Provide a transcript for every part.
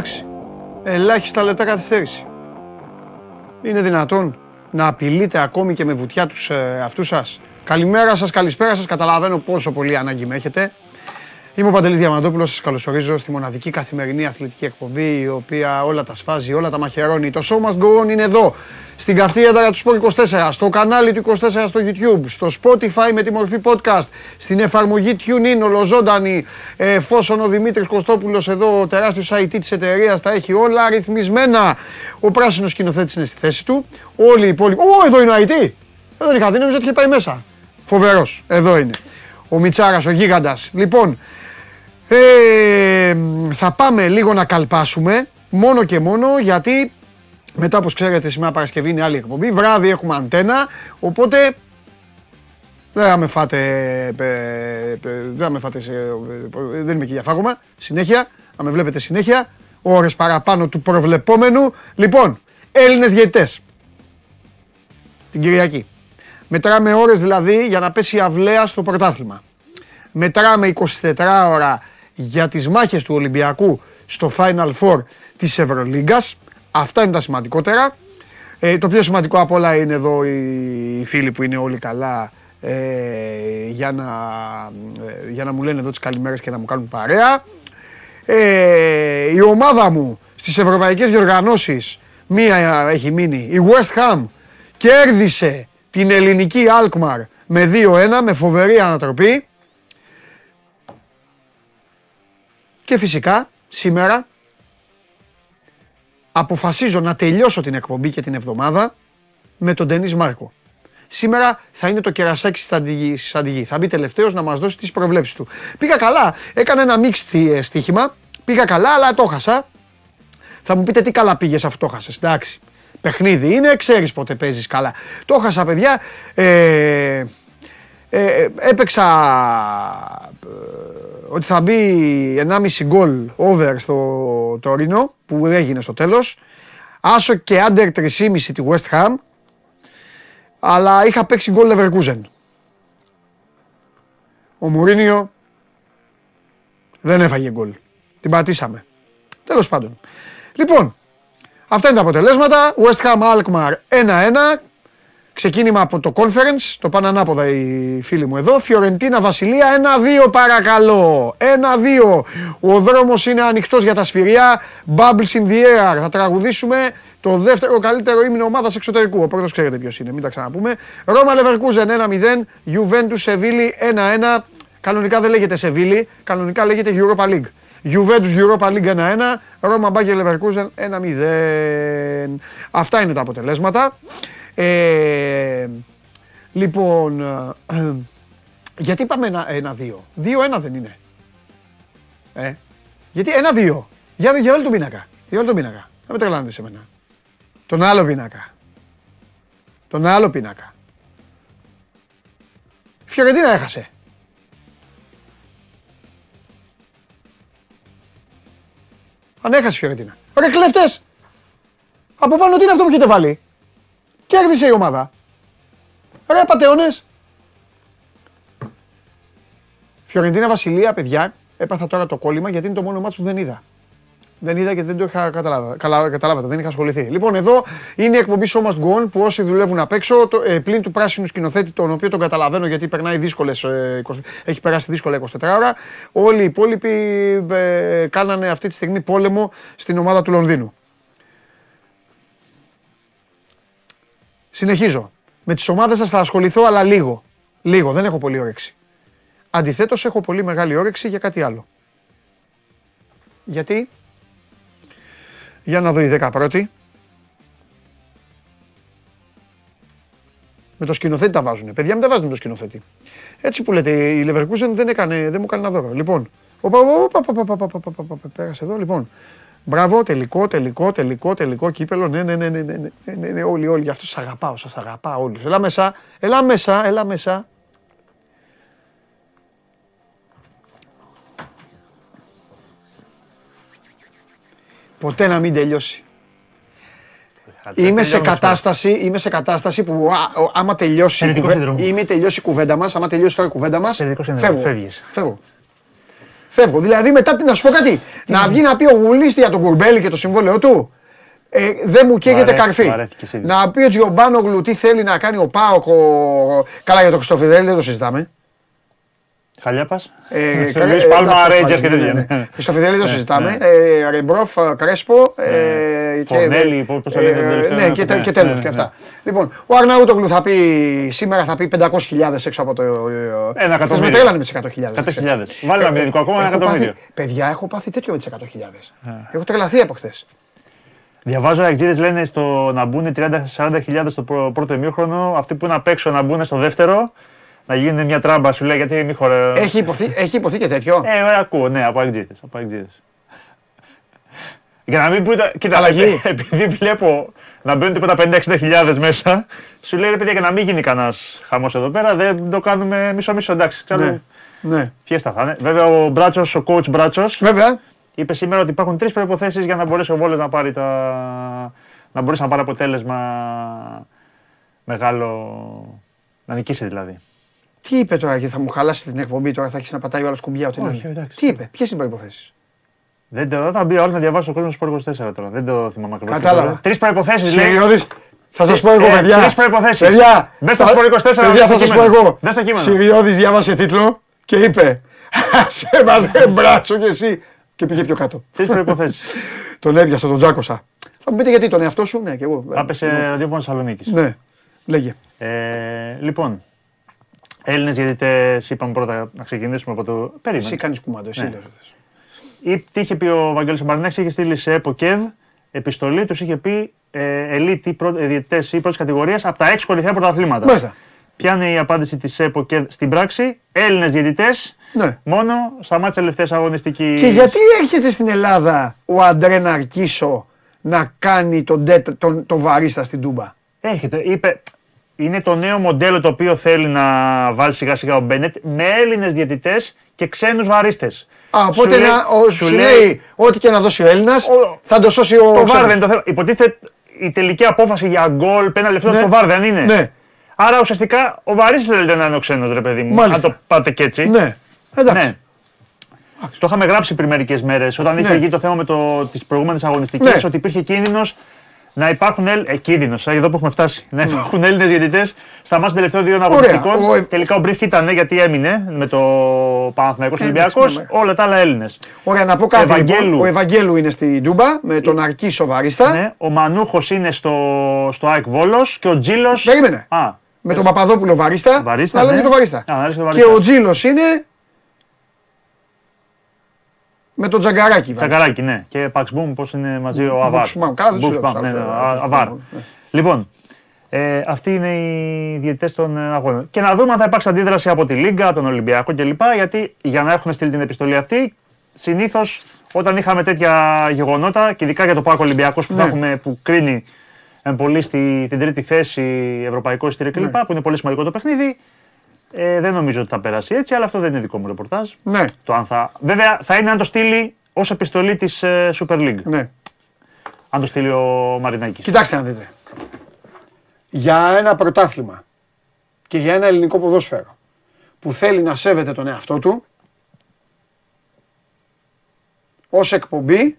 Εντάξει. Ελάχιστα λεπτά καθυστέρηση. Είναι δυνατόν να απειλείτε ακόμη και με βουτιά τους ε, αυτούς σας. Καλημέρα σας, καλησπέρα σας. Καταλαβαίνω πόσο πολύ ανάγκη με έχετε. Είμαι ο Παντελής Διαμαντόπουλος, σας καλωσορίζω στη μοναδική καθημερινή αθλητική εκπομπή η οποία όλα τα σφάζει, όλα τα μαχαιρώνει. Το show must go on είναι εδώ, στην καυτή έδρα του Sport 24, στο κανάλι του 24 στο YouTube, στο Spotify με τη μορφή podcast, στην εφαρμογή TuneIn, ολοζώντανη, εφόσον ο Δημήτρης Κωστόπουλος εδώ, ο τεράστιος IT της εταιρείας, τα έχει όλα αριθμισμένα. Ο πράσινος σκηνοθέτης είναι στη θέση του, όλοι οι υπόλοιποι... Ω, εδώ είναι ο IT! Εδώ είχα δει, νομίζω ότι είχε πάει μέσα. Φοβερός, εδώ είναι. Ο Μιτσάρας, ο γίγαντας. Λοιπόν, ε, θα πάμε λίγο να καλπάσουμε, μόνο και μόνο γιατί μετά όπως ξέρετε σήμερα Παρασκευή είναι άλλη εκπομπή, βράδυ έχουμε αντένα, οπότε δεν θα με φάτε, δεν θα με φάτε, δεν είμαι εκεί για φάγωμα, συνέχεια, θα με βλέπετε συνέχεια, ώρες παραπάνω του προβλεπόμενου. Λοιπόν, Έλληνες διαιτητές, την Κυριακή. Μετράμε ώρες δηλαδή για να πέσει αυλαία στο πρωτάθλημα. Μετράμε 24 ώρα για τις μάχες του Ολυμπιακού στο Final Four της Ευρωλίγκας. Αυτά είναι τα σημαντικότερα. Ε, το πιο σημαντικό από όλα είναι εδώ οι φίλοι που είναι όλοι καλά ε, για, να, ε, για να μου λένε εδώ τις καλημέρες και να μου κάνουν παρέα. Ε, η ομάδα μου στις ευρωπαϊκές διοργανώσεις μία έχει μείνει. Η West Ham κέρδισε την ελληνική Alkmaar με 2-1 με φοβερή ανατροπή. Και φυσικά σήμερα αποφασίζω να τελειώσω την εκπομπή και την εβδομάδα με τον Ντενής Μάρκο. Σήμερα θα είναι το κερασάκι στη Σαντιγή. Θα μπει τελευταίος να μας δώσει τις προβλέψεις του. Πήγα καλά. Έκανα ένα μίξ ε, στοίχημα. Πήγα καλά, αλλά το χάσα. Θα μου πείτε τι καλά πήγες αυτό το χάσες. Εντάξει. Παιχνίδι είναι, ξέρεις πότε παίζεις καλά. Το χάσα, παιδιά. Ε, ε, έπαιξα ότι θα μπει 1,5 γκολ over στο Τωρίνο που έγινε στο τέλος. Άσο και under 3,5 τη West Ham. Αλλά είχα παίξει γκολ Leverkusen. Ο Μουρίνιο δεν έφαγε γκολ. Την πατήσαμε. Τέλος πάντων. Λοιπόν, αυτά είναι τα αποτελέσματα. West Ham Alkmaar 1-1 Ξεκίνημα από το conference, το πάνε ανάποδα οι φίλοι μου εδώ. Φιωρεντίνα Βασιλεία 1-2 παρακαλώ. 1-2. Ο δρόμος είναι ανοιχτός για τα σφυριά. Bubbles in the air. Θα τραγουδήσουμε το δεύτερο καλύτερο ήμινο ομάδας εξωτερικού. Ο πρώτος ξέρετε ποιος είναι, μην τα ξαναπούμε. Ρώμα Leverkusen 1-0. Juventus Σεβίλη 1-1. Κανονικά δεν λέγεται Σεβίλη, κανονικά λέγεται Europa League. Juventus Europa League 1-1, Ρώμα Μπάγκερ Leverkusen 1-0. Αυτά είναι τα αποτελέσματα. Ε, λοιπόν, ε, γιατί είπαμε ένα-δύο. Δύο-ένα δεν είναι. Ε, γιατί ένα-δύο. Για, για όλο τον πίνακα. Για όλο τον πίνακα. Δεν με τρελάνετε σε μένα. Τον άλλο πίνακα. Τον άλλο πίνακα. Η Φιωρεντίνα έχασε. Αν έχασε η Φιωρεντίνα. Ρε κλέφτες! Από πάνω τι είναι αυτό που έχετε βάλει; Κέρδισε η ομάδα. Ρε πατεώνες. Φιωρεντίνα Βασιλεία, παιδιά, έπαθα τώρα το κόλλημα γιατί είναι το μόνο μάτσο που δεν είδα. Δεν είδα και δεν το είχα καταλάβει. Καλά, καταλάβατε, δεν είχα ασχοληθεί. Λοιπόν, εδώ είναι η εκπομπή Show Must Go On που όσοι δουλεύουν απ' έξω, το, ε, πλην του πράσινου σκηνοθέτη, τον οποίο τον καταλαβαίνω γιατί περνάει δύσκολες, ε, έχει περάσει δύσκολα 24 ώρα. Όλοι οι υπόλοιποι ε, κάνανε αυτή τη στιγμή πόλεμο στην ομάδα του Λονδίνου. Συνεχίζω. Με τις ομάδες σας θα ασχοληθώ, αλλά λίγο. Λίγο, δεν έχω πολύ όρεξη. Αντιθέτως, έχω πολύ μεγάλη όρεξη για κάτι άλλο. Γιατί, για να δω η 10 πρώτη. Με το σκηνοθέτη τα βάζουνε. Παιδιά, μην τα βάζετε με το σκηνοθέτη. Έτσι που λέτε, η Leverkusen δεν, έκανε, δεν μου έκανε ένα δώρο. Λοιπόν, πέρασε εδώ, λοιπόν. Μπράβο, τελικό, τελικό, τελικό, τελικό κύπελο. Ναι, ναι, ναι, ναι, ναι, ναι, ναι, ναι, όλοι, όλοι. Γι' αυτό σας αγαπάω, σας αγαπάω όλους. Έλα μέσα, έλα μέσα, έλα μέσα. Ποτέ να μην τελειώσει. Είμαι σε, κατάσταση, είμαι σε κατάσταση που α, άμα τελειώσει, η κουβέντα, είμαι τελειώσει η κουβέντα μας, άμα τελειώσει τώρα η κουβέντα μας, φεύγω. Φεύγω. Φεύγω. Δηλαδή μετά τι- να σου πω κάτι. Να βγει να πει ο Γουλής για τον Κουρμπέλη και το συμβόλαιο του. Ε, δεν μου καίγεται Βαρέθηκε, καρφί. βαρέθηκε εσύ. Να πει ο Τζιομπάνογλου τι θέλει να κάνει ο Πάοκ. ο- Καλά για τον Χριστοφιδέλη δεν το συζητάμε. Χαλιάπα. Ε, Σε κα- Λουίς ε, Πάλμα, εντάξει, Rangers και ναι, ναι, τέτοια. ναι. ναι. Χριστοφιδέλη δεν το Ναι, συζητάμε. ναι. Ε, Ρεμπρόφ, ε, Κρέσπο. ε, και- Φορνέλη, πώς το λένε ε, τελευταίο, Ναι, και, τε- ναι, και τέλος ναι, και ναι. αυτά. Λοιπόν, ο Αρναούτογλου θα πει σήμερα θα πει 500.000 έξω από το. Ένα Χθες εκατομμύριο. με τρέλανε με τις 100.000. 100.000. Βάλε ένα μηδενικό ακόμα, ένα Έχω εκατομμύριο. πάθει- Παιδιά, έχω πάθει τέτοιο με τις 100.000. Έχω τρελαθεί από χθες. Διαβάζω αεκτζίδες λένε στο να μπουν 30-40 στο πρω- πρώτο ημίχρονο, αυτοί που είναι απ' έξω να μπουν στο δεύτερο, να γίνει μια τράμπα σου λέει γιατί μη χωρε... Έχει υποθεί, έχει υποθεί και τέτοιο; Ε, ε, ακούω, ναι, από αεκτζίδες, από αεκτζίδες. Για να μην πούτε, κοίτα, Αλλαγή. επειδή βλέπω να μπαίνουν τίποτα 50-60 χιλιάδες μέσα, σου λέει ρε παιδιά για να μην γίνει κανένας χαμός εδώ πέρα, δεν το κάνουμε μισό-μισό, εντάξει, Ναι. ξέρω, ναι. φιέστα θα είναι. Βέβαια ο Μπράτσος, ο coach Μπράτσος, Βέβαια. είπε σήμερα ότι υπάρχουν τρεις προϋποθέσεις για να μπορέσει ο Βόλος να πάρει τα... να μπορέσει να πάρει αποτέλεσμα μεγάλο, να νικήσει δηλαδή. Τι είπε τώρα και θα μου χαλάσει την εκπομπή τώρα, θα έχεις να πατάει όλα σκουμπιά ό,τι να Όχι, είναι. εντάξει. Τι είπε, ποιες είναι οι προποθέσει. Δεν, το, δεν θα μπει άλλο να διαβάσει ο κόσμος στο 24 τώρα. Δεν το θυμάμαι ακριβώς. Κατάλαβα. Τρεις προποθέσει λέει. Σιριώδης, θα σας πω εγώ, Ε, παιδιά. τρεις προϋποθέσεις. Παιδιά, Μπες στο θα- Sport 24 να Παιδιά, δεις θα το σας πω κείμενο. εγώ. Δες το κείμενο. Σιριώδης διάβασε τίτλο και είπε. Σε μαζε μπράτσο κι εσύ. Και πήγε πιο κάτω. Τρεις προποθέσει. Τον έπιασα, τον τζάκωσα. Θα μου πείτε γιατί τον εαυτό σου, ναι, και εγώ. Άπεσε ραδιόφωνο Θεσσαλονίκης. Ναι, λέγε. Ε, λοιπόν, Έλληνες διαιτητέ, είπαμε πρώτα να ξεκινήσουμε από το. Εσύ Περίμενε. κάνεις κουμάντο, εσύ Ναι. λες. Ή- Τι είχε πει ο Βαγγέλης Μπαρνέξ, είχε στείλει σε ΕΠΟΚΕΔ επιστολή, τους είχε πει ε, ελίτη διαιτητές ή πρώτης κατηγορίας από τα έξι κορυφαία πρωταθλήματα. Μάλιστα. Ποια είναι η απάντηση της ΕΠΟΚΕΔ στην πράξη, Έλληνες διαιτητές, Ναι. μόνο στα μάτια τελευταία αγωνιστική. Και γιατί έρχεται στην Ελλάδα ο Αντρέ Ναρκίσο να κάνει τον, τέτα- τον, τον βαρίστα στην Τούμπα; Έρχεται, είπε, είναι το νέο μοντέλο το οποίο θέλει να βάλει σιγά σιγά ο Μπένετ με Έλληνες διαιτητές και ξένους βαρίστες. Α, οπότε να, ο, σου, λέει, ό,τι και να δώσει ο Έλληνας, Ο- θα το σώσει ο Το ξένος. βάρ δεν είναι το θέμα. Υποτίθεται η τελική απόφαση για γκολ, πένα λεφτό, Ναι. το βάρ δεν είναι. Ναι. Άρα ουσιαστικά ο βαρίστης θέλετε να είναι ο ξένος, ρε παιδί μου. Μάλιστα. Αν το πάτε και έτσι. Ναι, εντάξει. Ναι. Το είχαμε γράψει πριν μερικές μέρες όταν είχε Ναι. γίνει το θέμα με το, τις προηγούμενες αγωνιστικές Ναι. ότι υπήρχε κίνδυνος να υπάρχουν Έλλ... ε, κίνδυνος, ε, εδώ που έχουμε φτάσει. Να υπάρχουν Έλληνες διαιτητές στα μάτια των τελευταίων δύο αγωνιστικών. Ναι. Ο- Τελικά ο Μπρίχ ήταν ναι, γιατί έμεινε με το Παναθηναϊκός Ε, Ολυμπιακός. εντάξει, ναι, Όλα τα άλλα Έλληνες. Ωραία, να πω κάτι. Ευαγγέλου. Λοιπόν. Ο Ευαγγέλου είναι στην Τούμπα με τον Αρκίσο βαρίστα. Ναι, ο Μανούχος είναι στο, στο ΑΕΚ Βόλος και ο Τζίλο. Περίμενε. Α, Με τον Παπαδόπουλο βαρίστα. Βαρίστα, Να λέμε ναι. το βαρίστα. Α, να λες το Και βαρίστα. ο Τζίλος είναι. Με τον Τζαγκαράκη. βαρίστα. Τσακαράκι, ναι. Και Παξμπούμ, πώς είναι μαζί ο Αβάρ. Μπουξμάμ, καλά δεν τους λέω Μπουξμάμ, τους ναι, ναι, άλλους. α- Αβάρ. Λοιπόν, ε, αυτοί είναι οι διαιτητές των ε, αγώνων. Και να δούμε αν θα υπάρξει αντίδραση από τη Λίγκα, από τον Ολυμπιακό κλπ. Γιατί για να έχουν στείλει την επιστολή αυτή, συνήθως όταν είχαμε τέτοια γεγονότα, και ειδικά για το Πάκο Ολυμπιακός που, θα Ναι. έχουμε, που κρίνει εν πολύ στη, την τρίτη θέση ευρωπαϊκό εισιτήριο κλπ. Ναι. που είναι πολύ σημαντικό το παιχνίδι. Ε, δεν νομίζω ότι θα περάσει έτσι, αλλά αυτό δεν είναι δικό μου ρεπορτάζ. Ναι, Το αν θα... Βέβαια θα είναι αν το στείλει ως επιστολή της Super League. ναι. Αν το στείλει ο Μαρινάκης. Κοιτάξτε να δείτε. Για ένα πρωτάθλημα και για ένα ελληνικό ποδόσφαιρο που θέλει να σέβεται τον εαυτό του, ως εκπομπή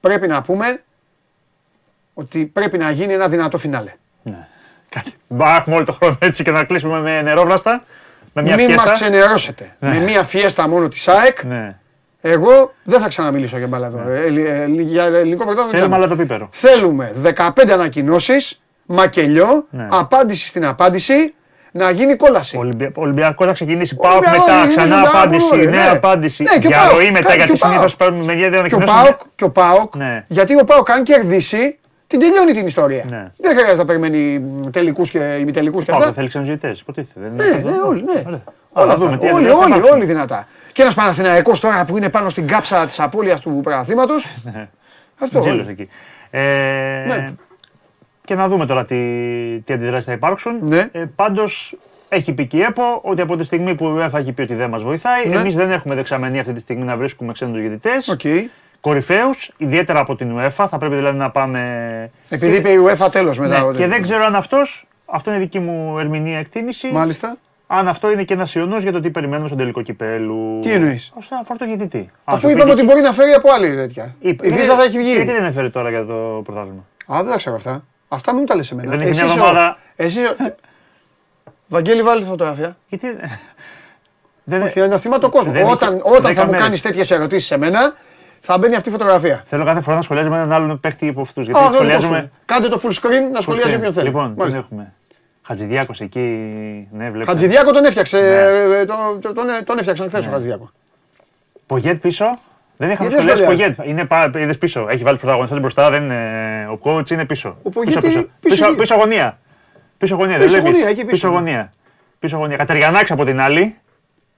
πρέπει να πούμε ότι πρέπει να γίνει ένα δυνατό φινάλε. Κάτι. Μπα, έχουμε όλο το χρόνο έτσι και να κλείσουμε με νερόβραστα. Με μια Μην μας φιέστα. ξενερώσετε. Με μια φιέστα μόνο της ΑΕΚ, Ναι. εγώ δεν θα ξαναμιλήσω για μπάλα εδώ. Ε, ε, ε, για ελληνικό πρωτάθλημα. δεν Θέλουμε ξανά. αλλά το πίπερο. Θέλουμε 15 ανακοινώσεις, μακελιό, Ναι. απάντηση στην απάντηση, να γίνει κόλαση. Ολυμπια... Ολυμπιακός να ξεκινήσει. Πάω Ολυμπιακό, μετά, είναι ξανά ζωντανό, απάντηση, ναι. νέα απάντηση. Ναι, και ο για ΠΑΟΚ, ροή μετά, και ο γιατί ΠΑΟΚ. συνήθως παίρνουμε με δύο Και ο ανακοινώσεις. Πάοκ, και ο Πάοκ Ναι. γιατί ο Πάοκ αν κερδίσει, την τελειώνει την ιστορία. Ναι. Δεν χρειάζεται να περιμένει τελικούς και ημιτελικούς και Πάω, δεν αυτά. θέλει ξενζητέ. Υποτίθεται. δεν είναι Ναι, αυτό. ναι, όλοι, ναι. Ωραία. Όλα Να αυτά. δούμε τι όλοι, αντιδράσεις θα όλοι, υπάρξουν. όλοι δυνατά. Και ένας Παναθηναϊκός τώρα που είναι πάνω στην κάψα της απώλειας του πρωταθλήματο. Αυτό. Τζίλος όλοι. εκεί. Ε, Ναι. Και να δούμε τώρα τι, τι αντιδράσεις θα υπάρξουν. Ναι. Ε, Πάντως έχει πει και η ΕΠΟ ότι από τη στιγμή που η UEFA έχει πει ότι δεν μας βοηθάει, Ναι. εμείς δεν έχουμε δεξαμενή αυτή τη στιγμή να βρίσκουμε ξένους διαιτητές. Οκ. Κορυφαίους, ιδιαίτερα από την UEFA. Θα πρέπει δηλαδή να πάμε. Επειδή είπε η UEFA τέλος μετά. Ναι, ότι- και δεν ξέρω αν αυτός, αυτό είναι δική μου ερμηνεία εκτίμηση, Μάλιστα. αν αυτό είναι και ένας οιωνός για το τι περιμένουμε στον τελικό κυπέλου. Τι εννοείς; Όσον αφορά το διαιτητή. Αφού είπαμε ότι μπορεί να φέρει από άλλη τέτοια. Η Βίζα θα έχει βγει. Γιατί δεν έφερε τώρα για το πρωτάθλημα; Α, δεν τα ξέρω αυτά. Αυτά μην μου τα λες εμένα. Δεν έχει Εσύ μια είσαι ο- εβδομάδα. Εσύ. ο- Βαγγέλη, βάλει τη φωτογραφία. Γιατί. δεν... Όχι, να θυμάται το κόσμο. δεν έχει Όταν, όταν δέκα θα μου μέρες. κάνεις τέτοιες ερωτήσεις σε μένα, θα μπαίνει αυτή η φωτογραφία. Θέλω κάθε φορά να σχολιάζουμε έναν άλλον παίχτη από αυτούς. Α, Γιατί δεν το σχολιάζουμε. σου. Κάντε το full screen να σχολιάζει όποιον θέλει. Λοιπόν, τι Μάλιστα. έχουμε. Χατζηδιάκος εκεί. Ναι, βλέπω. Χατζηδιάκο τον έφτιαξε. Ναι. ε, τον- τον- Τον τον έφτιαξαν χθες ο Χατζηδιάκο. Πογέτ πίσω. Δεν είχαμε Γιατί σχολιάσει σχολιάζει; Πογέτ. Είναι πα- είδες πίσω. Έχει βάλει πρωταγωνιστές μπροστά. Δεν είναι... Ο coach είναι πίσω. Ο Πογέτ πίσω, πίσω- πίσω, πίσω- πίσω γωνία. Πίσω γωνία. δεν Πίσω βλέπεις; γωνία, εκεί πίσω. Πίσω γωνία. Πίσω γωνία. Κατεριανάκης από την άλλη.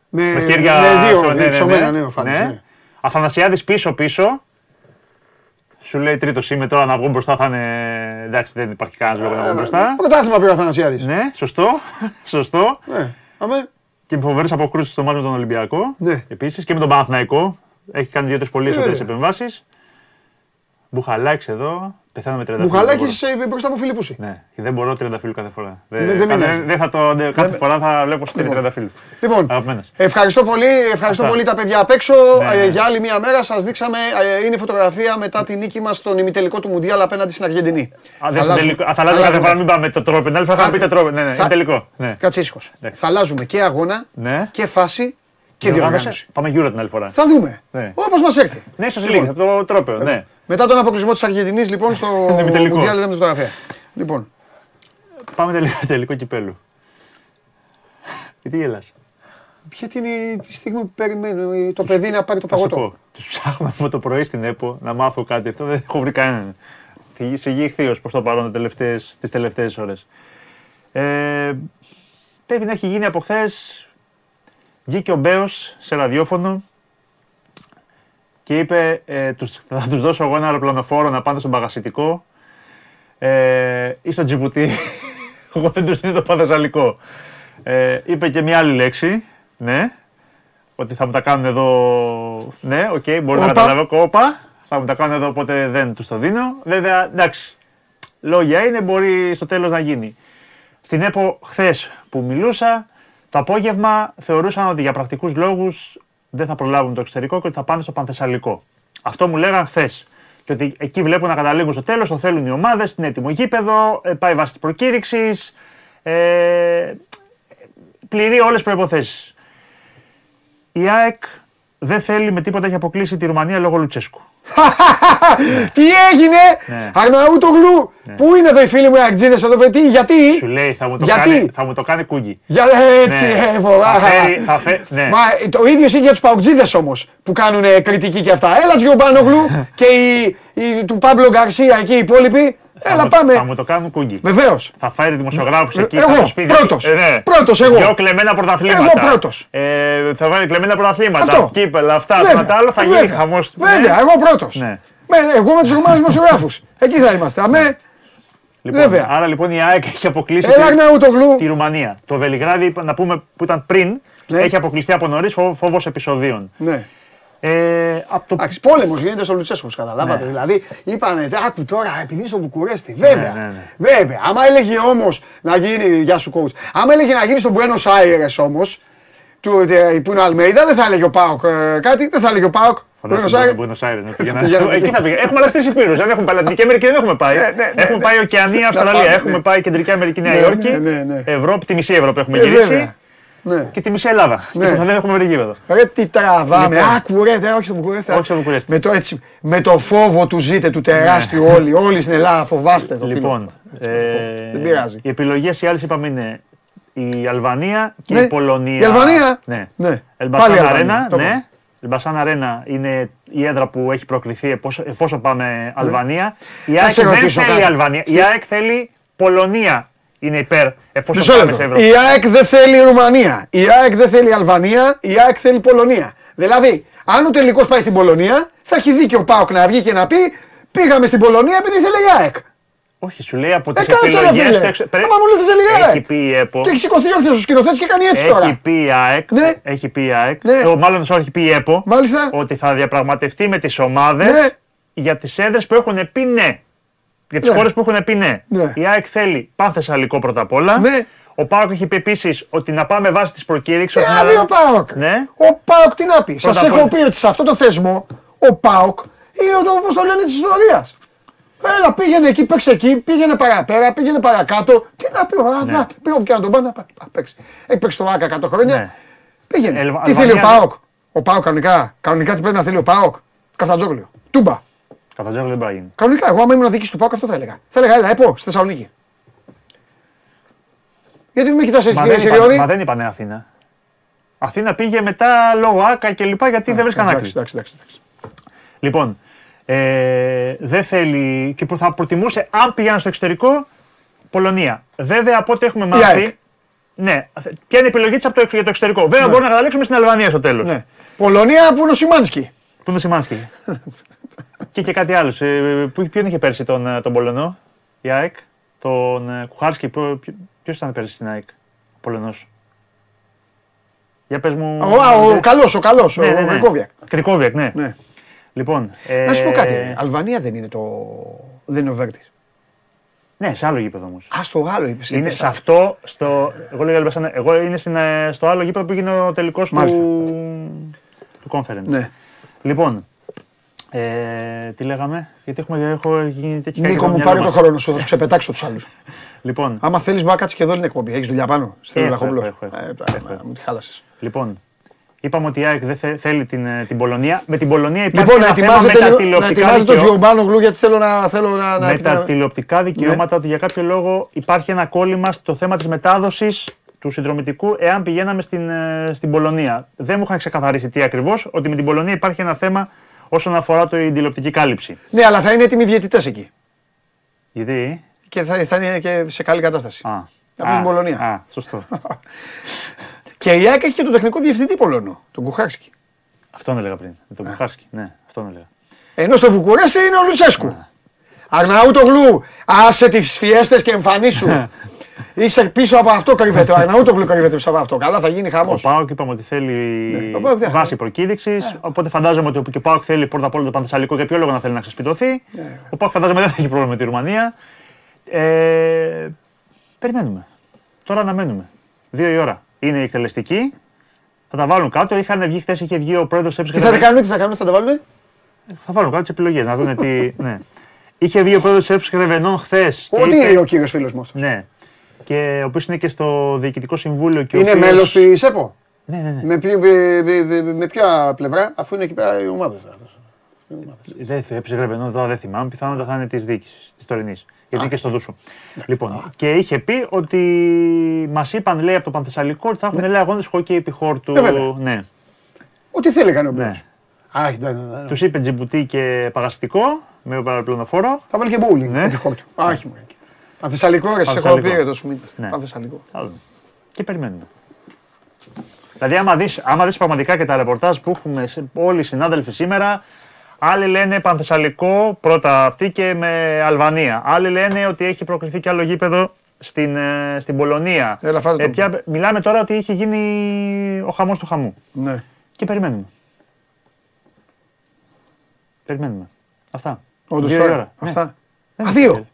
Με, Με χέρια. με δύο ναι, ναι, ναι. ψωμένα, ναι, ο Φάνης, ναι. Αθανασιάδης πίσω πίσω. Σου λέει τρίτο είμαι τώρα να βγω μπροστά θα είναι. Εντάξει, δεν υπάρχει κανένας λόγος να βγω μπροστά. Πρωτάθλημα πήρε ο Αθανασιάδης. Ναι, σωστό. σωστό. Ναι. Αμέ. Και με φοβερέ αποκρούσεις στο μάτι με τον Ολυμπιακό. Ναι. Επίσης και με τον Παναθηναϊκό. Έχει κάνει δύο-τρεις πολύ εσωτερικές βέβαια. επεμβάσεις. Μπουχαλάκης εδώ. Πεθαίνω με 30 Μπουχαλάκης ε, μπροστά από Φιλιππούση. Ναι, δεν μπορώ 30 φίλου κάθε φορά. Δεν- δεν με νοιάζει. δεν, δεν θα το, δεν- κάθε φορά θα βλέπω στην 30 φίλου. Λοιπόν, Αγαπημένος. ευχαριστώ πολύ, ευχαριστώ Αυτά. πολύ τα παιδιά απ' έξω. Ναι, Ε, ναι. για άλλη μια μέρα σας δείξαμε, ε, είναι η φωτογραφία μετά τη νίκη μας στον ημιτελικό του Μουντιάλ απέναντι στην Αργεντινή. Α, δεν αλλάζουμε- τελικό. Α, θα αλλάζουμε κάθε φορά, μην πάμε το τρόπο. Την άλλη φορά θα πείτε τρόπο. Ναι, ναι, Θα- είναι τελικό. Ναι. Κάτσε ήσυχος. Εντάξει. Θα αλλάζουμε και αγώνα Ναι. και φάση και Διοργάνωση. διοργάνωση. Πάμε γύρω την άλλη φορά. Θα δούμε. Ναι. Όπως μας έρθει. Ναι, ίσως λίγο, από το τρόπαιο. Ναι. Μετά τον αποκλεισμό της Αργεντινής λοιπόν στο ημιτελικό. Μουντιάλ είδαμε τη φωτογραφία. Λοιπόν, Πάμε τελικό, τελικό κυπέλου. Γιατί γελάς; ποια είναι η στιγμή που περιμένω ε, το παιδί να πάρει το Θα σου παγωτό. πω. Τους ψάχνω από το πρωί στην ΕΠΟ να μάθω κάτι. Αυτό δεν έχω βρει κανέναν. Τι- Σε γη ηχθείως προς το παρόν τις τελευταίες ώρες. Ε, πρέπει να έχει γίνει από χθες. Βγήκε ο Μπέος σε ραδιόφωνο και είπε ε, τους, θα τους δώσω εγώ ένα αεροπλανοφόρο να πάνε στον παγασιτικό ε, ή στο Τζιπουτί. εγώ δεν τους δίνω το παδεσαλικό. Ε, είπε και μια άλλη λέξη. Ναι, ότι θα μου τα κάνουν εδώ. Ναι, οκ, μπορεί να Όπα. καταλάβω. Κόπα. Θα μου τα κάνουν εδώ, οπότε δεν τους το δίνω. Βέβαια, εντάξει. Λόγια είναι, μπορεί στο τέλος να γίνει. Στην ΕΠΟ, χθες που μιλούσα, το απόγευμα θεωρούσαν ότι για πρακτικούς λόγους δεν θα προλάβουν το εξωτερικό και ότι θα πάνε στο Πανθεσσαλικό. Αυτό μου λέγαν χθες. Και ότι εκεί βλέπουν να καταλήγουν στο τέλος, το θέλουν οι ομάδες, είναι έτοιμο γήπεδο, ε, πάει βάσει της προκήρυξης. Ε, πληρεί όλες τις προποθέσει. Η ΑΕΚ δεν θέλει με τίποτα έχει αποκλείσει τη Ρουμανία λόγω Λουτσέσκου. Τι έγινε, Ναι. Αρναούτογλου, πού είναι εδώ οι φίλοι μου οι Αγτζίδες εδώ, παιδί, γιατί, Σου λέει θα μου το, Γιατί; κάνει, θα μου το κάνει κούγκι. για, έτσι, Ναι. ε, βολά. Θα φέρει- θα φέ- ναι. Μα ε, το ίδιο είναι για τους Παουτζίδες όμως, που κάνουν ε, κριτική και αυτά. Έλα Τζιομπάνογλου και η, η, του Πάμπλο Γκαρσία εκεί οι υπόλοιποι, Θα έλα μου- πάμε. Θα μου το κάνουν κούγκι. Βεβαίως. Θα φέρει δημοσιογράφου Ε, εκεί. εγώ, θα τους πει, πρώτος. ε, ναι. Πρώτος, εγώ. Δυο κλεμμένα πρωταθλήματα. Εγώ πρώτος. Ε, θα βάλει κλεμμένα πρωταθλήματα. Αυτό. Κύπελα, αυτά, Βέβαια, αυτά, τα άλλο θα γίνει βέβαια, χαμός. Βέβαια, εγώ πρώτος. Ναι. Με, εγώ με τους Ρουμάνους δημοσιογράφους. Εκεί θα είμαστε. Αμέ, Λοιπόν, Βέβαια. Άρα λοιπόν η ΑΕΚ έχει αποκλείσει έλα τη, Αρναούτογλου. τη Ρουμανία. Το Βελιγράδι, να πούμε που ήταν πριν, Ναι. έχει αποκλειστεί από νωρίς φόβος επεισοδίων. Ναι. Ε, από το Εντάξει, πόλεμος γίνεται στο Λουτσέσκο, καταλάβατε. Δηλαδή, είπανε, άκου τώρα, επειδή στο Βουκουρέστι. Βέβαια. ναι, ναι. Βέβαια. Άμα έλεγε όμως να γίνει. Γεια σου, coach. Άμα έλεγε να γίνει στον Buenos Aires όμως, του, ε, που είναι ο Αλμέιδα, δεν θα έλεγε ο Πάοκ ε, κάτι, δεν θα έλεγε ο Πάοκ. Buenos Φαντάζομαι Aires. τον Buenos Aires. να πηγαίνα- πηγαίναμε. Εκεί θα πήγαινα. Έχουμε άλλε τρει υπήρου. Δεν έχουμε πάει Λατινική Αμερική, δεν έχουμε πάει. Ναι, ναι, ναι, Έχουμε ναι. πάει Οκεανία, Να Αυστραλία. πάμε, Έχουμε ναι. πάει Κεντρική Αμερική, Νέα Ναι, Υόρκη. ναι, ναι, ναι. Ευρώπη, τη μισή Ευρώπη έχουμε Ε, γυρίσει. Βέβαια. Ναι. Και τη μισή Ελλάδα. Ναι. Και που δεν έχουμε βρει γήπεδο. Ρε τι τραβάμε. Λοιπόν. Άκου ρε, τε, όχι στο Βουκουρέστι. Όχι στο Βουκουρέστι. Με το, έτσι, με το φόβο του ζείτε του τεράστιου όλοι. Όλοι στην Ελλάδα φοβάστε το φίλο. Λοιπόν, Έτσι, ε, με το φόβο. Δεν πειράζει. οι επιλογές οι άλλες είπαμε είναι η Αλβανία και Ναι. η Πολωνία. Η Αλβανία; Ναι. Ναι. Ελμπασάν Πάλι Αλβανία, Αρένα, το ναι. είπαμε. Ελμπασάν Αρένα είναι η έδρα που έχει προκληθεί εφόσον- εφόσον πάμε Αλβανία. Η Να ΑΕΚ σε δεν ρωτήσω θέλει κάτι. Αλβανία. Η ΑΕΚ θέλει Πολωνία. Είναι υπέρ εφόσον Μισό πάμε σε λεπτό. Ευρώπη. Η ΑΕΚ δεν θέλει Ρουμανία. Η ΑΕΚ δεν θέλει Αλβανία. Η ΑΕΚ θέλει Πολωνία. Δηλαδή, αν ο τελικός πάει στην Πολωνία, θα έχει δίκιο ο Πάοκ να βγει και να πει Πήγαμε στην Πολωνία επειδή θέλει η ΑΕΚ. Όχι, σου λέει από Ε, τις κάτσε ρε επιλογές φίλε. Άμα μου λέτε θέλει η Έχει ΑΕΚ. πει η ΕΠΟ. Και έχει σηκωθεί ο ο σκηνοθέτη και κάνει έτσι Έχει τώρα. πει η ΑΕΚ, Ναι. έχει πει η ΑΕΚ, Ναι. ε, μάλλον sorry, έχει πει η ΕΠΟ, Μάλιστα. ότι θα διαπραγματευτεί με τις ομάδες Ναι. για τις έδρες που έχουν πει ναι. Για τις Ναι. χώρες που έχουν πει ναι. Ναι. Η ΑΕΚ θέλει πανθεσσαλικό πρώτα απ' όλα. Ναι. Ο Πάοκ έχει πει επίσης ότι να πάμε βάσει της προκήρυξης. Τι να πει ο Πάοκ. Ναι. Ο Πάοκ τι να πει. Πρώτα Σας απ' όλα- έχω πει ότι σε αυτό το θεσμό ο Πάοκ είναι το όπω το λένε της ιστορίας. Έλα, πήγαινε εκεί, παίξε εκεί, πήγαινε παραπέρα, πήγαινε παρακάτω. Τι να πει, ο Ναι. να, πήγαινε και να τον πάει να πάει, να παίξει. Έχει παίξει το ΆΚΑ 100 χρόνια. Ναι. Πήγαινε. Ελβα- τι θέλει ο Αλβανία- Πάοκ; Ο Πάοκ κανονικά, κανονικά τι πρέπει να θέλει ο Πάοκ; Καφτατζόγλιο. Τούμπα. Κατά δεν μπορεί να γίνει. Κανονικά, εγώ άμα ήμουν δίκη του Πάοκ αυτό θα έλεγα. Θα έλεγα, έλα, ΕΠΟ, στη Θεσσαλονίκη. Γιατί μην με κοιτάς Μα εσύ, δεν, είπα, Σιριώδη. μα δεν είπανε Αθήνα. Αθήνα πήγε μετά λόγω Άκα και λοιπά γιατί δεν βρίσκαν άκρη. Εντάξει, εντάξει, εντάξει. Λοιπόν, ε, δεν θέλει και θα προτιμούσε αν πήγαιναν στο εξωτερικό Πολωνία. Βέβαια από ό,τι έχουμε ΑΕΚ. μάθει. Ναι, ποια είναι η επιλογή της από το, εξω- για το εξωτερικό. Βέβαια μπορούμε να καταλήξουμε στην Αλβανία στο τέλος. Ναι. Πολωνία που είναι ο Σιμάνσκι. Πού είναι ο Σιμάνσκι. και και κάτι άλλο. Ε, πού- ποιον είχε πέρσι τον, ε, τον Πολωνό, η ΑΕΚ, τον ε, Κουχάρσκι. Ποιο ήταν πέρσι στην ΑΕΚ, ο Πολωνός; Για πες μου. Ο, α, ο καλός, ο καλός, Ναι, ναι, ο ναι. Γκρικόβιακ. Κρικόβιακ, ναι. Ναι. Λοιπόν. Ε, Να σου πω κάτι. Αλβανία δεν είναι το. Δεν είναι ο Βέρτης. Ναι, σε άλλο γήπεδο όμως. Α το άλλο είπες. Είναι σε αυτό, στο, εγώ λέγα Λιμπασάνε, εγώ είναι στην, ε, στο άλλο γήπεδο που έγινε ο τελικός του, Μάλιστα. του conference. Ναι. Λοιπόν, ε, τι λέγαμε, γιατί έχουμε, έχω γίνει τέτοια Νίκο μου, πάρε το χρόνο σου, θα του ξεπετάξω τους άλλους. Λοιπόν, Άμα θέλεις, μπορεί να κάτσει και εδώ την εκπομπή. Έχεις δουλειά πάνω. Στην Έχω, Λαχόπουλο. έχω, έχω, έχω. Ε, Έχω, έχω. Μου τη χάλασες. λοιπόν, είπαμε ότι η ΑΕΚ δεν θε- θέλει την, ε, την Πολωνία. Με την Πολωνία υπάρχει Λοιπόν, να ένα θέμα με ετοιμάζετε, τα λίγο- να τηλεοπτικά ετοιμάζετε τον δικαιώματα. Τζιομπάνογλου γιατί θέλω να. Θέλω να, να, με τα να- τηλεοπτικά δικαιώματα ότι για κάποιο λόγο υπάρχει ένα κόλλημα στο θέμα της μετάδοσης του συνδρομητικού εάν πηγαίναμε στην, ε, στην Πολωνία. Δεν μου είχαν ξεκαθαρίσει τι ακριβώς, ότι με την Πολωνία υπάρχει ένα θέμα όσον αφορά το, την τηλεοπτική κάλυψη. Ναι, αλλά θα είναι έτοιμοι διαιτητές εκεί. Γιατί... Και θα, θα είναι και σε καλή κατάσταση. Α, Από την Πολωνία. Α, σωστό. Και η ΑΕΚ έχει και τον τεχνικό διευθυντή Πολωνό, τον Κουχάρσκι. αυτόν έλεγα πριν. Με τον Κουχάρσκι. Ναι, αυτόν έλεγα. Ενώ στο Βουκουρέστι είναι ο Λουτσέσκου. Ναι. Αρναούτογλου, άσε τις φιέστες και εμφανίσου. Είσαι πίσω από αυτό κρύβεται. Ο Αρναούτογλου κρύβεται πίσω από αυτό. Καλά, θα γίνει χαμός. Ο Πάοκ είπαμε ότι θέλει Ναι, ο ΠΑΟΚ δεν- βάση προκήρυξης. Οπότε φαντάζομαι ότι και ο Πάοκ θέλει πρώτα απ' όλα το Πανθεσσαλικό. Για ποιο λόγο να θέλει να ξεσπιτωθεί. Ναι. Ο Πάοκ φαντάζομαι δεν θα έχει πρόβλημα με τη Ρουμανία. Ε, περιμένουμε. Τώρα αναμένουμε. Δύο η ώρα. Είναι η εκτελεστική. Θα τα βάλουν κάτω. Είχαν βγει χθες, είχε βγει ο πρόεδρος τη Τι θα τα κάνουμε, τι θα κάνουμε, θα τα βάλουμε. Θα βάλουν κάτω τις επιλογές να δουν τι. ναι. Είχε βγει ο πρόεδρος τη Έψη Κρεβενών χθες. Ό,τι ο κύριος φίλος μου. Ναι. Και ο οποίος είναι και στο διοικητικό συμβούλιο. Και ο Είναι οποίος- μέλος της ΕΠΟ; Ναι, ναι, ναι. Με, ποιο- με, με, με, με ποια πλευρά, αφού είναι εκεί πέρα οι ομάδες. Δεν θα έψε γρεβενό τώρα, δεν θυμάμαι. Πιθανότατα θα είναι της διοίκησης, της τωρινής. Γιατί είναι και στο Δούσο. Λοιπόν, και είχε πει ότι μας είπαν, λέει, από το Πανθεσσαλικό ότι θα έχουν λέει αγώνες χοκκέι επί χόρτου. Ε, βέβαια. Ναι. Ό,τι θέλει κάνει ο ναι. Μπέλος. Α, ναι, ναι, ναι. Τους είπε τζιμπουτί και παγαστικό με παραπληροφόρο. Θα βάλει και μπούλινγκ. Ναι. επί χόρτου. Α, όχι μου. Πανθεσσαλικό, ρε, σε έχω Πανθεσσαλικό. πει εδώ σου μήνε. Ναι. Πανθεσσαλικό. Θα δούμε. Και περιμένουμε. Δηλαδή, άμα δεις, άμα δεις πραγματικά και τα ρεπορτάζ που έχουμε σε- όλοι οι συνάδελφοι σήμερα, άλλοι λένε Πανθεσσαλικό πρώτα αυτή και με Αλβανία. Άλλοι λένε ότι έχει προκριθεί και άλλο γήπεδο στην, ε, στην Πολωνία. Έλα, φάτε το. πια- μιλάμε τώρα ότι είχε γίνει ο χαμός του χαμού. Ναι. Και περιμένουμε. Περιμένουμε. Αυτά. Όντως Δύο η τώρα. ώρα. Ναι. Αυτά. Δεν Α, είναι δύο.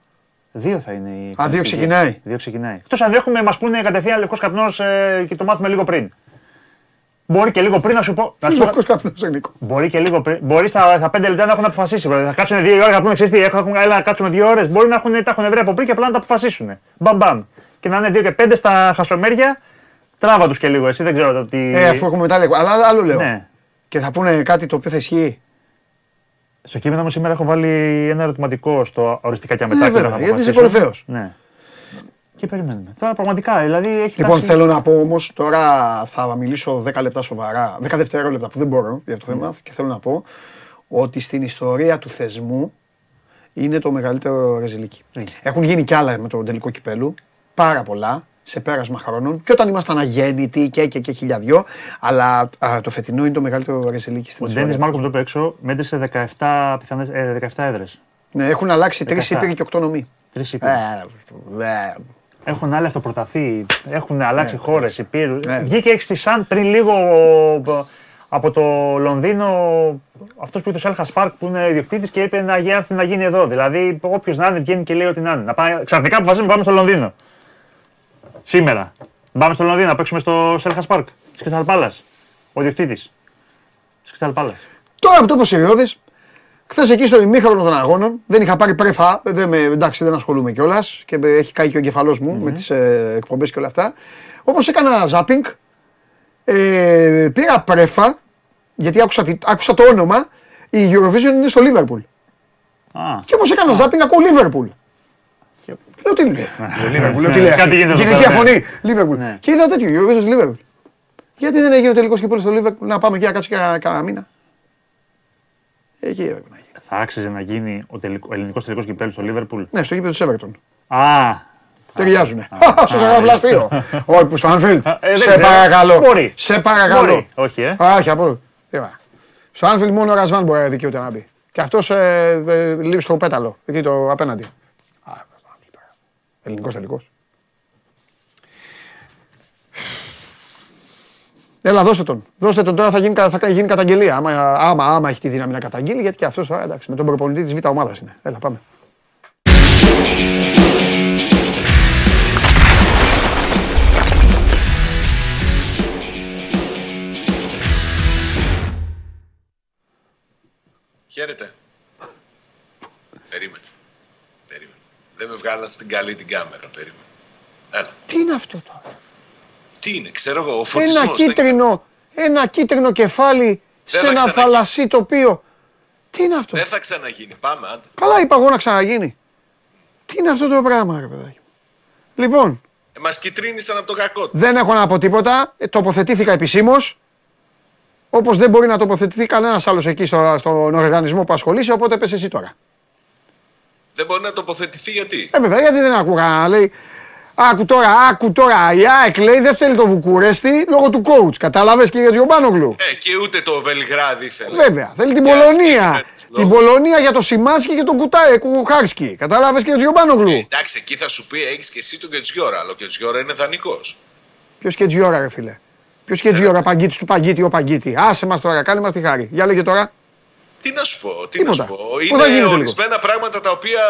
Τέλειο. Δύο θα είναι η. Α, δύο ξεκινάει. Δύο ξεκινάει. Εκτός αν έχουμε, μα πούνε κατευθείαν λευκός καπνός και το μάθουμε λίγο πριν. Μπορεί και λίγο πριν να σου πω. Να σου πω Λευκός καπνός, Νίκο. μπορεί και λίγο πριν. Μπορεί στα, στα πέντε λεπτά να έχουν αποφασίσει. Θα κάτσουν δύο ώρες να πούνε ξέρεις τι, έχουν, έχουν, έλα, να κάτσουμε δύο ώρες. Μπορεί να έχουν, τα έχουν βρει από πριν και απλά να τα αποφασίσουν. Μπαμ μπαμ. Και να είναι δύο και πέντε στα χασομέρια. Τράβα τους και λίγο. Εσύ δεν ξέρω το τι. Ε, αφού έχουμε μετά λίγο. Αλλά άλλο λέω. Ναι. Και θα πούνε κάτι το οποίο θα ισχύει. Στο κείμενο μου σήμερα έχω βάλει ένα ερωτηματικό στο οριστικά και Ε, μετά. και βέβαια, θα γιατί είσαι αποφασίσω. κορυφαίος. Ναι. Και περιμένουμε. Τώρα πραγματικά, δηλαδή έχει Λοιπόν, φτάσει- θέλω να πω όμως, τώρα θα μιλήσω 10 λεπτά σοβαρά, 10 δευτερόλεπτα που δεν μπορώ για αυτό το θέμα και θέλω να πω ότι στην ιστορία του θεσμού είναι το μεγαλύτερο ρεζιλίκι. Είναι. Έχουν γίνει κι άλλα με το τελικό κυπέλου, πάρα πολλά, σε πέρασμα χρόνων και όταν ήμασταν αγέννητοι και, και, και χιλιαδιό, αλλά α, το φετινό είναι το μεγαλύτερο ρεζιλίκι στην Ο Ντένι ιστορία. Μάρκο που το είπε έξω μέτρησε 17, πιθανές, ε, 17 έδρες. Ναι, έχουν αλλάξει τρεις 17. ήπειροι και οκτώ νομοί. Τρεις Ε, ήπειροι. ε, Έχουν άλλοι αυτοπροταθεί, έχουν αλλάξει Ναι, χώρες, υπήρου. Ναι. Βγήκε έξι στη Σαν πριν λίγο ο- από το Λονδίνο αυτός που είπε το Σέλχα Σπάρκ που είναι ιδιοκτήτης και είπε να, γίνει- να γίνει εδώ. Δηλαδή, όποιος να είναι βγαίνει και λέει ότι να είναι. Να πάει, ξαφνικά αποφασίσουμε να πάμε στο Λονδίνο. Σήμερα. Πάμε στο Λονδίνο να παίξουμε στο Σέλχα Πάρκ. Της Κρυσταλ Πάλα. Ο διοκτήτης. Της Κρυσταλ Πάλα. Τώρα που το είπε Σιριώδη, χθες εκεί στο ημίχρονο των αγώνων, δεν είχα πάρει πρέφα, δεν με, εντάξει δεν ασχολούμαι κιόλας και με- έχει κάει και ο εγκεφαλός μου με τις ε, εκπομπές και όλα αυτά. Όπως έκανα ζάπινγκ, ε, πήρα πρέφα, γιατί άκουσα, τη- άκουσα το όνομα, η Eurovision είναι στο Liverpool. Α, Και όπως έκανα ζάπινγκ, ακούω Liverpool. Λέω τι λέει; Liverpool, λέω τι λέει; Κάτι αυτή. γίνεται εδώ Γυναικεία πέρα, ναι. φωνή. Liverpool. Ναι. Και είδα τέτοιο, Eurovision στο Liverpool. Γιατί δεν έγινε ο τελικός και στο Liverpool να πάμε εκεί να κάτσουμε και κανένα μήνα. Εκεί έπρεπε να γίνει. θα άξιζε να γίνει ο, τελικο, ο ελληνικός τελικός κυπέλου στο Λίβερπουλ; Ναι, στο γήπεδο της Everton. Α, Ταιριάζουνε. Στο σαγαπλαστείο. Όχι, που στο Anfield. Ε, δεν Σε ξέρω. παρακαλώ. Μπορεί. Σε παρακαλώ. Μπορεί. Όχι, ε. Α, Όχι, από. Τίποτα. Στο Anfield μόνο ο Ρασβάν μπορεί να δικαιούται να μπει. Και αυτός λείπει στο πέταλο, εκεί το απέναντι. Ελληνικός τελικός. Έλα, δώστε τον. Δώστε τον τώρα, θα γίνει, κα- θα γίνει καταγγελία. Άμα, άμα, άμα έχει τη δύναμη να καταγγείλει, γιατί και αυτός τώρα εντάξει, με τον προπονητή της Β' ομάδας είναι. Έλα, πάμε. Χαίρετε. Περίμενε. Περίμενε. Δεν με βγάλαν στην καλή την κάμερα. Περίμενε. Έλα. Τι είναι αυτό τώρα; Τι είναι, ξέρω εγώ, ο φωτισμός. Ένα κίτρινο, ένα κίτρινο κεφάλι Δεν σε θα ένα ξαναγίνει. θαλασσί τοπίο. Τι είναι αυτό; Δεν θα ξαναγίνει. Πάμε, άντε. Καλά είπα εγώ να ξαναγίνει. Τι είναι αυτό το πράγμα, ρε παιδάκι. Λοιπόν, Ε, μας κυτρίνησαν από το κακό του. δεν έχω να πω τίποτα. Ε, Τοποθετήθηκα επισήμως. Όπως δεν μπορεί να τοποθετηθεί κανένας άλλος εκεί στο, στον οργανισμό που ασχολείσαι, οπότε πες εσύ τώρα. Δεν μπορεί να τοποθετηθεί γιατί; Ε, βέβαια, γιατί δεν άκουγα να λέει. Άκου τώρα, άκου τώρα. Η ΑΕΚ λέει δεν θέλει το Βουκουρέστι λόγω του coach. Κατάλαβες κύριε Τζιομπάνογλου; Ε, και ούτε το Βελιγράδι ήθελε. Βέβαια, θέλει την Για Πολωνία. συγκεκριμένους Την λόγους. Πολωνία για το Σιμάνσκι και τον Κουτάε, Κουχάρσκι. Κατάλαβες κύριε Τζιομπάνογλου; Ε, εντάξει, εκεί θα σου πει έχεις και εσύ τον Κετζιόρα, αλλά ο Κετζιόρα είναι δανεικός. Ποιος και Τζιόρα, ρε φίλε; Ποιος και Τζιόρα, παγκίτη του παγκίτη, ο παγκίτη. Άσε μας τώρα, κάνε μας τη χάρη. Για λέγε τώρα. Τι να σου πω, τι Τίποτα. να σου πω. Πού θα γίνει Είναι ο τελικός; ορισμένα πράγματα τα οποία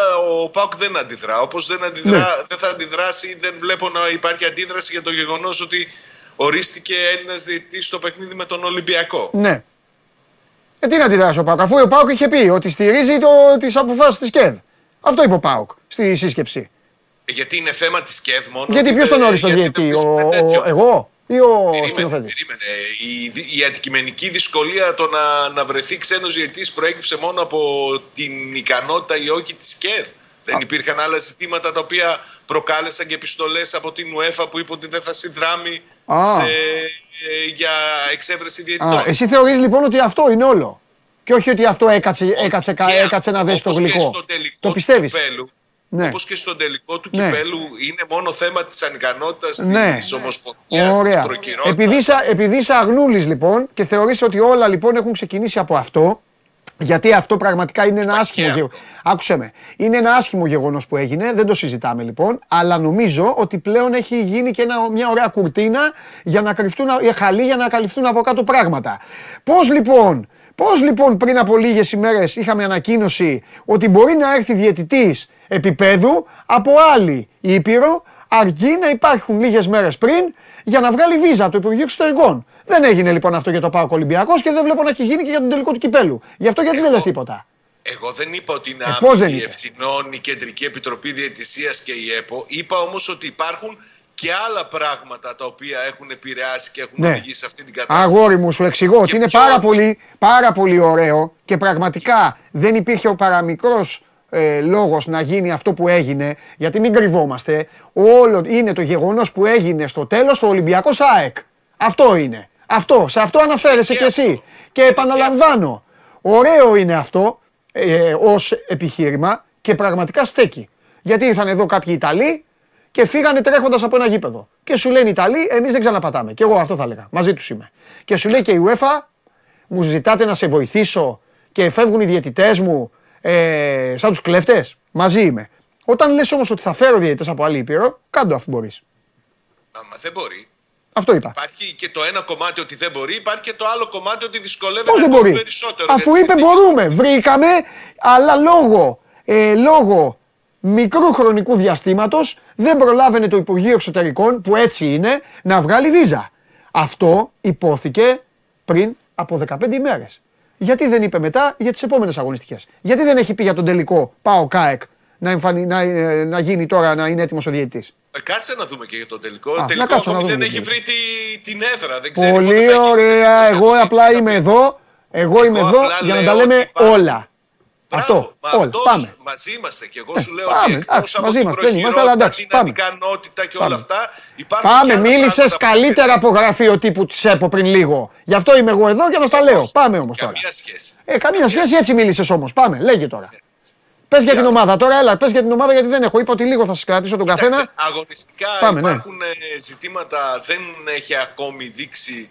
ο Πάουκ δεν αντιδρά. Όπως δεν, αντιδρά, Ναι. δεν θα αντιδράσει, δεν βλέπω να υπάρχει αντίδραση για το γεγονός ότι ορίστηκε Έλληνας διαιτητής στο παιχνίδι με τον Ολυμπιακό. Ναι. Ε, τι να αντιδράσει ο Πάουκ, αφού ο Πάουκ είχε πει ότι στηρίζει τις αποφάσεις της ΚΕΔ. Αυτό είπε ο Πάουκ στη σύσκεψη. Ε, Γιατί είναι θέμα της ΚΕΔ μόνο. Γιατί ότι ποιος τον δεν- όρισε τον γιατί διαιτή, δεν ο, βρίσκουμε ο- τέτοιο. εγώ; Ή ο Περίμενε, σκηνοθέτης. περίμενε. Η, δι- η αντικειμενική δυσκολία το να, να βρεθεί ξένος διαιτητής προέκυψε μόνο από την ικανότητα ή όχι της ΚΕΔ. Δεν υπήρχαν άλλα ζητήματα τα οποία προκάλεσαν και επιστολές από την UEFA που είπε ότι δεν θα συνδράμει Α. σε, ε, για εξέβρεση διαιτητών. Α, εσύ θεωρείς λοιπόν ότι αυτό είναι όλο; Και όχι ότι αυτό έκατσε, έκατσε, κα- Και έκατσε να δέσει το όπως και γλυκό. στο τελικό Το του πιστεύεις; κυπέλου, Ναι. Όπως και στον τελικό του Ναι. κυπέλου είναι μόνο θέμα της ανικανότητας Ναι. της Ομοσπονδίας, της Ωραία. προκυρότητας. Επειδή είσαι, επειδή είσαι αγνούλης λοιπόν και θεωρείς ότι όλα λοιπόν έχουν ξεκινήσει από αυτό, γιατί αυτό πραγματικά είναι ένα Υπάρχει άσχημο αυτό. γεγονό. Άκουσε με. Είναι ένα άσχημο γεγονός που έγινε, δεν το συζητάμε λοιπόν, αλλά νομίζω ότι πλέον έχει γίνει και ένα, μια ωραία κουρτίνα για να κρυφτούν, ε, χαλί για να καλυφθούν από κάτω πράγματα. Πώς λοιπόν, πώς λοιπόν πριν από λίγες ημέρες είχαμε ανακοίνωση ότι μπορεί να έρθει διαιτητής επίπεδου από άλλη ήπειρο, αρκεί να υπάρχουν λίγες μέρες πριν για να βγάλει βίζα από το Υπουργείο Εξωτερικών. Δεν έγινε λοιπόν αυτό για το Πάο Ολυμπιακός και δεν βλέπω να έχει γίνει και για τον τελικό του κυπέλου. Γι' αυτό γιατί δεν λες τίποτα; Εγώ δεν είπα ότι είναι Ε, πώς δεν άμεση είπες; ευθυνών η Κεντρική Επιτροπή Διαιτησίας και η ΕΠΟ. Είπα όμως ότι υπάρχουν και άλλα πράγματα τα οποία έχουν επηρεάσει και έχουν Ναι. οδηγήσει σε αυτή την κατάσταση. Αγόρι μου, σου εξηγώ ότι Και είναι πιο- πάρα πολύ, πάρα πολύ ωραίο και πραγματικά δεν υπήρχε ο παραμικρός ε, λόγος να γίνει αυτό που έγινε, γιατί μην κρυβόμαστε, όλο είναι το γεγονός που έγινε στο τέλος στο Ολυμπιακό ΑΕΚ. Αυτό είναι. Αυτό, σε αυτό αναφέρεσαι Και κι εσύ. αυτό. Και επαναλαμβάνω, ωραίο είναι αυτό ε, ως επιχείρημα και πραγματικά στέκει. Γιατί ήρθαν εδώ κάποιοι Ιταλοί και φύγανε τρέχοντας από ένα γήπεδο. Και σου λένε οι Ιταλοί, εμείς δεν ξαναπατάμε. Και εγώ αυτό θα έλεγα. Μαζί τους είμαι. Και σου λέει και η UEFA, μου ζητάτε να σε βοηθήσω και φεύγουν οι διαιτητές μου ε, σαν τους κλέφτες. Μαζί είμαι. Όταν λες όμως ότι θα φέρω διαιτητές από άλλη ήπειρο, κάντο αφού μπορείς. Μα, μα δεν μπορεί. Αυτό είπα. Υπάρχει και το ένα κομμάτι ότι δεν μπορεί, υπάρχει και το άλλο κομμάτι ότι δυσκολεύεται Πώ δεν ακόμη μπορεί. περισσότερο. Αφού για τις είπε συνθήκες μπορούμε, βρήκαμε, αλλά λόγω, ε, λόγω μικρού χρονικού διαστήματος δεν προλάβαινε το Υπουργείο Εξωτερικών, που έτσι είναι, να βγάλει βίζα. Αυτό υπόθηκε πριν από 15 ημέρες. Γιατί δεν είπε μετά για τις επόμενες αγωνιστικές; Γιατί δεν έχει πει για τον τελικό Πάο Κάεκ να, εμφανι... να, ε, να γίνει τώρα να είναι έτοιμος ο διαιτητής; Ε, κάτσε να δούμε και για τον τελικό. Α, τελικό να κάτσω να ακόμη δούμε δεν και έχει τελικό. βρει τη, την έδρα. Δεν ξέρει πότε Πολύ θα γίνει. ωραία. Θα Εγώ δει απλά τι θα είμαι πει. εδώ. Εγώ είμαι Εγώ εδώ απλά για να λέω τα λέμε ότι υπάρχουν- όλα. Μπράβο, Αυτό. μα Όλα. αυτός Πάμε. μαζί είμαστε και εγώ Ε, σου λέω πάμε, ότι εντάξει, εκτός από μαζί την είμαστε, δεν είμαστε, αλλά προχειρότητα, εντάξει, την πάμε. ανικανότητα και Πάμε. όλα αυτά υπάρχουν και Πάμε, άλλα μίλησες πράγματα που καλύτερα από γραφείο τύπου τη ΕΠΟ πριν λίγο. Γι' αυτό είμαι εγώ εδώ για να στα λέω. Πάμε όμως τώρα. Καμία σχέση. Ε, καμία σχέση, έτσι μίλησες όμως. Πάμε, λέγε τώρα. Πες για Για την να- ομάδα τώρα, έλα, πες για την ομάδα γιατί δεν έχω. Είπα ότι λίγο θα σας κρατήσω τον Κοίταξε, καθένα. αγωνιστικά Πάμε, ναι. υπάρχουν ε, ζητήματα, δεν έχει ακόμη δείξει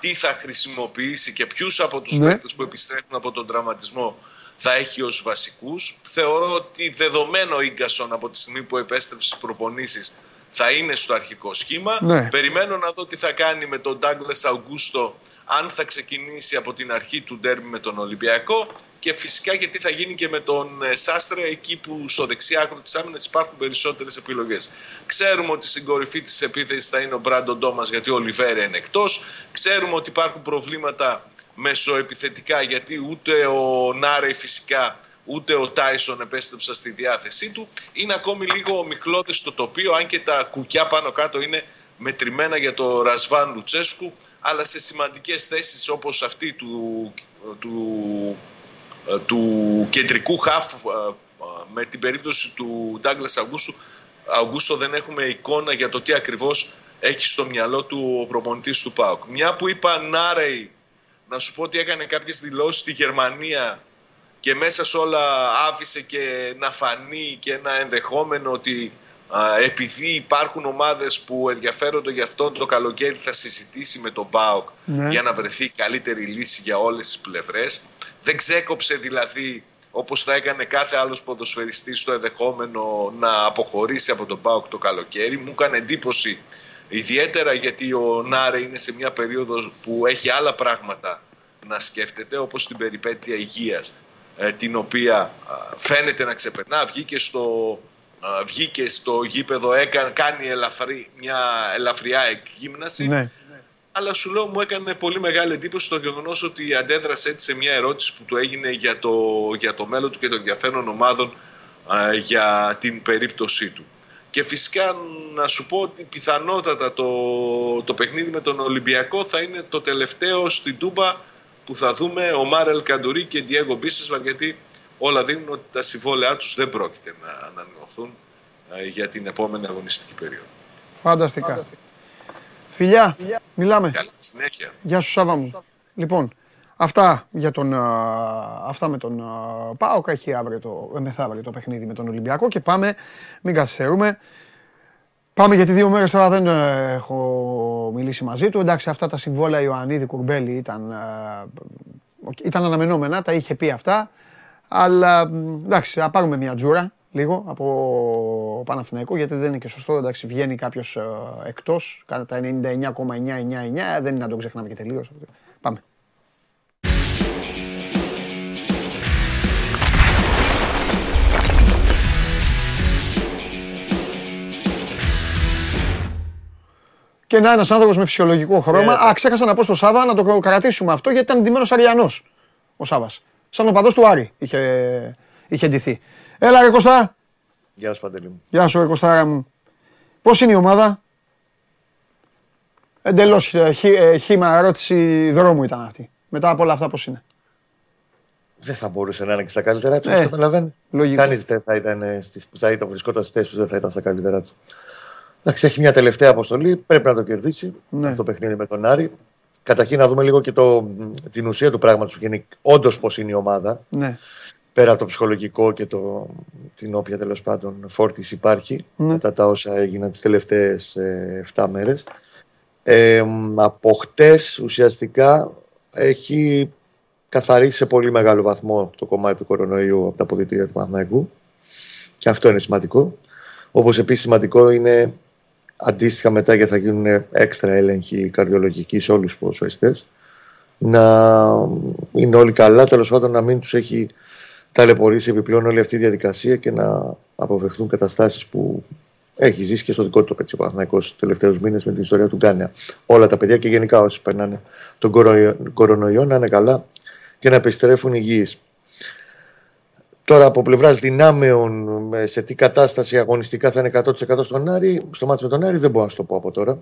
τι θα χρησιμοποιήσει και ποιους από τους Ναι. ναι. που επιστρέφουν από τον τραυματισμό θα έχει ως βασικούς. Θεωρώ ότι δεδομένο ο Ίγκασον από τη στιγμή που επέστρεψε στις προπονήσεις θα είναι στο αρχικό σχήμα. Ναι. Περιμένω να δω τι θα κάνει με τον Ντάγκλες Αουγκούστο αν θα ξεκινήσει από την αρχή του ντέρμπι με τον Ολυμπιακό και φυσικά και τι θα γίνει και με τον ε, Σάστρε εκεί που στο δεξί άκρο της άμυνας υπάρχουν περισσότερες επιλογές. Ξέρουμε ότι στην κορυφή της επίθεσης θα είναι ο Μπράντον Ντόμας γιατί ο Ολιβέρε είναι εκτός. Ξέρουμε ότι υπάρχουν προβλήματα μεσοεπιθετικά γιατί ούτε ο Νάρεϊ φυσικά ούτε ο Τάισον επέστρεψαν στη διάθεσή του. Είναι ακόμη λίγο μικλώδες το τοπίο αν και τα κουκιά πάνω κάτω είναι μετρημένα για το Ρασβάν Λουτσέσκου αλλά σε σημαντικές θέσεις όπως αυτή του, του, ε, του κεντρικού χαφ ε, ε, με την περίπτωση του Ντάγκλας Αυγούστου Αυγούστο δεν έχουμε εικόνα για το τι ακριβώς έχει στο μυαλό του ο προπονητής του ΠΑΟΚ. Μια που είπα Νάρεϊ να σου πω ότι έκανε κάποιες δηλώσεις στη Γερμανία και μέσα σε όλα άφησε και να φανεί και ένα ενδεχόμενο ότι α, επειδή υπάρχουν ομάδες που ενδιαφέρονται για αυτόν το καλοκαίρι θα συζητήσει με τον ΠΑΟΚ Ναι. για να βρεθεί καλύτερη λύση για όλες τις πλευρές. Δεν ξέκοψε δηλαδή όπως θα έκανε κάθε άλλος ποδοσφαιριστής το ενδεχόμενο να αποχωρήσει από τον ΠΑΟΚ το καλοκαίρι. Μου έκανε εντύπωση ιδιαίτερα γιατί ο Νάρε είναι σε μια περίοδος που έχει άλλα πράγματα να σκέφτεται όπως την περιπέτεια υγείας ε, την οποία α, φαίνεται να ξεπερνά. Βγήκε στο, α, βγήκε στο γήπεδο, έκανε, κάνει ελαφρύ, μια ελαφριά εκγύμναση. Ναι. Αλλά σου λέω μου έκανε πολύ μεγάλη εντύπωση το γεγονός ότι αντέδρασε έτσι σε μια ερώτηση που του έγινε για το, για το μέλλον του και των ενδιαφέρον ομάδων α, για την περίπτωσή του. Και φυσικά να σου πω ότι πιθανότατα το, το παιχνίδι με τον Ολυμπιακό θα είναι το τελευταίο στην Τούμπα που θα δούμε ο Μάρελ Καντουρί και Διέγο Μπίσεσβαρ γιατί όλα δίνουν ότι τα συμβόλαιά τους δεν πρόκειται να ανανεωθούν α, για την επόμενη αγωνιστική περίοδο. Φανταστικά. Φιλιά, μιλάμε. Καλή συνέχεια. Γεια σου Σάβα μου. Λοιπόν, αυτά, για τον, α, αυτά με τον α, ΠΑΟΚ. Έχει αύριο το, ε, μεθαύριο το παιχνίδι με τον Ολυμπιακό και πάμε, μην καθυστερούμε. Πάμε γιατί δύο μέρες τώρα δεν ε, έχω μιλήσει μαζί του. Εντάξει, αυτά τα συμβόλαια Ιωαννίδη Κουρμπέλη ήταν, ε, οκ, ήταν αναμενόμενα, τα είχε πει αυτά. Αλλά μ, εντάξει, θα πάρουμε μια τζούρα λίγο από Παναθηναϊκό γιατί δεν είναι και σωστό. Εντάξει, βγαίνει κάποιος εκτός, κατά τα 99,999, δεν είναι να τον ξεχνάμε και τελείως. Και να ένας άνθρωπος με φυσιολογικό χρώμα. Α, ξέχασα να πω στο Σάβα να το κρατήσουμε αυτό γιατί ήταν ντυμένος Αριανός ο Σάβας. Σαν ο παδός του Άρη είχε, είχε ντυθεί. Έλα, ρε Κωστά. Γεια σου Παντελή μου. Γεια σου, ρε Κωστάρα μου. Πώς είναι η ομάδα, Εντελώς χήμα ερώτηση δρόμου ήταν αυτή. Μετά από όλα αυτά, πώς είναι; Δεν θα μπορούσε να είναι και στα καλύτερά του, Ε, ε, καταλαβαίνεις. λογικό. Κανείς δεν θα ήταν ε, στις, που θα ήταν, βρισκόταν στις θέσεις που δεν θα ήταν στα καλύτερά του. Εντάξει, έχει μια τελευταία αποστολή. Πρέπει να το κερδίσει Ναι. το παιχνίδι με τον Άρη. Καταρχήν να δούμε λίγο και το, την ουσία του πράγματος που γίνει όντως πώς είναι η ομάδα. Ναι. Πέρα από το ψυχολογικό και το, την όποια τέλος πάντων φόρτιση υπάρχει Ναι. μετά τα όσα έγιναν τις τελευταίες 7 μέρες. Ε, μ, από χτες ουσιαστικά έχει καθαρίσει σε πολύ μεγάλο βαθμό το κομμάτι του κορονοϊού από τα αποδητήρια του Παναθηναϊκού και αυτό είναι σημαντικό. Όπως επίσης σημαντικό είναι αντίστοιχα μετά γιατί θα γίνουν έξτρα έλεγχοι καρδιολογικοί σε όλους τους ποδοσφαιριστές να είναι όλοι καλά, τέλος πάντων να μην τους έχει ταλαιπωρήσει επιπλέον όλη αυτή η διαδικασία και να αποφευχθούν καταστάσεις που έχει ζήσει και στο δικό του πετσί ο Παναθηναϊκός του τελευταίους μήνες με την ιστορία του Γκάνια. Όλα τα παιδιά και γενικά όσοι περνάνε τον κορονοϊό να είναι καλά και να επιστρέφουν υγιείς. Τώρα από πλευράς δυνάμεων, σε τι κατάσταση αγωνιστικά θα είναι 100% στον Άρη, στο μάτι με τον Άρη δεν μπορώ να σου το πω από τώρα.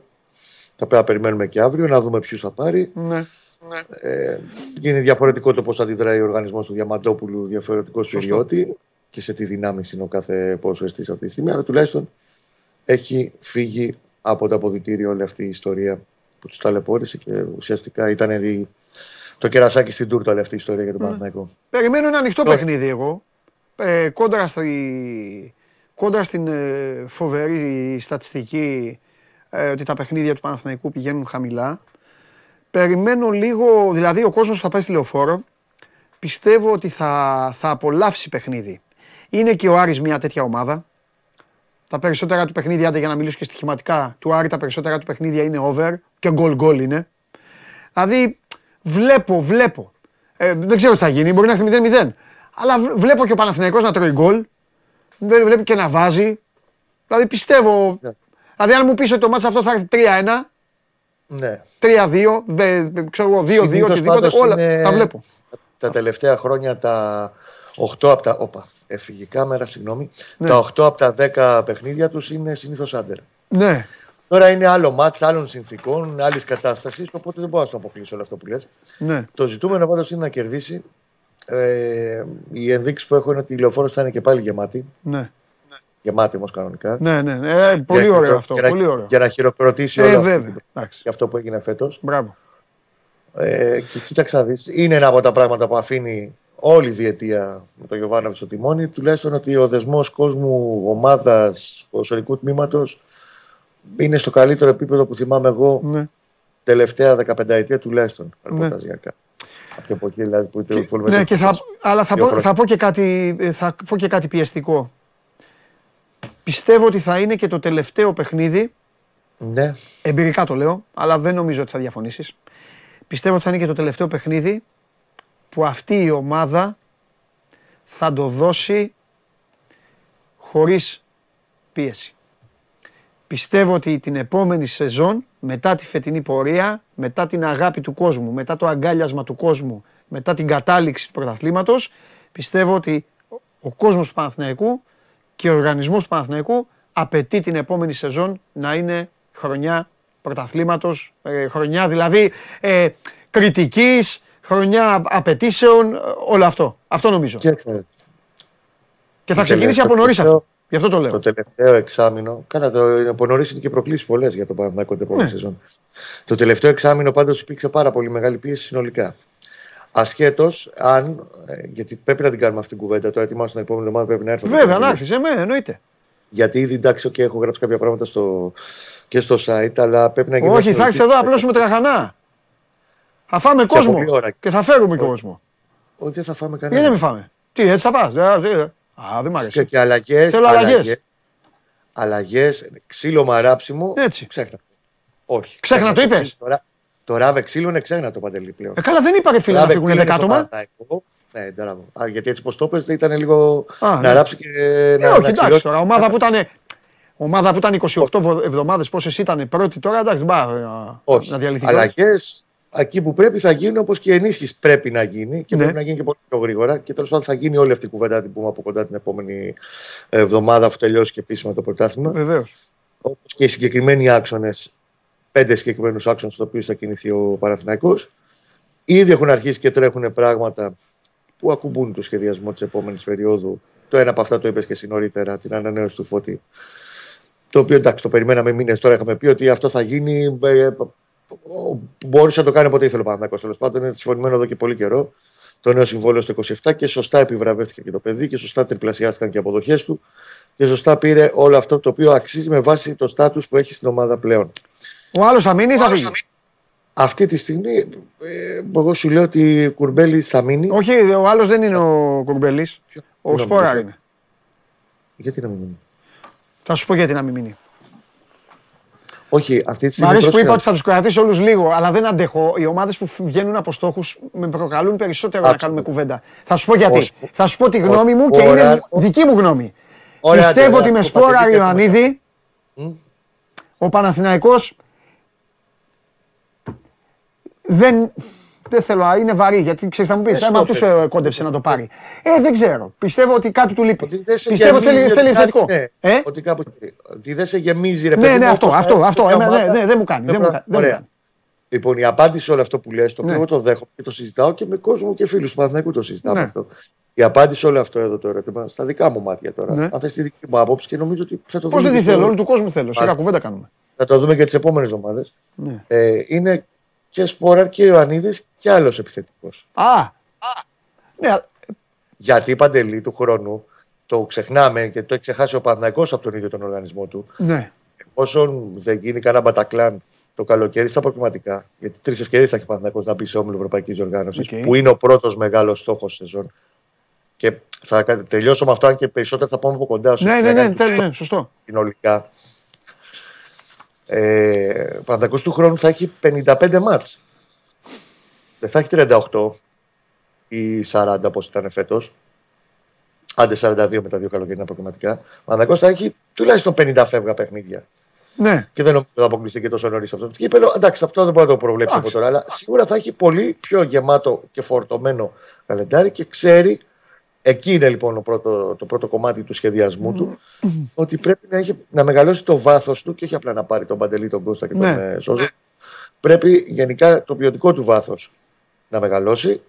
Θα πρέπει να περιμένουμε και αύριο να δούμε ποιους θα πάρει. Ναι. Ε, είναι διαφορετικό το πώς αντιδράει ο οργανισμός του Διαμαντόπουλου, διαφορετικό του Ιριώτη και σε τι δυνάμεις είναι ο κάθε ποσοστή αυτή τη στιγμή. Αλλά τουλάχιστον έχει φύγει από το αποδητήριο όλη αυτή η ιστορία που τους ταλαιπώρησε και ουσιαστικά ήταν το κερασάκι στην τούρτα όλη αυτή η ιστορία για τον mm. Παναθηναϊκό. Περιμένω ένα ανοιχτό παιχνίδι εγώ. Ε, κόντρα, στη, κόντρα στην ε, φοβερή στατιστική ε, ότι τα παιχνίδια του Παναθηναϊκού πηγαίνουν χαμηλά. Περιμένω λίγο, δηλαδή ο κόσμος θα πάει στη λεωφόρο. Πιστεύω ότι θα, θα απολαύσει παιχνίδι. Είναι και ο Άρης μια τέτοια ομάδα. Τα περισσότερα του παιχνίδια, άντε για να μιλήσω και στοιχηματικά, του Άρη τα περισσότερα του παιχνίδια είναι over και γκολ γκολ είναι. Δηλαδή βλέπω, βλέπω. Ε, δεν ξέρω τι θα γίνει, μπορεί να έρθει 0-0. Αλλά βλέπω και ο Παναθηναϊκός να τρώει γκολ. Βλέπει και να βάζει. Δηλαδή πιστεύω. Ναι. Δηλαδή, αν μου πεις ότι το μάτι αυτό θα έρθει 3-1. Ναι. 3-2, ξέρω εγώ, 2-2, οτιδήποτε. Όλα τα βλέπω. Τα τελευταία χρόνια τα 8 από τα. Όπα, έφυγε η κάμερα, συγγνώμη. Ναι. Τα 8 από τα 10 παιχνίδια τους είναι συνήθως άντερ. Ναι. Τώρα είναι άλλο μάτς, άλλων συνθήκων, άλλης κατάστασης, οπότε δεν μπορώ να το αποκλείσω όλο αυτό που λες. Ναι. Το ζητούμενο πάντως είναι να κερδίσει ε, οι ενδείξεις που έχω είναι ότι η λεωφόρος θα είναι και πάλι γεμάτη. Ναι. Γεμάτη όμως κανονικά. Ναι, ναι, ναι. Ε, πολύ για, ωραίο αυτό. Για, πολύ ωραίο. για να χειροκροτήσει ε, όλο βέβαια. αυτό, για αυτό που έγινε φέτος. Μπράβο. Ε, και κοίταξα δεις, είναι ένα από τα πράγματα που αφήνει όλη η διετία με τον Γιωβάνοβιτς στο τιμόνι, τουλάχιστον ότι ο δεσμός κόσμου, ομάδας, ποδοσφαιρικού τμήματος είναι στο καλύτερο επίπεδο που θυμάμαι εγώ ναι. τελευταία 15 ετία τουλάχιστον. Ναι. Από εκεί δηλαδή που και, ναι, και θα, αλλά θα πω, θα, πω και κάτι, θα πω και κάτι πιεστικό. Πιστεύω ότι θα είναι και το τελευταίο παιχνίδι. Ναι. Εμπειρικά το λέω, αλλά δεν νομίζω ότι θα διαφωνήσεις. Πιστεύω ότι θα είναι και το τελευταίο παιχνίδι που αυτή η ομάδα θα το δώσει χωρίς πίεση. Πιστεύω ότι την επόμενη σεζόν, μετά τη φετινή πορεία, μετά την αγάπη του κόσμου, μετά το αγκάλιασμα του κόσμου, μετά την κατάληξη του πρωταθλήματος, πιστεύω ότι ο κόσμος του Παναθηναϊκού και ο οργανισμός του Παναθηναϊκού απαιτεί την επόμενη σεζόν να είναι χρονιά πρωταθλήματος, ε, χρονιά δηλαδή ε, κριτικής, χρονιά απαιτήσεων, όλο αυτό. Αυτό νομίζω. Και θα ξεκινήσει από νωρίς αυτό. Γι' αυτό το λέω. Το τελευταίο εξάμεινο. Κάνα το από νωρί είναι και προκλήσεις πολλές για το Παναθηναϊκό την επόμενη ναι. σεζόν. Το τελευταίο εξάμεινο πάντως υπήρξε πάρα πολύ μεγάλη πίεση συνολικά. Ασχέτως αν. Ε, γιατί πρέπει να την κάνουμε αυτή την κουβέντα. Το έτοιμο στην επόμενη εβδομάδα πρέπει να έρθει. Βέβαια, να έρθεις, εμένα εννοείται. Γιατί ήδη εντάξει, και έχω γράψει κάποια πράγματα στο, και στο site, αλλά πρέπει να γίνει. Όχι, θα έρθει εδώ, απλώσουμε τραχανά. Θα φάμε κόσμο. Και θα φέρουμε κόσμο. Όχι, δεν θα φάμε κανένα. Γιατί δεν με φάμε; Τι, έτσι θα πας. Α, δεν μ' αρέσει. Και, και αλλαγές. Θέλω αλλαγές. Αλλαγές, ξύλο μαράψιμο. Έτσι. Ξέχνα. Όχι. Ξέχνα το είπες. Τώρα, το ράβε ξύλο είναι ξέχνα το παντελή πλέον. Ε, καλά, δεν είπα ρε φίλε να φύγουν δεκάτομα. Ναι, μπράβο. Α, γιατί έτσι πώ το πες ήταν λίγο Α, να ναι. ράψει και ε, να, όχι, να εντάξει τώρα. Ομάδα που ήταν, ομάδα που ήταν 28 εβδομάδες, πόσες ήταν πρώτη τώρα, εντάξει, μπα, όχι. να διαλυθεί. Αλλαγές εκεί που πρέπει θα γίνει όπως και η ενίσχυση πρέπει να γίνει και ναι. πρέπει να γίνει και πολύ πιο γρήγορα. Και τέλος πάντων θα γίνει όλη αυτή η κουβέντα την πούμε από κοντά την επόμενη εβδομάδα αφού τελειώσει και επίσημα το πρωτάθλημα. Βεβαίως. Όπως και οι συγκεκριμένοι άξονες, πέντε συγκεκριμένους άξονες στους οποίους θα κινηθεί ο Παναθηναϊκός. Ήδη έχουν αρχίσει και τρέχουν πράγματα που ακουμπούν το σχεδιασμό της επόμενης περίοδου. Το ένα από αυτά το είπες και εσύ νωρίτερα, την ανανέωση του Φώτη. Το οποίο εντάξει, το περιμέναμε μήνες τώρα. Είχαμε πει ότι αυτό θα γίνει ε, μπορούσε να το κάνει όποτε ήθελε ο Παναθηναϊκός τέλος πάντων. Είναι συμφωνημένο εδώ και πολύ καιρό. Το νέο συμβόλαιο στο 27 και σωστά επιβραβεύτηκε και το παιδί και σωστά τριπλασιάστηκαν και οι αποδοχές του και σωστά πήρε όλο αυτό το οποίο αξίζει με βάση το στάτου που έχει στην ομάδα πλέον. Ο άλλος θα μείνει ή θα φύγει; Αυτή τη στιγμή, ε, εγώ σου λέω ότι Κουρμπέλη θα μείνει. Όχι, ο άλλος δεν είναι ο Κουρμπέλης. Ο Σπόρα είναι. Γιατί να μην μείνει; Θα σου πω γιατί να μην μείνει. Όχι, αυτή τη Μ' στιγμή. αρέσει που πρόσεχε. είπα ότι θα τους κρατήσει όλους λίγο, αλλά δεν αντέχω. Οι ομάδες που βγαίνουν από στόχους με προκαλούν περισσότερο να Άκουσα. κάνουμε κουβέντα. Θα σου πω γιατί. Όχι. Θα σου πω τη γνώμη Όχι. μου και είναι Ωραία. δική μου γνώμη. Ωραία, Πιστεύω άντε, ότι με το σπόρα πακέτο Ιωαννίδη ο Παναθηναϊκός δεν, δεν θέλω, α, είναι βαρύ γιατί ξέρεις, θα μου πεις: Ε, Ε, με αυτού στόπερ. κόντεψε να το πάρει. Ε, δεν ξέρω. Πιστεύω ότι κάτι του λείπει. Ότι δεν σε Πιστεύω ότι θέλει, γεμίζει, θέλει ότι θετικό. κάτι- ναι, Ε; Ότι κάπου. Ότι δεν σε γεμίζει, ρε Ναι, παιδί ναι, μου, αυτό, όπως αυτό, θα αυτό. έρθει Εμένα, μια ναι, ομάδα. ναι, δεν μου κάνει, δεν μου κάνει, δεν μου Ωραία. κάνει. Λοιπόν, η απάντηση σε όλο αυτό που λες, το οποίο Ναι. εγώ το δέχομαι και το συζητάω και με κόσμο και φίλους του Παναθηναϊκού το συζητάμε Ναι. αυτό. Η απάντηση σε όλο αυτό εδώ το ερώτημα, στα δικά μου μάτια τώρα. Ναι. Αν θες τη δική μου άποψη και νομίζω ότι θα το Πώς δούμε δεν τη και στο- θέλω, όλου του κόσμου θέλω. Σιγά Μάλιστα. κουβέντα κάνουμε. Θα το δούμε και τις επόμενες εβδομάδες. Ναι. Ε, είναι και Σπόραρ και Ιωαννίδης και άλλος επιθετικός. Α! Ναι, α- Γιατί παντελή του χρόνου το ξεχνάμε και το έχει ξεχάσει ο Παναθηναϊκός από τον ίδιο τον οργανισμό του. ναι. Εφόσον δεν γίνει κανένα μπατακλάν το καλοκαίρι στα προκριματικά, γιατί τρεις ευκαιρίες θα έχει ο Παναθηναϊκός να μπει σε όμιλο Ευρωπαϊκής Διοργάνωσης, Οκ. που είναι ο πρώτος μεγάλος στόχος σεζόν. Και θα κα- τελειώσω με αυτό, αν και περισσότερα θα πάμε από κοντά. όσο Ναι, ναι, θα ναι, κάνει τέλει, ναι, σωστό. συνολικά. Ε, ο Παναθηναϊκός του χρόνου θα έχει 55 μάτς. Δεν θα έχει 38 ή 40 όπως ήταν φέτος. Άντε 42 με τα δύο καλοκαιρινά προγραμματικά. Ο Παναθηναϊκός θα έχει τουλάχιστον 50 φεύγα παιχνίδια. Ναι. Και δεν νομίζω ότι θα αποκλειστεί και τόσο νωρίς αυτό το κύπελο. Εντάξει, αυτό δεν μπορεί να το προβλέψει από Εντάξει. τώρα. Αλλά σίγουρα θα έχει πολύ πιο γεμάτο και φορτωμένο καλεντάρι και ξέρει. Εκεί είναι λοιπόν ο πρώτο, το πρώτο κομμάτι του σχεδιασμού του. Ότι πρέπει να, έχει, να μεγαλώσει το βάθος του και όχι απλά να πάρει τον Παντελή, τον Κώστα και τον Ναι. ε, Σόζο. Πρέπει γενικά το ποιοτικό του βάθος να μεγαλώσει.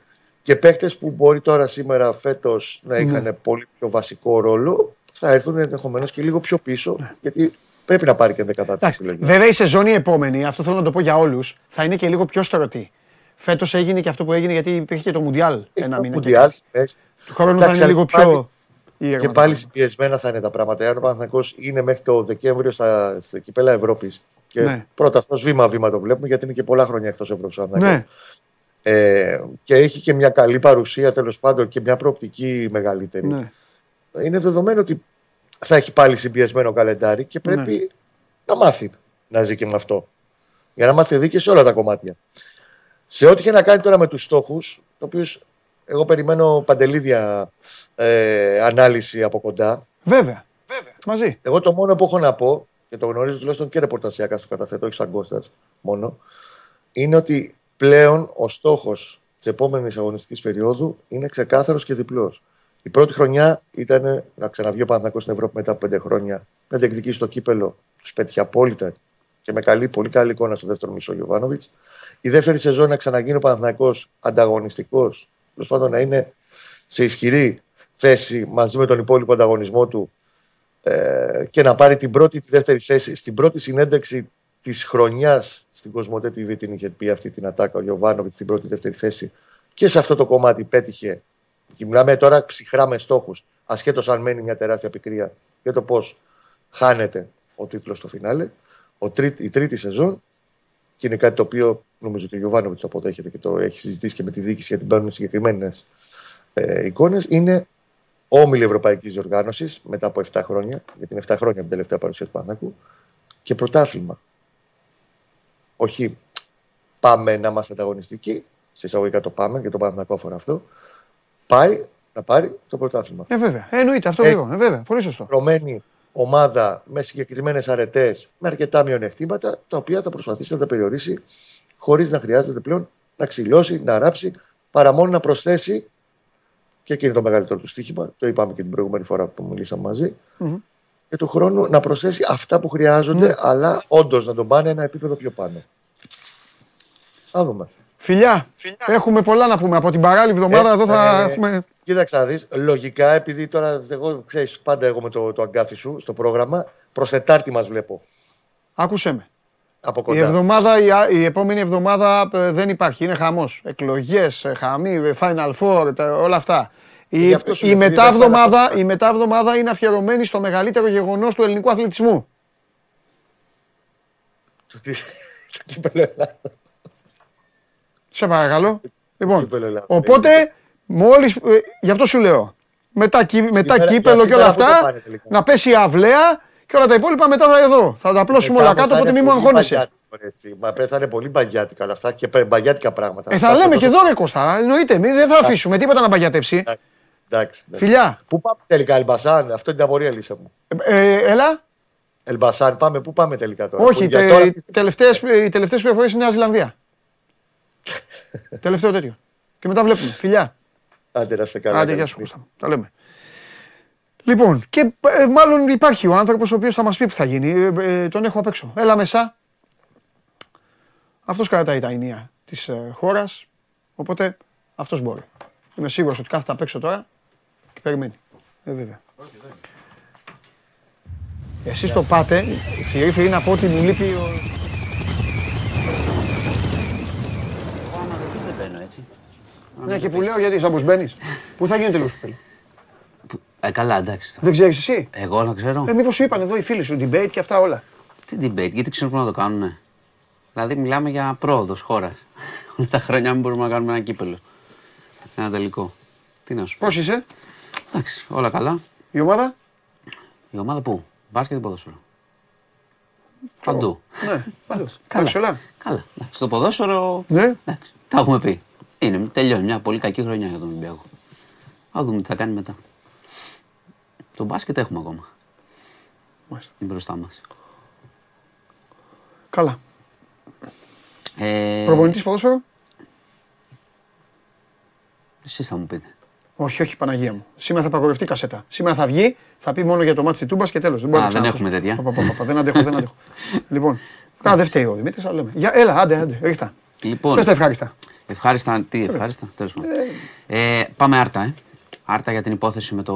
Και παίχτε που μπορεί τώρα σήμερα φέτος να είχαν πολύ πιο βασικό ρόλο θα έρθουν ενδεχομένως και λίγο πιο πίσω. Γιατί πρέπει να πάρει και 10 Εντάξει, επιλογή. βέβαια η σεζόν η επόμενη, αυτό θέλω να το πω για όλους, θα είναι και λίγο πιο στρωτή. Φέτος έγινε και αυτό που έγινε γιατί υπήρχε και το Μουντιάλ ένα μήνα. και Μουντιάλ, κάτι. έτσι. Του χρόνου θα Εντάξει, είναι λίγο πάλι- πιο. ήρεμα Και τα πάλι πράγματα. συμπιεσμένα θα είναι τα πράγματα. Εάν ο Παναθηναϊκός είναι μέχρι το Δεκέμβριο στα, στα κυπέλα Ευρώπης. Και Ναι. πρώτα αυτός βήμα-βήμα το βλέπουμε γιατί είναι και πολλά χρόνια εκτός Ευρώπης. Ναι, Ε, και έχει και μια καλή παρουσία τέλος πάντων και μια προοπτική μεγαλύτερη. ναι. Είναι δεδομένο ότι θα έχει πάλι συμπιεσμένο καλεντάρι και πρέπει Ναι. να μάθει να ζει και με αυτό. Για να είμαστε δίκαιοι σε όλα τα κομμάτια. Σε ό,τι είχε να κάνει τώρα με τους στόχους, το οποίος εγώ περιμένω παντελίδια ε, ανάλυση από κοντά. Βέβαια. Μαζί. Εγώ το μόνο που έχω να πω, και το γνωρίζω τουλάχιστον και ρεπορτασιακά στο καταθέτω, όχι σαν Κώστας μόνο, είναι ότι πλέον ο στόχος της επόμενης αγωνιστικής περίοδου είναι ξεκάθαρος και διπλός. Η πρώτη χρονιά ήταν να ξαναβγεί ο Παναθηναϊκός στην Ευρώπη μετά από πέντε χρόνια, να διεκδικήσει το κύπελο. Τους πέτυχε απόλυτα και με καλή, πολύ καλή εικόνα στο δεύτερο μισό Γιωβάνοβιτς. Η δεύτερη σεζόν να ξαναγίνει ο Παναθηναϊκός ανταγωνιστικός, τέλο πάντων να είναι σε ισχυρή θέση μαζί με τον υπόλοιπο ανταγωνισμό του ε, και να πάρει την πρώτη τη δεύτερη θέση. Στην πρώτη συνέντευξη της χρονιάς στην Κοσμοτέ TV την είχε πει αυτή την ατάκα ο Γιωβάνοβιτς στην πρώτη δεύτερη θέση. Και σε αυτό το κομμάτι πέτυχε. Και μιλάμε τώρα ψυχρά με στόχους, ασχέτως αν μένει μια τεράστια πικρία για το πώς χάνεται ο τίτλος στο φινάλε. Ο τρίτη, η τρίτη σεζόν, και είναι κάτι το οποίο νομίζω και ο Γιωβάνοβιτς το αποδέχεται και το έχει συζητήσει και με τη διοίκηση γιατί μπαίνουν συγκεκριμένες ε, εικόνες, είναι όμιλη Ευρωπαϊκής Διοργάνωσης μετά από 7 χρόνια, γιατί είναι 7 χρόνια από την τελευταία παρουσία του Παναθηναϊκού, και πρωτάθλημα. Όχι πάμε να είμαστε ανταγωνιστικοί, σε εισαγωγικά το πάμε, και το Παναθηναϊκό αφορά αυτό. Πάει να πάρει το πρωτάθλημα. Ε, βέβαια. Ε, εννοείται αυτό Ε, λίγο. Ε, βέβαια. Πολύ σωστό. Ρωμένη ομάδα με συγκεκριμένες αρετές, με αρκετά μειονεκτήματα, τα οποία θα προσπαθήσει να τα περιορίσει χωρίς να χρειάζεται πλέον να ξυλώσει, να ράψει, παρά μόνο να προσθέσει. Και εκεί είναι το μεγαλύτερο του στοίχημα. Το είπαμε και την προηγούμενη φορά που μιλήσαμε μαζί. Μμμ. Και του χρόνου να προσθέσει αυτά που χρειάζονται, Ναι. αλλά όντως να τον πάνε ένα επίπεδο πιο πάνω. Θα δούμε. Φιλιά, έχουμε πολλά να πούμε. Από την παράλληλη εβδομάδα Ε, εδώ θα ε, έχουμε. Κοίταξε να δεις, λογικά επειδή τώρα εγώ ξέρεις πάντα εγώ με το, το αγκάθι σου στο πρόγραμμα, προς Τετάρτη μας βλέπω Άκουσέ με. Από Η, κοντά. εβδομάδα, η, α- η επόμενη εβδομάδα ε, δεν υπάρχει. Είναι χαμός. Εκλογές, ε, χαμή, ε, Final Four, τα- όλα αυτά. Η, γι' αυτό σου η, λέω, επειδή δεν μετάβδομάδα, θα η μετάβδομάδα είναι αφιερωμένη στο μεγαλύτερο γεγονός του ελληνικού αθλητισμού. Το τι- το κύπελλο Ελλάδα. Σε παρακαλώ. Λοιπόν, κύπελλο Ελλάδα. οπότε, μόλις, ε, γι' αυτό σου λέω, μετά, κύ- μετά Σήμερα- κύπελο για και όλα σήμερα πού θα αυτά, πάνε τελικά; να πέσει η αυλαία Και όλα τα υπόλοιπα μετά θα εδώ. Θα τα απλώσουμε όλα κάτω, οπότε μη μου αγχώνεσαι. Μα πρέπει να είναι πολύ μπαγιάτικα όλα αυτά και μπαγιάτικα πράγματα. Ε, θα λέμε και εδώ ρε Κώστα, εννοείται. Δεν θα αφήσουμε τίποτα να μπαγιατέψει. Εντάξει. Φιλιά. Πού πάμε τελικά, Ελμπασάν, αυτό είναι την απορία λύσα μου. Ε, έλα. Ελμπασάν, πάμε, πού πάμε τελικά τώρα; Όχι, τε, τώρα... οι τελευταίες, οι τελευταίες πληροφορίες είναι Νέα Ζηλανδία. Τελευταίο τέτοιο. Και μετά βλέπουμε. Φιλιά. Άντε, να είστε καλά. Άντε, γεια σου, Κώστα. Τα λέμε. Λοιπόν, και ε, μάλλον υπάρχει ο άνθρωπος ο οποίος θα μας πει που θα γίνει. Ε, ε, τον έχω απ' έξω. Έλα μέσα. Αυτός κρατάει τα ενία της ε, χώρας, οπότε αυτός μπορεί. Είμαι σίγουρος ότι κάθεται απ' έξω τώρα και περιμένει. Ε, βέβαια. Εσείς το πάτε, φυρί φυρί να πω ότι μου λείπει ο... Εγώ άμα δεν πεις δεν μπαίνω έτσι. Ναι και που λέω γιατί σαν πως μπαίνεις. Πού θα γίνει τελείως κοπέλα. Ε, καλά, εντάξει. Δεν ξέρεις εσύ; Εγώ να ξέρω. Ε, μήπως σου είπαν εδώ οι φίλοι σου debate και αυτά όλα; Τι debate, γιατί ξέρουν πού να το κάνουνε. Δηλαδή μιλάμε για πρόοδος χώρας. Όλα τα χρόνια μην μπορούμε να κάνουμε ένα κύπελο. Ένα τελικό. Τι να σου πω. Πώς είσαι, Εντάξει, όλα καλά. η ομάδα; Η ομάδα πού, μπάσκετ ή ποδόσφαιρο; Παντού. Ναι, πάντως. Καλά. Εντάξει, όλα. Καλά. Εντάξει, Στο ποδόσφαιρο. Ναι. Εντάξει, τα έχουμε πει. Είναι, τελειώνει μια πολύ κακή χρονιά για τον Ολυμπιακό. Θα δούμε τι θα κάνει μετά. Το μπάσκετ έχουμε ακόμα. Μάλιστα. Είναι μπροστά μας. Καλά. Ε, Προπονητής ποδόσφαιρο; Εσείς θα μου πείτε. Όχι, όχι, Παναγία μου. Σήμερα θα απαγορευτεί η κασέτα. Σήμερα θα βγει, θα πει μόνο για το ματς της Τούμπας και τέλος. Δεν, μπορεί Α, να δεν ξανακούσει. έχουμε τέτοια. Πα, πα, πα, πα, Δεν αντέχω, δεν αντέχω. λοιπόν, καλά, δεν φταίει ο Δημήτρης, αλλά λέμε. Για, έλα, άντε, άντε, ρίχτα. Λοιπόν, Πες τα ευχάριστα. ευχάριστα, τι ευχάριστα, τέλος πάντων. Ε, πάμε άρτα, ε. Άρτα για την υπόθεση με το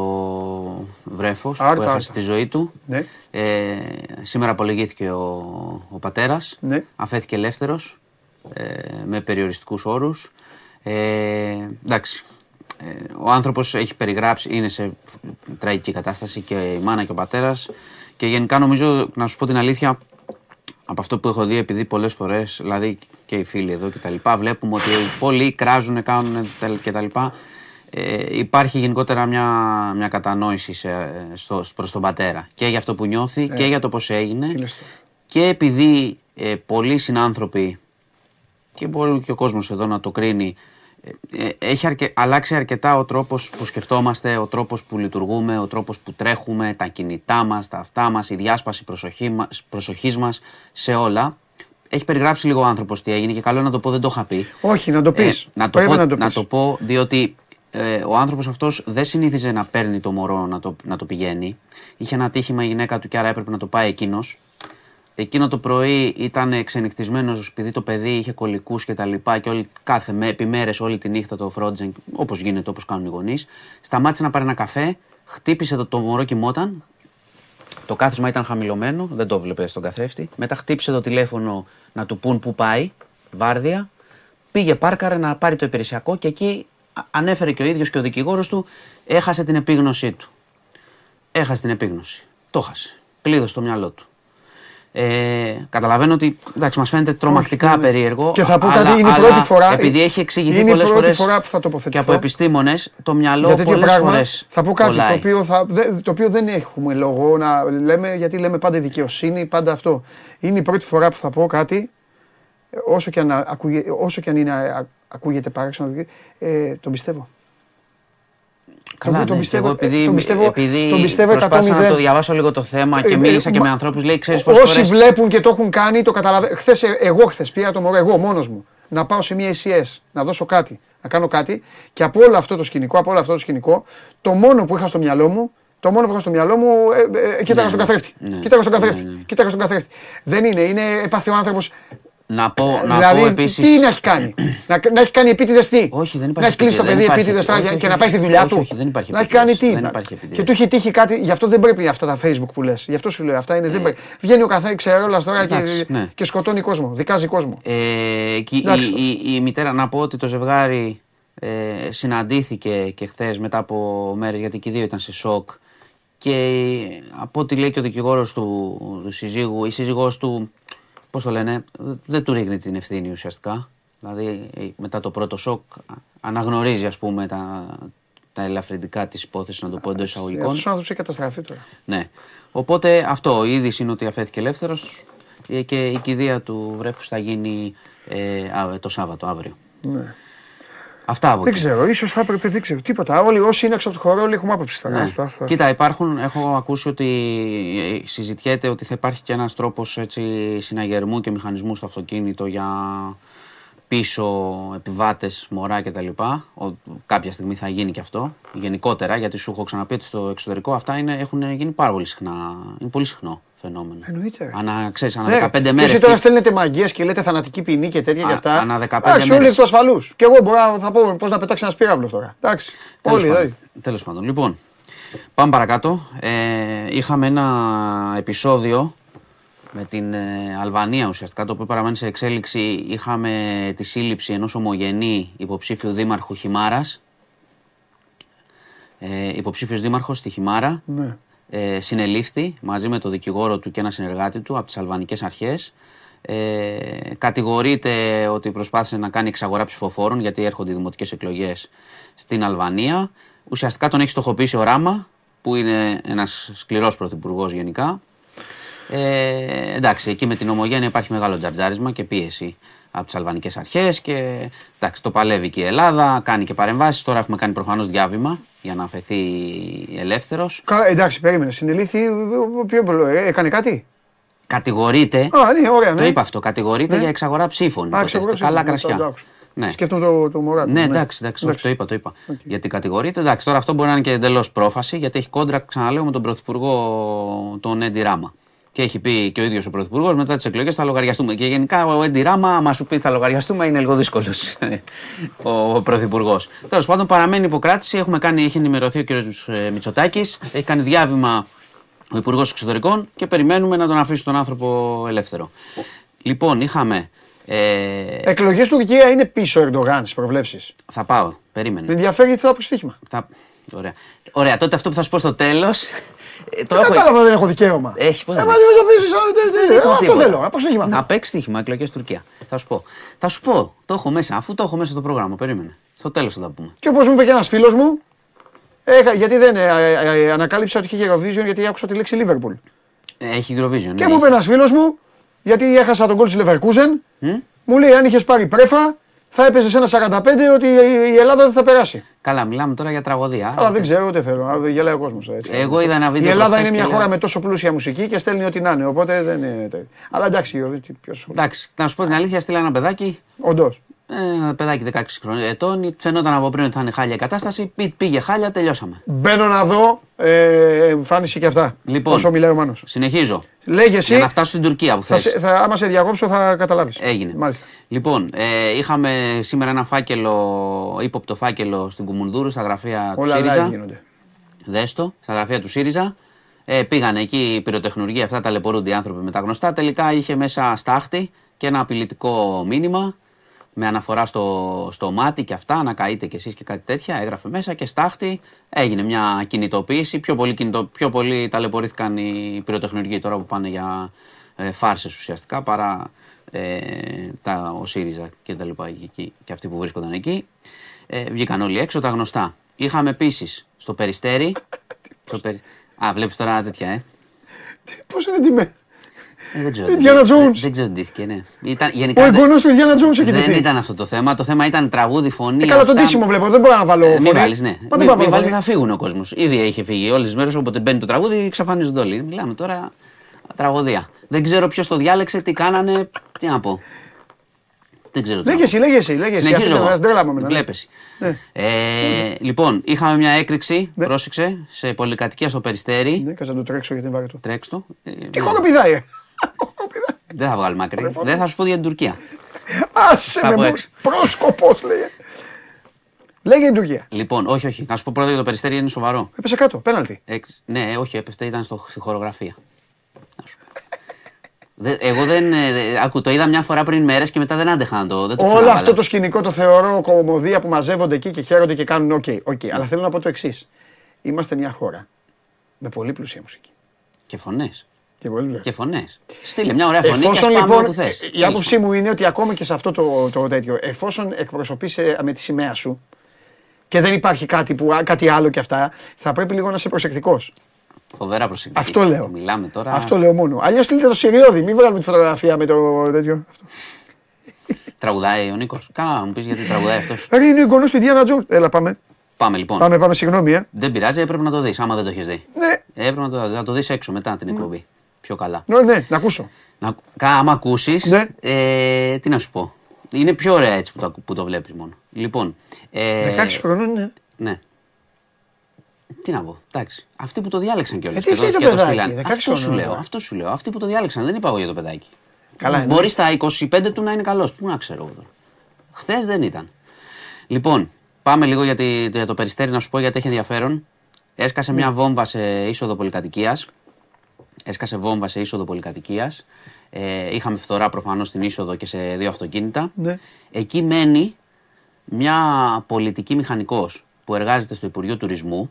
βρέφος Άρτα, που έχασε άρτα. τη ζωή του. Ναι. Ε, σήμερα απολογήθηκε ο, ο πατέρας, Ναι. αφέθηκε ελεύθερος, ε, με περιοριστικούς όρους. Ε, εντάξει, ε, ο άνθρωπος έχει περιγράψει, είναι σε τραγική κατάσταση και η μάνα και ο πατέρας και γενικά νομίζω, να σου πω την αλήθεια, από αυτό που έχω δει, επειδή πολλές φορές, δηλαδή και οι φίλοι εδώ και τα λοιπά, βλέπουμε ότι πολλοί κράζουν, κάνουν και τα λοιπά. Ε, υπάρχει γενικότερα μια, μια κατανόηση σε, στο, προς τον πατέρα και για αυτό που νιώθει και για το πώς έγινε τι λες τώρα. και επειδή ε, πολλοί συνάνθρωποι και μπορεί και ο κόσμος εδώ να το κρίνει ε, ε, έχει αρκε- αλλάξει αρκετά ο τρόπος που σκεφτόμαστε, ο τρόπος που λειτουργούμε, ο τρόπος που τρέχουμε, τα κινητά μας, τα αυτά μας, η διάσπαση προσοχή μας, προσοχής μας σε όλα. Έχει περιγράψει λίγο ο άνθρωπος τι έγινε και καλό είναι να το πω, δεν το είχα πει. Όχι, να το πεις. Ε, να, το Πρέπει πω, να το να πεις. το πω διότι ε, ο άνθρωπος αυτός δεν συνήθιζε να παίρνει το μωρό να το, να το πηγαίνει. Είχε ένα τύχημα η γυναίκα του και άρα έπρεπε να το πάει εκείνος. Εκείνο το πρωί ήταν ξενυχτισμένος επειδή το παιδί είχε κολλικού και τα λοιπά και όλη, κάθε με, επιμέρες όλη τη νύχτα το φρόντζεν, όπως γίνεται, όπως κάνουν οι γονείς. Σταμάτησε να πάρει ένα καφέ, χτύπησε το, το μωρό κοιμόταν. Το κάθισμα ήταν χαμηλωμένο, δεν το βλέπε στον καθρέφτη. Μετά χτύπησε το τηλέφωνο να του πούν πού πάει, βάρδια. Πήγε πάρκαρε να πάρει το υπηρεσιακό και εκεί α- ανέφερε και ο ίδιος και ο δικηγόρος του, έχασε την επίγνωσή του. Έχασε την επίγνωση. Το έχασε. Κλείδωσε το μυαλό του. Ε, καταλαβαίνω ότι εντάξει, μας φαίνεται τρομακτικά Όχι, ναι, ναι. περίεργο. Και θα πω αλλά- κάτι, είναι η αλλά πρώτη φορά- Επειδή έχει εξηγηθεί είναι η πολλές πρώτη φορές φορά που θα και τοποθετηθώ. από επιστήμονες, το μυαλό για τέτοιο πολλές πράγμα φορές. θα πω κάτι το οποίο, θα, δε- το οποίο δεν έχουμε λόγο να λέμε γιατί λέμε πάντα δικαιοσύνη, πάντα αυτό. Είναι η πρώτη φορά που θα πω κάτι ε, όσο και αν, ακούγε, όσο και αν είναι, α- ακούγεται παράξενο, ε, τον πιστεύω. Καλά, τον ναι, και πιστεύω, εγώ επειδή, ε, τον πιστεύω- επειδή τον πιστεύω προσπάθησα 100%. να το διαβάσω λίγο το θέμα και Ε, μίλησα ε, και μα- με ανθρώπους, λέει, ξέρεις πόσες Όσοι φορέ. βλέπουν και το έχουν κάνει, το καταλαβαίνω. Χθες εγώ χθες πήγα το μωρό, εγώ μόνος μου, να πάω σε μια ECS, να δώσω κάτι, να κάνω κάτι και από όλο αυτό το σκηνικό, από όλο αυτό το σκηνικό, το μόνο που είχα στο μυαλό μου, το μόνο που είχα στο μυαλό μου, ε, ε, κοίταγα Ναι, στον ναι, καθρέφτη. ναι. Κοίταγα στον καθρέφτη. Ναι, ναι. Κοίταγα στον καθρέφτη. Δεν είναι, είναι έπαθε ο άνθρωπος. Να πω, να πω Δηλαδή, επίση. τι να έχει κάνει; να, να έχει κάνει επίτηδες τι; Όχι, δεν υπάρχει Να έχει κλείσει το επίτηδες, παιδί δεν υπάρχει επίτηδε επίτηδες. και Όχι, να όχι, πάει στη δουλειά όχι, του; όχι, δεν υπάρχει να έχει κάνει επίτηδες, τι; δεν να- υπάρχει Και επίτηδες. του έχει τύχει κάτι; Γι' αυτό δεν πρέπει αυτά τα facebook που λες. Γι' αυτό σου λέω. Αυτά είναι. Δεν πρέπει. Βγαίνει ο καθένα ξερόλα τώρα και, Εντάξει, ναι. και σκοτώνει κόσμο. Δικάζει κόσμο. Ε, και η, Εντάξει. η, η, μητέρα, να πω ότι το ζευγάρι ε, συναντήθηκε και χθες μετά από μέρες γιατί και οι δύο ήταν σε σοκ. Και από ό,τι λέει και ο δικηγόρος του, του συζύγου, η σύζυγός του, πώς το λένε, δεν του ρίχνει την ευθύνη ουσιαστικά. Δηλαδή ε, μετά το πρώτο σοκ α- αναγνωρίζει ας πούμε τα, τα ελαφρυντικά της υπόθεσης, να το πω εντός εισαγωγικών. Αυτός ο άνθρωπος έχει καταστραφεί τώρα. Ναι. Οπότε αυτό, η είδηση είναι ότι αφέθηκε ελεύθερος και η κηδεία του βρέφους θα γίνει ε, α, το Σάββατο, αύριο. Ναι. Αυτά από Δεν εκεί. ξέρω, ίσως θα έπρεπε, δεν ξέρω. Τίποτα. Όλοι όσοι είναι έξω από το χώρο, όλοι έχουμε άποψη τώρα. Ναι. Άστο, άστο, άστο. Κοίτα, υπάρχουν, έχω ακούσει ότι ε, συζητιέται ότι θα υπάρχει και ένας τρόπος έτσι, συναγερμού και μηχανισμού στο αυτοκίνητο για πίσω επιβάτες, μωρά κτλ. Ο- Κάποια στιγμή θα γίνει και αυτό. Γενικότερα, γιατί σου έχω ξαναπεί ότι στο εξωτερικό αυτά είναι, έχουν γίνει πάρα πολύ συχνά. Είναι πολύ συχνό φαινόμενο. Εννοείται, ρε. Ανα, ξέρεις, ανα Ναι, 15 και μέρες. Εσείς τώρα τι- στέλνετε μαγειέ και λέτε θανατική ποινή και τέτοια Α, και αυτά. ανά 15 Εντάξει, όλοι μέρες. εκ τους ασφαλούς. Και εγώ μπορώ να θα πω πώς να πετάξει ένας πύραυλος τώρα. Εντάξει. Τέλος Όλοι, πάντων. δηλαδή. Τέλος πάντων. Λοιπόν, πάμε παρακάτω. Ε, είχαμε ένα επεισόδιο με την ε, Αλβανία ουσιαστικά, το οποίο παραμένει σε εξέλιξη. Είχαμε τη σύλληψη ενός ομογενή υποψήφιου δήμαρχου Χιμάρας. Ε, υποψήφιος δήμαρχος στη Χιμάρα. Ναι. Ε, συνελήφθη μαζί με το δικηγόρο του και ένα συνεργάτη του από τις αλβανικές αρχές. Ε, κατηγορείται ότι προσπάθησε να κάνει εξαγορά ψηφοφόρων γιατί έρχονται οι δημοτικές εκλογές στην Αλβανία. Ουσιαστικά τον έχει στοχοποιήσει ο Ράμα που είναι ένας σκληρός πρωθυπουργός γενικά. Ε, εντάξει, εκεί με την ομογένεια υπάρχει μεγάλο τζαρτζάρισμα και πίεση από τις αλβανικές αρχές και εντάξει, το παλεύει και η Ελλάδα, κάνει και παρεμβάσεις. Τώρα έχουμε κάνει προφανώς διάβημα για να αφαιθεί ελεύθερος. Καλά, εντάξει, περίμενε. Συνελήφθη. Ποιο ε, έκανε κάτι; Κατηγορείται. Α, ναι, ωραία. Το ναι. είπα αυτό. Κατηγορείται Ναι. για εξαγορά ψήφων. Α, υποτίθεται. εξαγορά Καλά ψήφων, κρασιά. το άκουσα. Ναι. Σκέφτομαι το, το μωράκι. Ναι, εντάξει, εντάξει, όχι, το είπα, το είπα. Γιατί κατηγορείται. Εντάξει, τώρα αυτό μπορεί να είναι και εντελώς πρόφαση, γιατί έχει κόντρα, ξαναλέω, με τον πρωθυπουργό τον Έντι Ράμα. Και έχει πει και ο ίδιος ο πρωθυπουργός μετά τις εκλογές θα λογαριαστούμε. Και γενικά ο Έντι Ράμα, άμα σου πει θα λογαριαστούμε, είναι λίγο δύσκολος ο πρωθυπουργός. Τέλος πάντων, παραμένει υποκράτηση. Έχουμε κάνει, έχει ενημερωθεί ο κ. Μητσοτάκης, έχει κάνει διάβημα ο Υπουργός Εξωτερικών και περιμένουμε να τον αφήσει τον άνθρωπο ελεύθερο. Λοιπόν, είχαμε. Ε, Εκλογές Τουρκία είναι πίσω ο Ερντογάν στις προβλέψεις. θα πάω, περίμενε. Με ενδιαφέρει γιατί θα πω στοίχημα. Θα... Ωραία. Ωραία, τότε αυτό που θα σου πω στο τέλος. το Δεν κατάλαβα, δεν έχω δικαίωμα. Έχεις, πώς Ε, δεν μα έχει. δεν το αφήσεις, α, τε- τε- έχω Αυτό τίποτα. θέλω, να πω στοίχημα. Να παίξει στοίχημα, εκλογές Τουρκία. Θα σου πω. Θα σου πω, το έχω μέσα, αφού το έχω μέσα στο πρόγραμμα. Περίμενε. Στο τέλος θα τα πούμε. Και όπως μου είπε και ένας φίλος μου, έχα- γιατί δεν ε, ε, ε, ανακάλυψα ότι είχε Eurovision γιατί άκουσα τη λέξη Liverpool. Ε, Έχει Eurovision. Και ναι, μου είπε ένας φίλος μου, γιατί έχασα τον κόλ της Leverkusen, Μμ. μου λέει αν είχες πάρει πρέφα, θα έπαιζες ένα 45 ότι η Ελλάδα δεν θα περάσει. Καλά, μιλάμε τώρα για τραγωδία. Αλλά δεν ξέρω, ούτε θέλω. Α, Γελάει ο κόσμος. Εγώ είδα ένα Η βίντεο. Ελλάδα προχθές είναι μια και χώρα λέω- με τόσο πλούσια μουσική και στέλνει ό,τι να είναι. Οπότε δεν είναι. τέτοιο. Αλλά εντάξει, ποιο Εντάξει, να σου πω την αλήθεια, στείλα ένα παιδάκι. Όντως. Ένα παιδάκι 16 χρονών ετών. Φαινόταν από πριν ότι θα είναι χάλια η κατάσταση. Πή- Πήγε χάλια, τελειώσαμε. Μπαίνω να δω ε, εμφάνιση και αυτά. Λοιπόν. Όσο μιλάει ο Μάνος. Συνεχίζω. Λέγε εσύ. Για να φτάσω στην Τουρκία που θα, θες. σε- θα, άμα σε διακόψω θα καταλάβεις. Έγινε. Μάλιστα. Λοιπόν, ε, είχαμε σήμερα ένα φάκελο, ύποπτο φάκελο στην Κουμουνδούρου, στα γραφεία του Όλα live ΣΥΡΙΖΑ. γίνονται. Δέστο, στα γραφεία του ΣΥΡΙΖΑ. Ε, πήγανε εκεί πυροτεχνουργία, αυτά ταλαιπωρούνται οι άνθρωποι με τα γνωστά. Τελικά είχε μέσα στάχτη και ένα απειλητικό μήνυμα με αναφορά στο, στο μάτι και αυτά, να καείτε κι εσείς και κάτι τέτοια. Έγραφε μέσα και στάχτη. Έγινε μια κινητοποίηση. Πιο πολύ, κινητο, πιο πολύ ταλαιπωρήθηκαν οι πυροτεχνουργοί τώρα που πάνε για ε, φάρσες ουσιαστικά παρά ε, τα, ο ΣΥΡΙΖΑ και τα λοιπά και, και αυτοί που βρίσκονταν εκεί. Ε, βγήκαν όλοι έξω τα γνωστά. Είχαμε επίσης στο Περιστέρι. στο περι... Α, βλέπεις τώρα τέτοια, ε. Πώς είναι τιμέ. Ε, δεν ξέρω. Indiana δεν- Jones. Δεν, δεν ξέρω τι ντύθηκε, ναι. Ήταν, γενικά, Ο δεν- εγγονός του Ιντιάνα Τζόνς έχει δεν ντυθεί. ήταν αυτό το θέμα. Το θέμα ήταν τραγούδι, φωνή. Ε, καλά, τον αυτά. τίσιμο βλέπω. Δεν μπορώ να βάλω Ε, φωνή. Μην βάλεις, ναι. Μα Μην, δεν μην μπορώ να βάλεις, βάλω θα φύγουν ο κόσμος. Ήδη έχει φύγει όλες τις μέρες. Όποτε μπαίνει το τραγούδι, εξαφανίζονται όλοι. Μιλάμε τώρα τραγωδία. Δεν ξέρω ποιος το διάλεξε, τι κάνανε. Τι να πω. Δεν ξέρω. τι να Λέγε εσύ, λέγε εσύ. Λέγε εσύ. Συνεχίζω. Αυτή εγώ. την τρέλα μου εμένα, ναι. Βλέπεις. Ναι. Ε, λοιπόν, είχαμε μια έκρηξη, Ναι. πρόσεξε, σε πολυκατοικία στο Περιστέρι. Ναι, κάτσε να το τρέξω γιατί είναι βαρετό. Τρέξτο. Ε, Τι χώρο πηδάει. Ε. δεν θα βγάλει μακρύ. Δεν θα σου πω για την Τουρκία. Άσε Θα με από μου. έξω. Πρόσκοπος λέγε. Λέγε την Τουρκία. Λοιπόν, όχι, όχι. Να σου πω πρώτα για το Περιστέρι είναι σοβαρό. Έπεσε κάτω, πέναλτι. Εξ- ναι, όχι, έπεφτε, ήταν στο, στη χορογραφία. Να σου πω. Δε- εγώ δεν. ε, δε- άκου, το είδα μια φορά πριν μέρες και μετά δεν άντεχα να το. Δεν το Όλο ξανάβαλα. αυτό το σκηνικό το θεωρώ κωμωδία που μαζεύονται εκεί και χαίρονται και κάνουν OK. OK. Αλλά θέλω να πω το εξής. Είμαστε μια χώρα με πολύ πλούσια μουσική. Και φωνές. Και πολύ πλούσια. Και φωνές. Στείλε μια ωραία φωνή και Εφόσον ας πάμε λοιπόν, όπου θες. ε, η Τέλος άποψή μου είναι ότι ακόμα και σε αυτό το, το τέτοιο, εφόσον εκπροσωπείς ε, με τη σημαία σου, και δεν υπάρχει κάτι, που, κάτι άλλο και αυτά, θα πρέπει λίγο να είσαι προσεκτικός. Φοβερά προσεκτική. Αυτό λέω. Μιλάμε τώρα. Αυτό λέω μόνο. Αλλιώς στείλτε το Σιριώδη, μην βγάλουμε τη φωτογραφία με το τέτοιο. Αυτό. Τραγουδάει ο Νίκος. Κάνα να μου πεις γιατί τραγουδάει αυτός. Ρε είναι γονό του Ιντιάνα Τζόουνς. Έλα πάμε. Πάμε λοιπόν. Πάμε, πάμε, συγγνώμη. Ε. Δεν πειράζει, έπρεπε να το δεις. Άμα δεν το έχεις δει. Ναι, Έπρεπε να το, να το δεις έξω μετά την εκπομπή. Πιο καλά. ναι, ναι, να ακούσω. Να, κα- άμα ακούσεις. Ναι. Ε, τι να σου πω. Είναι πιο ωραία έτσι που το, ακου- που το βλέπεις μόνο. Λοιπόν. Ε, 16 χρονών είναι. Ναι. Τι να πω, εντάξει. Αυτοί που το διάλεξαν κιόλας. Ε, τι φταίει το παιδάκι, 16 Αυτό σου χρονών, λέω. ε. Αυτό σου λέω. Αυτοί που το διάλεξαν. Δεν είπα εγώ για το παιδάκι. Καλά είναι. Μπορείς στα 25 του να είναι καλός. Πού να ξέρω εγώ τώρα. Χθες δεν ήταν. Λοιπόν, πάμε λίγο για, τη- για το περιστέρι να σου πω γιατί έχει ενδιαφέρον. Έσκασε Ναι. μια βόμβα σε είσοδο πολυκατοικίας. Έσκασε βόμβα σε είσοδο πολυκατοικίας. Ε, είχαμε φθορά προφανώς στην είσοδο και σε δύο αυτοκίνητα. Ναι. Εκεί μένει μια πολιτική μηχανικός που εργάζεται στο Υπουργείο Τουρισμού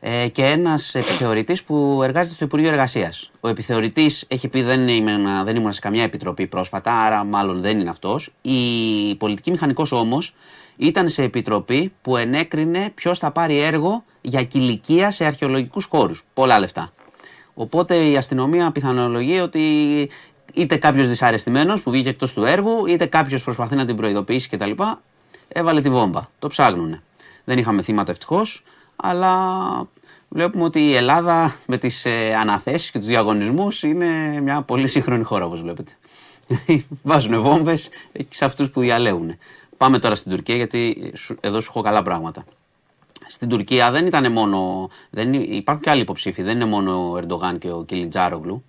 ε, και ένας επιθεωρητής που εργάζεται στο Υπουργείο Εργασίας. Ο επιθεωρητής έχει πει δεν ήμουν, δεν ήμουν σε καμιά επιτροπή πρόσφατα, άρα μάλλον δεν είναι αυτός. Η πολιτική μηχανικός όμως ήταν σε επιτροπή που ενέκρινε ποιος θα πάρει έργο για κηλικία σε αρχαιολογικούς χώρους. Πολλά λεφτά. Οπότε η αστυνομία πιθανολογεί ότι είτε κάποιος δυσαρεστημένος που βγήκε εκτός του έργου, είτε κάποιος προσπαθεί να την προειδοποιήσει κτλ. Έβαλε τη βόμβα. Το ψάχνουνε. Δεν είχαμε θύματα ευτυχώς, αλλά βλέπουμε ότι η Ελλάδα με τις ε, αναθέσεις και τους διαγωνισμούς είναι μια πολύ σύγχρονη χώρα, όπως βλέπετε. Βάζουν βόμβες σε αυτούς που διαλέγουν. Πάμε τώρα στην Τουρκία, γιατί σου- εδώ σου έχω καλά πράγματα. Στην Τουρκία δεν ήταν μόνο. Δεν, είναι- υπάρχουν και άλλοι υποψήφοι, δεν είναι μόνο ο Ερντογάν και ο Κιλιτζάρογλου.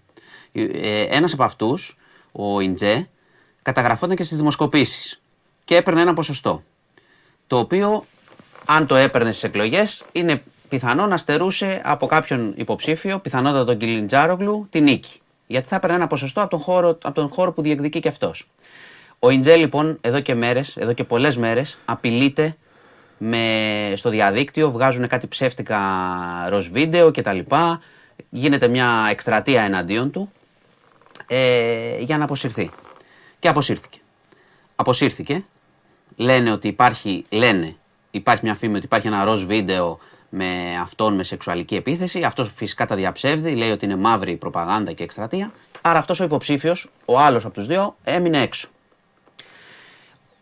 Ε, Ένας από αυτούς, ο Ιντζέ, καταγραφόταν και στις δημοσκοπήσεις και έπαιρνε ένα ποσοστό. Το οποίο, αν το έπαιρνε στις εκλογές, είναι πιθανό να στερούσε από κάποιον υποψήφιο, πιθανότατα τον Κιλιτζάρογλου, τη νίκη. Γιατί θα έπαιρνε ένα ποσοστό από τον χώρο, από τον χώρο που διεκδικεί και αυτός. Ο Ιντζέ λοιπόν εδώ και μέρες, εδώ και πολλές μέρες απειλείται με, στο διαδίκτυο, βγάζουν κάτι ψεύτικα ροζ βίντεο κτλ. Γίνεται μια εκστρατεία εναντίον του ε, για να αποσυρθεί. Και αποσύρθηκε. Αποσύρθηκε. Λένε ότι υπάρχει, λένε, υπάρχει μια φήμη ότι υπάρχει ένα ροζ βίντεο με αυτόν με σεξουαλική επίθεση. Αυτός φυσικά τα διαψεύδει, λέει ότι είναι μαύρη προπαγάνδα και εκστρατεία. Άρα αυτός ο υποψήφιος, ο άλλος από τους δύο, έμεινε έξω.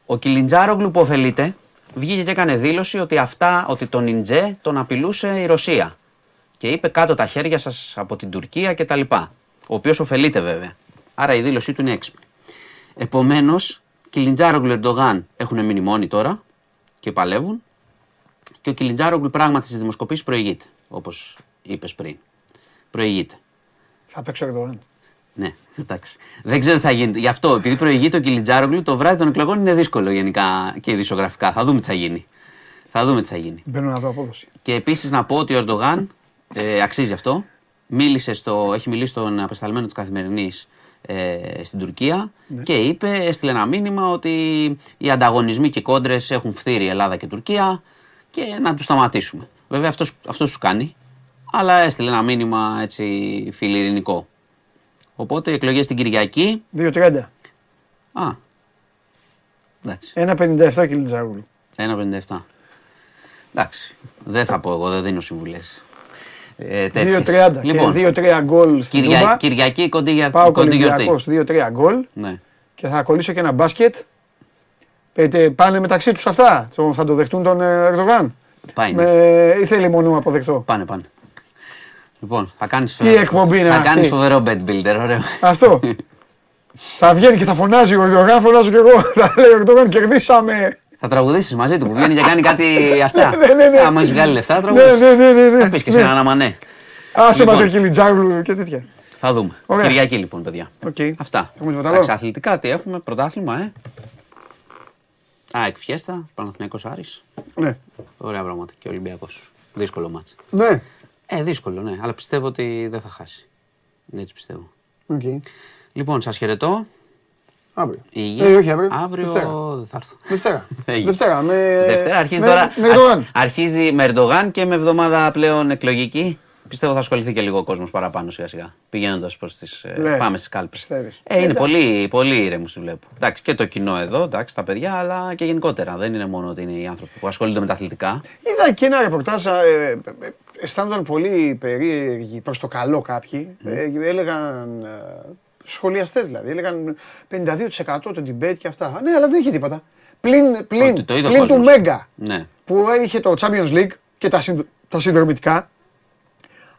Ο Κιλιντζάρογλου που ωφελείται βγήκε και έκανε δήλωση ότι αυτά, ότι τον Ιντζέ τον απειλούσε η Ρωσία. Και είπε κάτω τα χέρια σας από την Τουρκία και τα λοιπά. Ο οποίος ωφελείται βέβαια. Άρα η δήλωσή του είναι έξυπνη. Επομένως, Κιλιντζάρογλου Ερντογάν έχουν μείνει μόνοι τώρα και παλεύουν. Και ο Κιλιντζάρογλου πράγματι στις δημοσκοπήσεις προηγείται, όπως είπες πριν. Προηγείται. Θα παίξω Ερντογάν. Ναι, εντάξει. Δεν ξέρω τι θα γίνει. Γι' αυτό, επειδή προηγείται ο Κιλιτζάρογλου, το βράδυ των εκλογών είναι δύσκολο γενικά και ειδησιογραφικά. Θα δούμε τι θα γίνει. Θα δούμε τι θα γίνει. Μπαίνω να δω απόδοση. Και επίσης να πω ότι ο Ερντογάν ε, αξίζει αυτό. Μίλησε στο, έχει μιλήσει στον απεσταλμένο της καθημερινής ε, στην Τουρκία και είπε, έστειλε ένα μήνυμα ότι οι ανταγωνισμοί και οι κόντρες έχουν φθείρει Ελλάδα και Τουρκία και να τους σταματήσουμε. Βέβαια αυτός αυτός σου κάνει, αλλά έστειλε ένα μήνυμα έτσι φιλιρινικό. Οπότε οι εκλογές την Κυριακή. 2.30. Α. Εντάξει. 1.57 Κιλιτζάγουλου. 1,57. Εντάξει. Δεν θα πω εγώ, δεν δίνω συμβουλές. Ε, 2.30 λοιπόν, και 2-3 γκολ στην Κυρια... Τούμπα. Κυριακή κοντή, για... Πάω κοντή γιορτή. Ολυμπιακός 2-3 γκολ Ναι. και θα κολλήσω και ένα μπάσκετ. Ε, τε- πάνε μεταξύ τους αυτά. Το- Θα το δεχτούν τον ε, Ερντογάν. Πάει. Με, ή θέλει μόνο αποδεκτό. Πάνε, πάνε. Λοιπόν, θα κάνεις, Τι εκπομπή είναι θα αυτή; κάνεις φοβερό bet builder, ωραίο. Αυτό. θα βγαίνει και θα φωνάζει ο Ερντογάν, φωνάζω κι εγώ. Θα λέει ο Ερντογάν, κερδίσαμε. θα τραγουδήσεις μαζί του που βγαίνει και κάνει κάτι αυτά. Ναι, ναι, ναι. Άμα έχεις βγάλει λεφτά, θα Ναι, τραγουδήσεις. ναι, ναι, ναι, ναι. Θα πεις και σε Ναι. έναν αμανέ. Άσε Λοιπόν. μας ο Κιλιτσντάρογλου και τέτοια. Θα δούμε. Ωραία. Κυριακή λοιπόν, παιδιά. Οκ. Αυτά. Έχουμε τίποτα Εντάξει, άλλο. αθλητικά τι έχουμε, πρωτάθλημα, ε. Α, ΑΕΚ φιέστα, Παναθηναϊκός Άρης. Ναι. Ωραία πράγματα. Και Ολυμπιακός. Δύσκολο ματς. Ναι. Ε, δύσκολο, ναι. Αλλά πιστεύω ότι δεν θα χάσει. Έτσι πιστεύω. Οκ. Λοιπόν, σας χαιρετώ. Αύριο. Υγεία. Ε, όχι αύριο. Αύριο Δευτέρα. δεν θα έρθω. Δευτέρα. Έγινε. Δευτέρα. Με... Δευτέρα αρχίζει με- τώρα. Με Ερντογάν. αρχίζει με Ερντογάν και με εβδομάδα πλέον εκλογική. Πιστεύω θα ασχοληθεί και λίγο ο κόσμος παραπάνω σιγά σιγά. Πηγαίνοντας προς τις. Ναι. Πάμε στις κάλπες. Πιστεύεις. Ε, είναι Εντάξει. πολύ, πολύ ήρεμους τους βλέπω. Εντάξει, και το κοινό εδώ, εντάξει, τα παιδιά, αλλά και γενικότερα. Δεν είναι μόνο ότι είναι οι άνθρωποι που ασχολούνται με τα αθλητικά. Είδα και ένα ρεπορτάζ, ε, ε, ε, αισθάνονταν πολύ περίεργοι προς το καλό κάποιοι. Ε, έλεγαν, ε, σχολιαστές δηλαδή, έλεγαν 52% το debate και αυτά. Ναι, αλλά δεν είχε τίποτα. Πλην, πλην, Ότι το είδε ο πλην του κόσμος. Μέγκα Ναι. που είχε το Champions League και τα, συνδ- τα συνδρομητικά,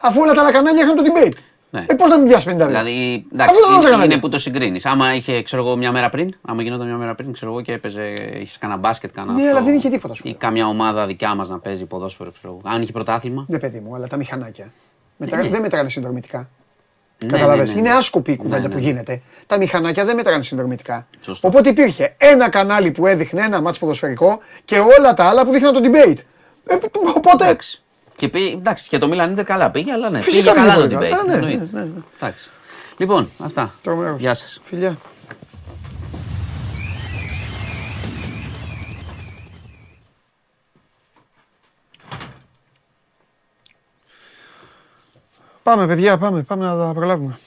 αφού όλα τα άλλα κανάλια είχαν το debate. Ναι. Ε, πώς να μην πιάσει 52. Δηλαδή, εντάξει, Αφού δεν όλα τα είναι, κανάλια. είναι που το συγκρίνεις. Άμα είχε, ξέρω εγώ, μια μέρα πριν, άμα γινόταν μια μέρα πριν, ξέρω εγώ, και έπαιζε, είχες κανένα μπάσκετ, κανένα. Ναι, αυτό, αλλά δεν είχε τίποτα, σου Ή λέω. καμιά ομάδα δικιά μας να παίζει ποδόσφαιρο, ξέρω εγώ. Αν είχε πρωτάθλημα. Ναι, παιδί μου, αλλά τα μηχανάκια. Μετρα... ναι. Δεν μετράνε συνδρομητικά. Ναι, Καταλαβες. ναι, ναι, Είναι ναι. άσκοπη η κουβέντα Ναι, που ναι. γίνεται. Τα μηχανάκια δεν μετράνε συνδρομητικά. Σωστό. Οπότε υπήρχε ένα κανάλι που έδειχνε ένα μάτς ποδοσφαιρικό και όλα τα άλλα που δείχναν το debate. Ε, οπότε. Εντάξει. Και, πήγε, εντάξει, και το Μίλαν Ιντερ καλά πήγε, αλλά ναι, Φυσικά πήγε καλά το πήγε καλά. debate. Α, ναι, εννοείται. ναι, ναι, ναι. Εντάξει. Λοιπόν, αυτά. Τρομερός. Γεια σας. Φιλιά. Πάμε παιδιά, πάμε, πάμε να τα προλάβουμε.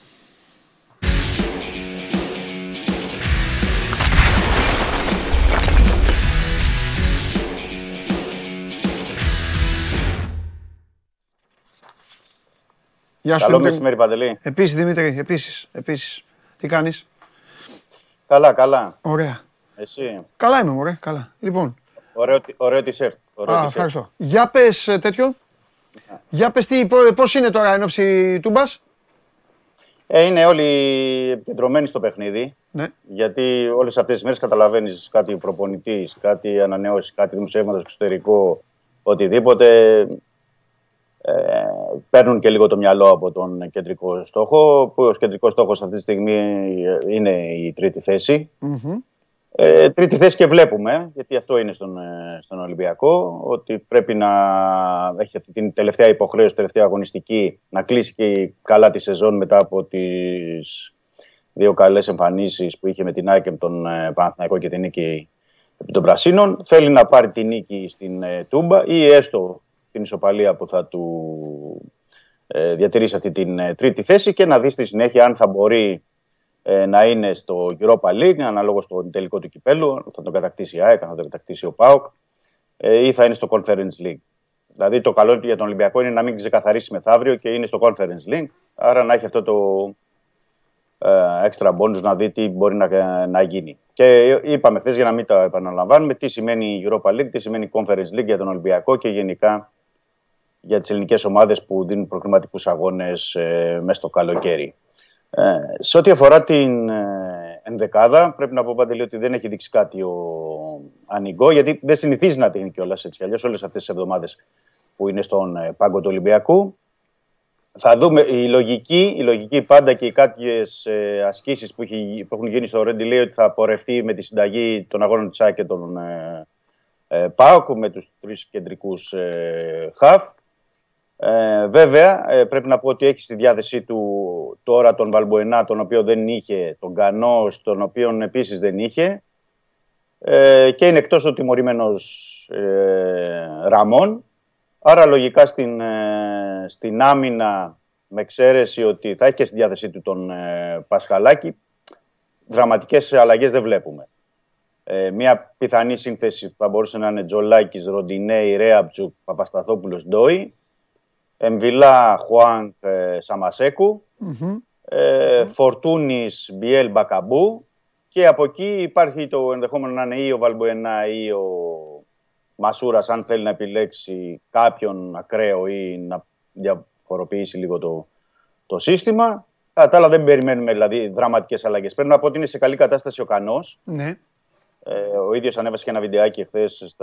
Γεια σου Καλό Δημήτρη. μεσημέρι, Παντελή. Επίσης Δημήτρη, επίσης, επίσης. Τι κάνεις; Καλά, καλά. Ωραία. Εσύ; Καλά είμαι μωρέ, καλά. Λοιπόν, Ωραίο, τι- ωραίο t-shirt. Ωραίο α, t-shirt. ευχαριστώ. Για πες ε, τέτοιο. Για πες τι, πο- πώς είναι τώρα εν ώψη του μπας. Ε, είναι όλοι επικεντρωμένοι στο παιχνίδι. Ναι. Γιατί όλες αυτές τις μέρες καταλαβαίνεις κάτι προπονητής, κάτι ανανεώσεις, κάτι δημοσιεύματα στο εξωτερικό, οτιδήποτε. Ε, παίρνουν και λίγο το μυαλό από τον κεντρικό στόχο, που ο κεντρικός στόχος αυτή τη στιγμή είναι η τρίτη θέση. Μμμ. Ε, τρίτη θέση και βλέπουμε, γιατί αυτό είναι στον, ε, στον Ολυμπιακό, ότι πρέπει να έχει αυτή την τελευταία υποχρέωση, τελευταία αγωνιστική, να κλείσει και καλά τη σεζόν μετά από τις δύο καλές εμφανίσεις που είχε με την ΑΕΚ, τον ε, Παναθηναϊκό και την νίκη επί των Πρασίνων. Θέλει να πάρει τη νίκη στην ε, Τούμπα ή έστω την ισοπαλία που θα του ε, διατηρήσει αυτή την ε, τρίτη θέση και να δεις στη συνέχεια αν θα μπορεί ε, να είναι στο Europa League, ανάλογα στον τελικό του κυπέλου, θα τον κατακτήσει η ΑΕΚ, θα τον κατακτήσει ο ΠΑΟΚ ε, ή θα είναι στο Conference League. Δηλαδή το καλό για τον Ολυμπιακό είναι να μην ξεκαθαρίσει μεθαύριο και είναι στο Conference League, άρα να έχει αυτό το ε, extra bonus να δει τι μπορεί να, να γίνει. Και είπαμε χθες για να μην τα επαναλαμβάνουμε τι σημαίνει η Europa League, τι σημαίνει η Conference League για τον Ολυμπιακό και γενικά για τις ελληνικές ομάδες που δίνουν προκριματικούς αγώνες ε, μέσα στο καλοκαίρι. Ε, σε ό,τι αφορά την ε, ενδεκάδα, πρέπει να πω παντελή ότι δεν έχει δείξει κάτι ο Ανιγκό, γιατί δεν συνηθίζει να την κιόλας έτσι κι αλλιώς όλες αυτές τις εβδομάδες που είναι στον ε, πάγκο του Ολυμπιακού. Θα δούμε η λογική, η λογική πάντα και οι κάποιες ε, ασκήσεις που, έχει- που έχουν γίνει στο Ρέντι λέει ότι θα πορευτεί με τη συνταγή των αγώνων της ΑΚ και των ε, ε, ΠΑΟΚ με τους τρεις κεντρικούς ε, χαφ. Ε, βέβαια, ε, πρέπει να πω ότι έχει στη διάθεσή του τώρα τον Βαλμποενά, τον οποίο δεν είχε, τον Κανό, τον οποίο επίσης δεν είχε. Ε, και είναι εκτός ο τιμωρημένος ε, Ραμόν. Άρα λογικά στην, ε, στην άμυνα, με εξαίρεση ότι θα έχει και στη διάθεσή του τον ε, Πασχαλάκη, δραματικές αλλαγές δεν βλέπουμε. Ε, μια πιθανή σύνθεση θα μπορούσε να είναι Τζολάκης, Ροντινέη, Ρέαμπτσουκ, Παπασταθόπουλος, Ντόι. Εμβιλά, Χουάνκ, ε, Σαμασέκου, ε, Φορτούνης, Μπιέλ, Μπακαμπού και από εκεί υπάρχει το ενδεχόμενο να είναι ή ο Βαλμποενά ή ο Μασούρας αν θέλει να επιλέξει κάποιον ακραίο ή να διαφοροποιήσει λίγο το, το σύστημα. Κατά τα άλλα δεν περιμένουμε δηλαδή δραματικές αλλαγές. Πρέπει να πω ότι είναι σε καλή κατάσταση ο Κανός. Ναι. Ε, ο ίδιος ανέβασε και ένα βιντεάκι χθες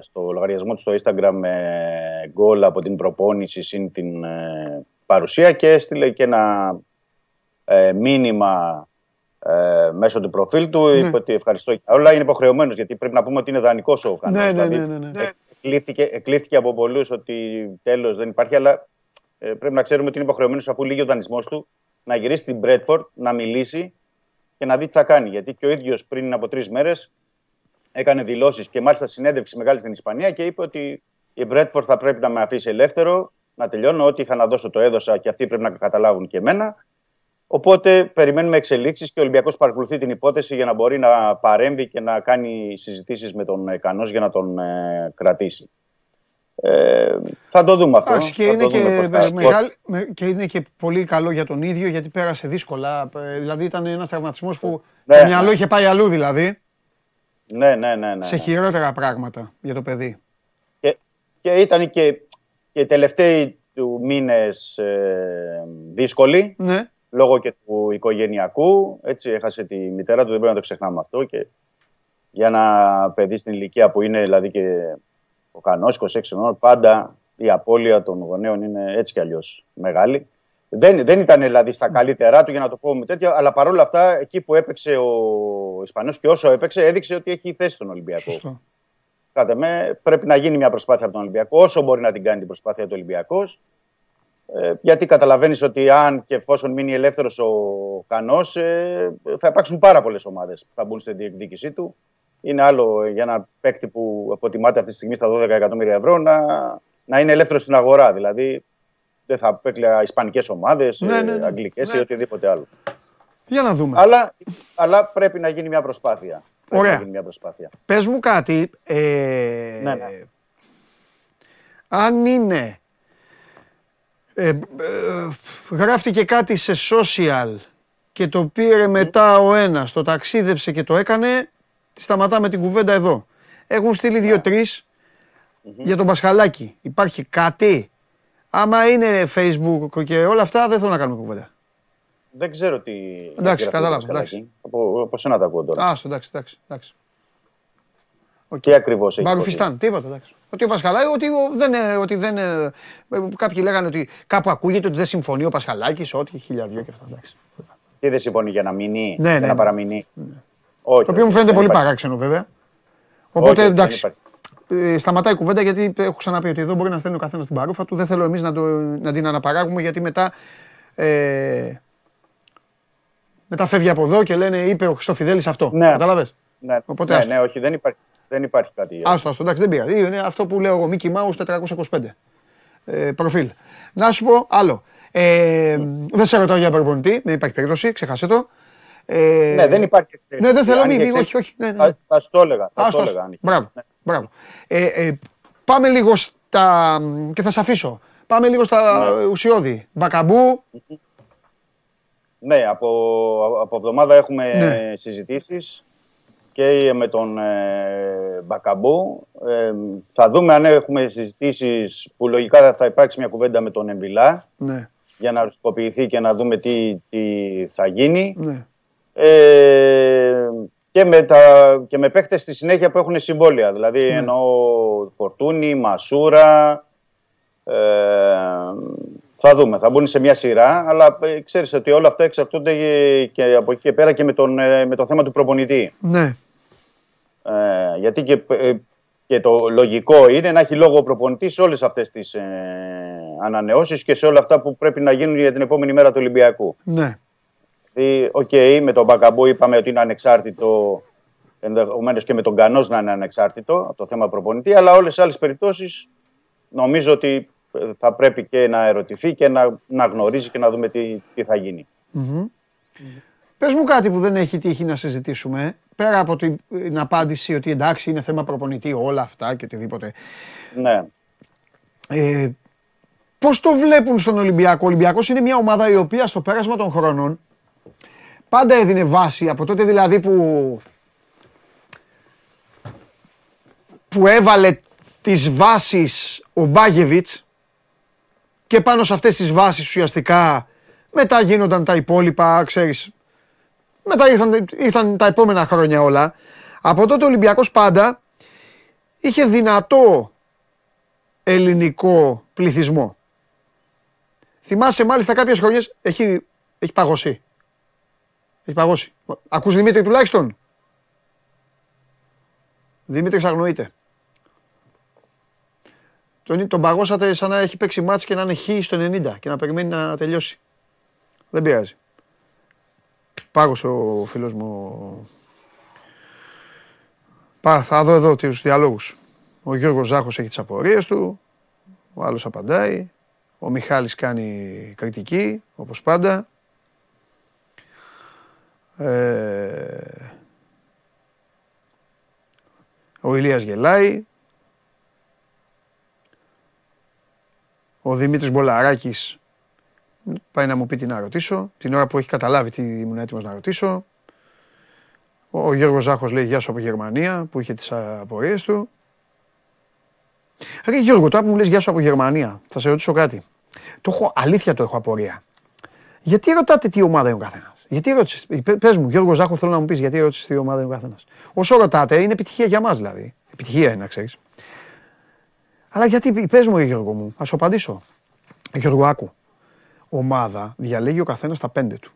στο λογαριασμό του στο Instagram με γκολ από την προπόνηση συν την ε, παρουσία και έστειλε και ένα ε, μήνυμα ε, μέσω του προφίλ του. Είπε ότι ευχαριστώ για όλα. Είναι υποχρεωμένος γιατί πρέπει να πούμε ότι είναι δανεικός ο Κανός. Ναι, ναι, Δηλαδή, ναι, ναι, ναι. Εκλήθηκε, εκλήθηκε από πολλούς ότι τέλος δεν υπάρχει, αλλά ε, πρέπει να ξέρουμε ότι είναι υποχρεωμένος αφού λύγει ο δανεισμός του να γυρίσει στην Μπρέτφορντ, να μιλήσει και να δει τι θα κάνει. Γιατί και ο ίδιος πριν από τρεις μέρες έκανε δηλώσεις και μάλιστα συνέντευξη μεγάλη στην Ισπανία και είπε ότι η Μπρέτφορντ θα πρέπει να με αφήσει ελεύθερο να τελειώνω. Ό,τι είχα να δώσω το έδωσα και αυτοί πρέπει να καταλάβουν και εμένα. Οπότε περιμένουμε εξελίξεις και ο Ολυμπιακός παρακολουθεί την υπόθεση για να μπορεί να παρέμβει και να κάνει συζητήσεις με τον ε, Κανό για να τον ε, κρατήσει. Ε, θα το δούμε αυτό. Εντάξει, και, είναι και, μεγάλη, και είναι και πολύ καλό για τον ίδιο γιατί πέρασε δύσκολα. Ε, δηλαδή ήταν ένας τραυματισμός που ναι, το μυαλό ναι. είχε πάει αλλού δηλαδή. Ναι, ναι, ναι, ναι. Σε χειρότερα πράγματα για το παιδί. Και, και ήταν και, και οι τελευταίοι του μήνες ε, δύσκολοι. Ναι. Λόγω και του οικογενειακού. Έτσι, έχασε τη μητέρα του, δεν πρέπει να το ξεχνάμε αυτό. Και για ένα παιδί στην ηλικία που είναι, δηλαδή και ο κανό 26 χρονών, πάντα η απώλεια των γονέων είναι έτσι κι αλλιώς μεγάλη. Δεν, δεν ήταν δηλαδή στα καλύτερά του για να το πω με τέτοια, αλλά παρόλα αυτά εκεί που έπαιξε ο Ισπανός και όσο έπαιξε, έδειξε ότι έχει θέση τον Ολυμπιακό. Σωστό. Κάτε με, πρέπει να γίνει μια προσπάθεια από τον Ολυμπιακό, όσο μπορεί να την κάνει την προσπάθεια του Ολυμπιακός. Ε, γιατί καταλαβαίνεις ότι αν και εφόσον μείνει ελεύθερος ο Κανός, ε, θα υπάρξουν πάρα πολλές ομάδες που θα μπουν στην διεκδίκησή του είναι άλλο για ένα παίκτη που αποτιμάται αυτή τη στιγμή στα 12 εκατομμύρια ευρώ να, να είναι ελεύθερος στην αγορά. Δηλαδή δεν θα παίκλει ισπανικές ομάδες, ναι, ναι, ναι. αγγλικές ναι. ή οτιδήποτε άλλο. Για να δούμε. Αλλά, αλλά πρέπει να γίνει μια προσπάθεια. Ωραία. να γίνει μια προσπάθεια. Πες μου κάτι. Ε, ναι, ναι. Αν είναι... Ε, ε, γράφτηκε κάτι σε social και το πήρε μετά ο ένας, το ταξίδεψε και το έκανε, σταματάμε την κουβέντα εδώ. Έχουν στείλει δύο-τρει για τον Πασχαλάκη. Υπάρχει κάτι; Άμα είναι Facebook και όλα αυτά, δεν θέλω να κάνουμε κουβέντα. Δεν ξέρω τι. Εντάξει, κατάλαβα. Εντάξει. Από, από σένα τα ακούω τώρα. Α, εντάξει, εντάξει. εντάξει. Okay. Τι ακριβώς έχει. Μπαρουφιστάν, τίποτα. Εντάξει. Ότι ο Πασχαλάκη, ότι δεν. Ότι δεν κάποιοι λέγανε ότι κάπου ακούγεται ότι δεν συμφωνεί ο Πασχαλάκης, ότι χιλιαδιο και αυτά. Εντάξει. Τι δεν συμφωνεί για να μείνει, ναι, για ναι, να ναι. παραμείνει. Ναι. Όχι, το οποίο μου φαίνεται πολύ παράξενο βέβαια. Οπότε όχι, εντάξει. Ε, σταματάει η κουβέντα γιατί έχω ξαναπεί ότι εδώ μπορεί να στέλνει ο καθένας την παρούφα του. Δεν θέλω εμείς να, να την αναπαράγουμε γιατί μετά. Ε, μετά φεύγει από εδώ και λένε είπε ο Χριστόφιδέλης αυτό. Ναι. Κατάλαβε. Ναι, Οπότε, ναι, ναι, όχι, δεν υπάρχει, δεν υπάρχει κάτι. Άστο, άστο, εντάξει, δεν πειράζει. Είναι αυτό που λέω εγώ, Mickey Mouse 425. Ε, προφίλ. Να σου πω άλλο. Ε, δεν σε ρωτάω για προπονητή, δεν υπάρχει περίπτωση, ξεχάσε το. Ε, ναι, δεν υπάρχει Ναι, δεν θέλω μη, όχι, όχι. Ναι, ναι. Θα, θα το έλεγα. Θα το έλεγα μπράβο, ναι. μπράβο. Ε, ε, πάμε λίγο στα... και θα σε αφήσω. Πάμε λίγο στα ναι. ουσιώδη. Μπακαμπού. Ναι, από, από εβδομάδα έχουμε ναι. συζητήσεις και με τον ε, Μπακαμπού. Ε, θα δούμε αν έχουμε συζητήσεις που λογικά θα υπάρξει μια κουβέντα με τον Εμβιλά ναι. για να οριστικοποιηθεί και να δούμε τι, τι θα γίνει. Ναι. Ε, και, με τα, και με παίχτες στη συνέχεια που έχουν συμβόλαια. Δηλαδή ναι. εννοώ Φορτούνη, Μασούρα. Ε, θα δούμε, θα μπουν σε μια σειρά, αλλά ε, ξέρεις ότι όλα αυτά εξαρτούνται και από εκεί και πέρα και με, τον, ε, με το θέμα του προπονητή. Ναι. Ε, γιατί και, ε, και το λογικό είναι να έχει λόγο ο προπονητής σε όλες αυτές τις ε, ανανεώσεις και σε όλα αυτά που πρέπει να γίνουν για την επόμενη μέρα του Ολυμπιακού. Ναι. Δηλαδή, OK, okay, με τον Μπακαμπού είπαμε ότι είναι ανεξάρτητο, ενδεχομένως και με τον Κανός να είναι ανεξάρτητο από το θέμα προπονητή, αλλά όλες τις άλλες περιπτώσεις νομίζω ότι θα πρέπει και να ερωτηθεί και να, να γνωρίζει και να δούμε τι, τι θα γίνει. Mm-hmm. Πες μου κάτι που δεν έχει τύχει να συζητήσουμε, πέρα από την απάντηση ότι εντάξει είναι θέμα προπονητή όλα αυτά και οτιδήποτε. Ναι. Ε, πώς το βλέπουν στον Ολυμπιακό; Ο Ολυμπιακός είναι μια ομάδα η οποία στο πέρασμα των χρόνων πάντα έδινε βάση, από τότε δηλαδή που, που έβαλε τις βάσεις ο Μπάγεβιτς και πάνω σε αυτές τις βάσεις ουσιαστικά μετά γίνονταν τα υπόλοιπα, ξέρεις, μετά ήρθαν, ήρθαν τα επόμενα χρόνια όλα. Από τότε ο Ολυμπιακός πάντα είχε δυνατό ελληνικό πληθυσμό. Θυμάσαι μάλιστα κάποιες χρονιές, έχει, έχει παγώσει. Έχει παγώσει. Ακούς Δημήτρη τουλάχιστον; Δημήτρης αγνοείται. Τον, τον παγώσατε σαν να έχει παίξει μάτς και να είναι χ στο 90 και να περιμένει να τελειώσει. Δεν πειράζει. Πάγωσε ο φίλος μου. Πά, θα δω εδώ τους διαλόγους. Ο Γιώργος Ζάχος έχει τις απορίες του. Ο άλλος απαντάει. Ο Μιχάλης κάνει κριτική, όπως πάντα. Ε, ο Ηλίας γελάει. Ο Δημήτρης Μπολαράκης πάει να μου πει τι να ρωτήσω. Την ώρα που έχει καταλάβει τι ήμουν έτοιμος να ρωτήσω. Ο Γιώργος Ζάχος λέει γεια σου από Γερμανία που είχε τις απορίες του. Ρε Γιώργο, τώρα που μου λες γεια σου από Γερμανία, θα σε ρωτήσω κάτι. Το έχω, αλήθεια το έχω απορία. Γιατί ρωτάτε τι ομάδα είναι ο καθένας; Γιατί ρώτησες. Πε μου, Γιώργος Ζάχο, θέλω να μου πεις γιατί ρώτησες τι ομάδα είναι ο καθένας. Όσο ρωτάτε, είναι επιτυχία για μας δηλαδή. Επιτυχία είναι, να ξέρεις. Αλλά γιατί, πες μου, Γιώργο μου, ας σου απαντήσω. Γιώργο, άκου. Ομάδα διαλέγει ο καθένας τα πέντε του.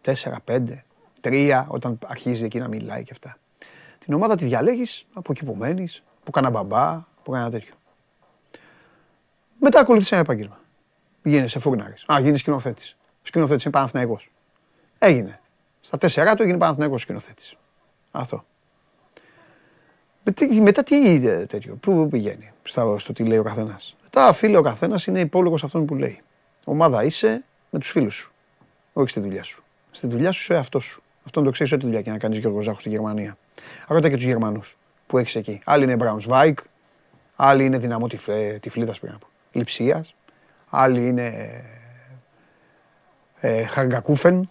Τέσσερα, πέντε, τρία, όταν αρχίζει εκεί να μιλάει και αυτά. Την ομάδα τη διαλέγεις από εκεί που μένεις, από κανένα μπαμπά, από κανένα τέτοιο. Μετά ακολουθεί ένα επάγγελμα. Γίνεσαι φούρναρης. Α, γίνεις σκηνοθέτης. Ο σκηνοθέτης είναι Παναθυναϊκό. Έγινε. Στα τέσσερα του έγινε Παναθυναϊκό σκηνοθέτης. Αυτό. Μετά τι είδε τέτοιο, πού πηγαίνει; Στο, στο τι λέει ο καθένας; Μετά, φίλε, ο καθένας είναι υπόλογος αυτόν που λέει. Ομάδα είσαι με τους φίλους σου. Όχι στη δουλειά σου. Στη δουλειά σου είσαι εαυτό σου. Αυτό το ξέρεις ό,τι δουλειά και να κάνεις Γιώργος Ζάχος στη Γερμανία. Ρώτα και τους Γερμανούς που έχεις εκεί. Άλλοι είναι Braunschweig, άλλοι είναι δυναμό τυφλίδας πριν από. Λειψίας, άλλοι είναι ε, Χαργκακούφεν.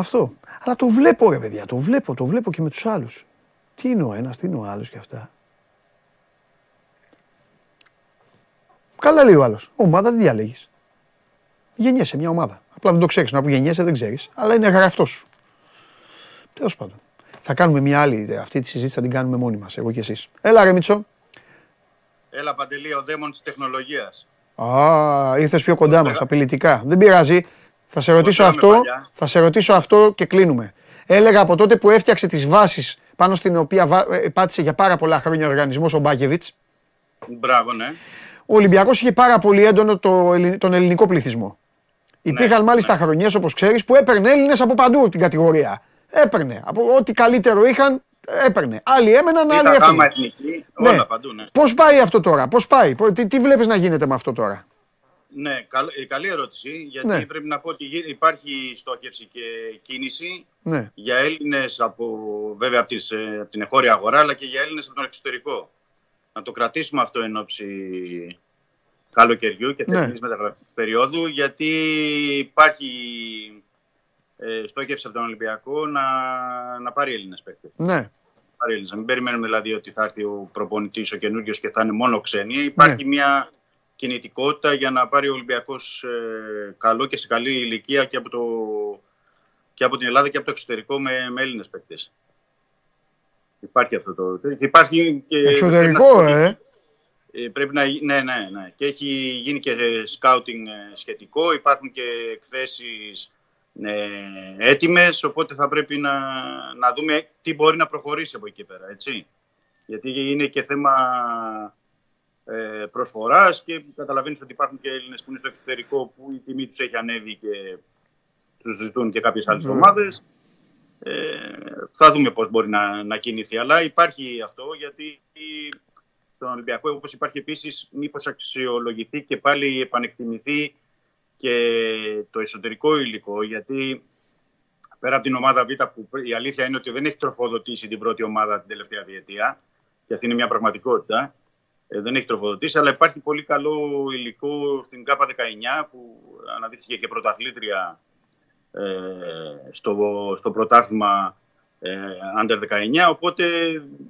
Αυτό. Αλλά το βλέπω ρε παιδιά, το βλέπω, το βλέπω και με τους άλλους. Τι είναι ο ένας, τι είναι ο άλλος και αυτά. Καλά λέει ο άλλος. Ομάδα δεν διαλέγεις. Γεννιέσαι μια ομάδα. Απλά δεν το ξέρεις. Να που γεννιέσαι δεν ξέρεις. Αλλά είναι γραφτός σου. Τέλος πάντων. Θα κάνουμε μια άλλη. Αυτή τη συζήτηση θα την κάνουμε μόνοι μας, εγώ και εσείς. Έλα ρε Μίτσο. Έλα Παντελή, ο δαίμον της τεχνολογίας. Α, ήρθες πιο κοντά μας, απειλητικά. Δεν πειράζει. Θα σε ρωτήσω αυτό, θα σε ρωτήσω αυτό και κλείνουμε. Έλεγα από τότε που έφτιαξε τις βάσεις πάνω στην οποία ε, πάτησε για πάρα πολλά χρόνια ο οργανισμός ο Μπάκεβιτς. Μπράβο, ναι. Ο Ολυμπιακός είχε πάρα πολύ έντονο το, τον ελληνικό πληθυσμό. Ναι, Υπήρχαν μάλιστα ναι. χρονιές όπως ξέρεις που έπαιρνε Έλληνες από παντού την κατηγορία. Έπαιρνε. Από ό,τι καλύτερο είχαν έπαιρνε. Άλλοι έμεναν, άλλοι έφυγαν. εθνική, όλα ναι. παντού, ναι. Πώς πάει αυτό τώρα, πώς πάει, τι, τι βλέπεις να γίνεται με αυτό τώρα; Ναι, καλ, καλή ερώτηση, γιατί ναι. πρέπει να πω ότι υπάρχει στόχευση και κίνηση ναι. για Έλληνες, από, βέβαια από, τις, ε, από την εγχώρια αγορά, αλλά και για Έλληνες από τον εξωτερικό. Να το κρατήσουμε αυτό εν ώψη καλοκαιριού και θερινής ναι. περίοδου, γιατί υπάρχει ε, στόχευση από τον Ολυμπιακό να, να πάρει Έλληνες παίκτες. Ναι. Πάρει Έλληνες. Μην περιμένουμε δηλαδή ότι θα έρθει ο προπονητής ο καινούριο και θα είναι μόνο ξένοι. Υπάρχει ναι. μια κινητικότητα για να πάρει ο Ολυμπιακός ε, καλό και σε καλή ηλικία και από, το, και από την Ελλάδα και από το εξωτερικό με, με Έλληνες παίκτες. Υπάρχει αυτό το. Υπάρχει και. Εξωτερικό, ε. ε. Πρέπει να, ναι, ναι, ναι. Και έχει γίνει και σκάουτινγκ ε, σχετικό. Υπάρχουν και εκθέσεις ε, έτοιμες, οπότε θα πρέπει να, να δούμε τι μπορεί να προχωρήσει από εκεί πέρα, έτσι. Γιατί είναι και θέμα ε, προσφοράς και καταλαβαίνεις ότι υπάρχουν και Έλληνες που είναι στο εξωτερικό που η τιμή τους έχει ανέβει και τους ζητούν και κάποιες άλλες mm. ομάδες. Ε, θα δούμε πώς μπορεί να, να κινηθεί. Αλλά υπάρχει αυτό γιατί στον Ολυμπιακό, όπως υπάρχει επίσης, μήπως αξιολογηθεί και πάλι επανεκτιμηθεί και το εσωτερικό υλικό, γιατί πέρα από την ομάδα Β, που η αλήθεια είναι ότι δεν έχει τροφοδοτήσει την πρώτη ομάδα την τελευταία διετία, και αυτή είναι μια πραγματικότητα, ε, δεν έχει τροφοδοτήσει, αλλά υπάρχει πολύ καλό υλικό στην ΚΑΠΑ 19 που αναδείχθηκε και πρωταθλήτρια ε, στο, στο πρωτάθλημα ε, Under 19, οπότε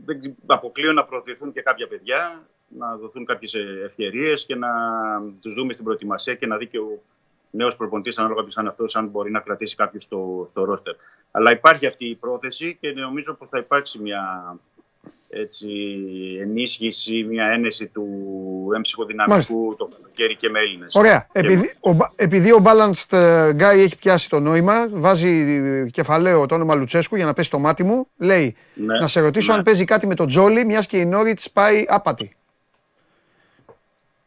δεν αποκλείω να προωθηθούν και κάποια παιδιά, να δοθούν κάποιες ευκαιρίες και να τους δούμε στην προετοιμασία και να δει και ο νέος προπονητής, ανάλογα ποιος είναι αυτός, αν μπορεί να κρατήσει κάποιο στο, στο ρόστερ. Αλλά υπάρχει αυτή η πρόθεση και νομίζω πως θα υπάρξει μια έτσι, ενίσχυση, μια ένεση του έμψυχου δυναμικού το καλοκαίρι και με Έλληνες. Ωραία. Επειδή, ο, επειδή ο Balanced ε, Guy έχει πιάσει το νόημα, βάζει κεφαλαίο το όνομα Λουτσέσκου για να πέσει το μάτι μου, λέει ναι, να σε ρωτήσω ναι. αν παίζει κάτι με τον Τζόλι, μιας και η Νόριτς πάει άπατη.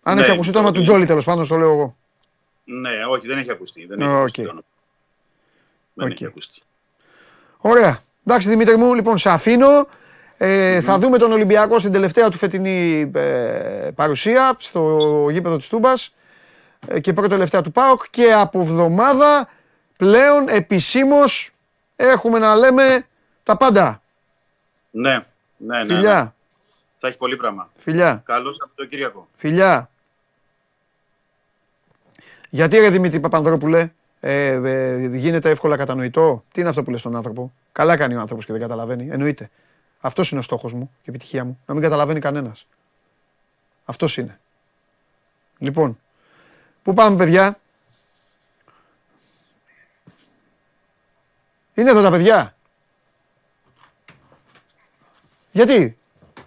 Αν ναι, έχει ακουστεί το όνομα του Τζόλι, τέλος πάντων, το λέω εγώ. Ναι, όχι, δεν έχει ακουστεί. Δεν έχει okay. ακουστεί. Δεν okay. έχει ακουστεί. Ωραία. Εντάξει, Δημήτρη μου, λοιπόν, σε αφήνω. Ε, Θα δούμε τον Ολυμπιακό στην τελευταία του φετινή ε, παρουσία στο γήπεδο της Τούμπας ε, και πρώτο τελευταία του ΠΑΟΚ και από εβδομάδα πλέον επισήμως έχουμε να λέμε τα πάντα. Ναι, ναι, ναι. ναι. Φιλιά, Θα έχει πολύ πράγμα. φιλιά, Καλώς από τον Κυριακό. φιλιά. Γιατί ρε Δημήτρη Παπανδρόπουλε, ε, ε, γίνεται εύκολα κατανοητό; Τι είναι αυτό που λες στον άνθρωπο; Καλά κάνει ο άνθρωπος και δεν καταλαβαίνει. Εννοείται. Αυτός είναι ο στόχος μου και η επιτυχία μου. Να μην καταλαβαίνει κανένας. Αυτός είναι. Λοιπόν, πού πάμε παιδιά; Είναι εδώ τα παιδιά. Γιατί;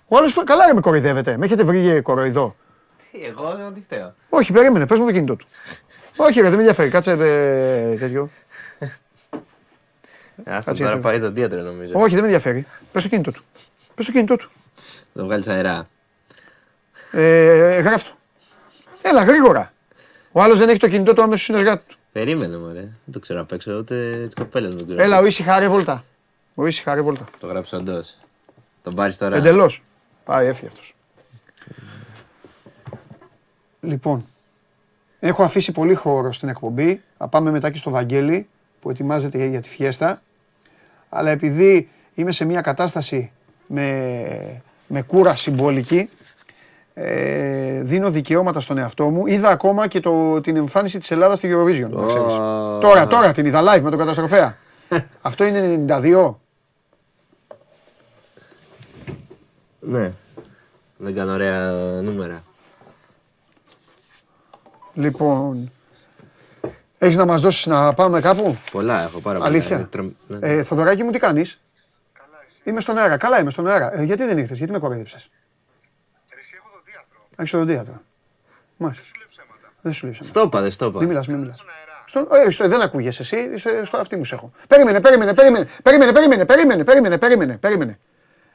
Ο άλλος καλά ρε με κοροϊδεύετε. Με έχετε βρει κοροϊδό. Εγώ δεν τη φταίω. Όχι, περίμενε, πες μου το κινητό του. Όχι, ρε, δεν με ενδιαφέρει. Κάτσε ε, τέτοιο. Άστο Κάτσε, τώρα γιατί- πάει τον διάτρο νομίζω. Όχι, δεν με ενδιαφέρει. Πες το κινητό του. Πες το κινητό του. Το βγάλεις αερά. Ε, γράφ' το. Έλα, γρήγορα. Ο άλλος δεν έχει το κινητό του άμεσο συνεργάτη του. Περίμενε μωρέ. Δεν το ξέρω απ' έξω ούτε τι κοπέλε μου. ξέρω. Έλα, ο ήσυχα ρε βόλτα. Ο ήσυχα ρε βόλτα. Το γράψω όντως. Τον πάρεις τώρα. Εντελώς. Πάει, έφυγε αυτός. Λοιπόν, έχω αφήσει πολύ χώρο στην εκπομπή. Θα πάμε μετά και στο Βαγγέλη που ετοιμάζεται για τη φιέστα. Αλλά επειδή είμαι σε μια κατάσταση με, με κούρα συμβολική, ε, δίνω δικαιώματα στον εαυτό μου. Είδα ακόμα και το, την εμφάνιση της Ελλάδας στη Eurovision. να ξέρεις. Ω. Τώρα, τώρα την είδα live με τον καταστροφέα. Αυτό είναι 92. Ναι. Δεν κάνω ωραία νούμερα. Λοιπόν, Έχεις να μας δώσεις να πάμε κάπου; Πολλά έχω πάρα πολλά. Αλήθεια. Ε, ναι, ναι. ε μου, τι κάνεις; Είμαι στον αέρα. Καλά, είμαι στον αέρα. Ε, γιατί δεν ήρθες, γιατί με κοροϊδέψες; Έχεις το δίατρο. Μάλιστα. Δεν σου λέει Στο είπα, δεν στο είπα. Μην μιλάς, μην μιλάς. Στον... Ε, ε, δεν ακούγε εσύ, είσαι στο αυτή μου σε έχω. Περίμενε, περίμενε, περίμενε, περίμενε, περίμενε, περίμενε, περίμενε, περίμενε.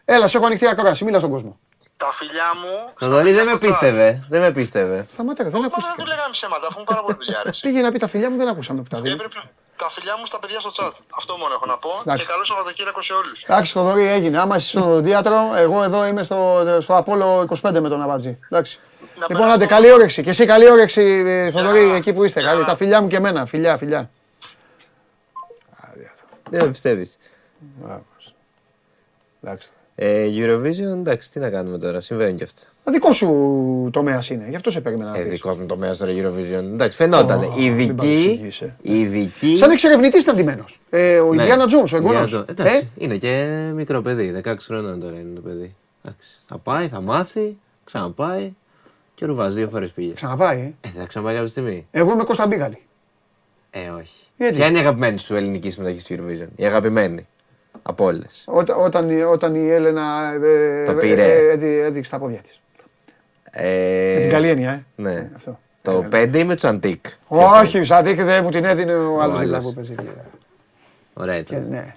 Έλα, σε έχω ανοιχτή ακρόαση, μίλα στον κόσμο. Τα φιλιά μου. Θοδωρή δεν με στο chat. πίστευε. Δεν με πίστευε. Σταμάτα, ρε, δεν Μα δεν ακούστηκε. του λέγαμε ψέματα, αφού είναι πάρα πολύ δουλειά. ρε, εσύ. Πήγε να πει τα φιλιά μου, δεν ακούσαμε που τα δύο. Έπρεπε τα φιλιά μου στα παιδιά στο chat. Αυτό μόνο έχω να πω. Εντάξει. Και καλό Σαββατοκύριακο σε όλους. Εντάξει, Θοδωρή, έγινε. Άμα είσαι στο οδοντίατρο, εγώ εδώ είμαι στο, στο Απόλο 25 με τον Αβατζή. Εντάξει. Να Λοιπόν, περάσω άντε, το- καλή όρεξη. Και εσύ καλή όρεξη, ε, Θοδωρή, Γεια. εκεί που είστε. Καλή. Τα φιλιά μου και εμένα. Φιλιά, φιλιά. Δεν με πιστεύεις. Εντάξει. Ε, Eurovision, εντάξει, τι να κάνουμε τώρα. Συμβαίνουν κι αυτά. Α, Δικό σου τομέας είναι. Γι' αυτό σε περίμενα να Ε, πεις. δικό μου τομέας τώρα Eurovision. Εντάξει, φαινόταν. Ω, Η μην ειδική. παρεξηγείσαι. Η ειδική. Σαν εξερευνητής ήταν ντυμένος. Ε, ο Ναι. Ινδιάνα Τζόνς, ο Indiana εγγονός. Jones. Ε, Εντάξει, είναι και μικρό παιδί. 16 χρόνων τώρα είναι το παιδί. Εντάξει, θα πάει, θα μάθει, ξαναπάει και ρουβάζει δύο φορές πήγε. Ξαναπάει, ε; Ε, θα ξαναπάει κάποια στιγμή. Εγώ είμαι Κώστα Μπίγαλη. Ε, όχι. Γιατί; Ποια είναι η αγαπημένη σου ελληνική συμμετοχή στη Eurovision, η αγαπημένη από όλες. Όταν, όταν, η- όταν η Έλενα ε, Το ε, πήρε. ε, έδει- έδειξε τα πόδια της. Ε, Με την καλή έννοια, ε. Ναι. Αυτό. Το 5 είμαι τους Αντίκ. Όχι, σαν δίκη δεν μου την έδινε ο άλλος δίπλα άλλος. που παίζει. Ωραία Και, ήταν. ναι.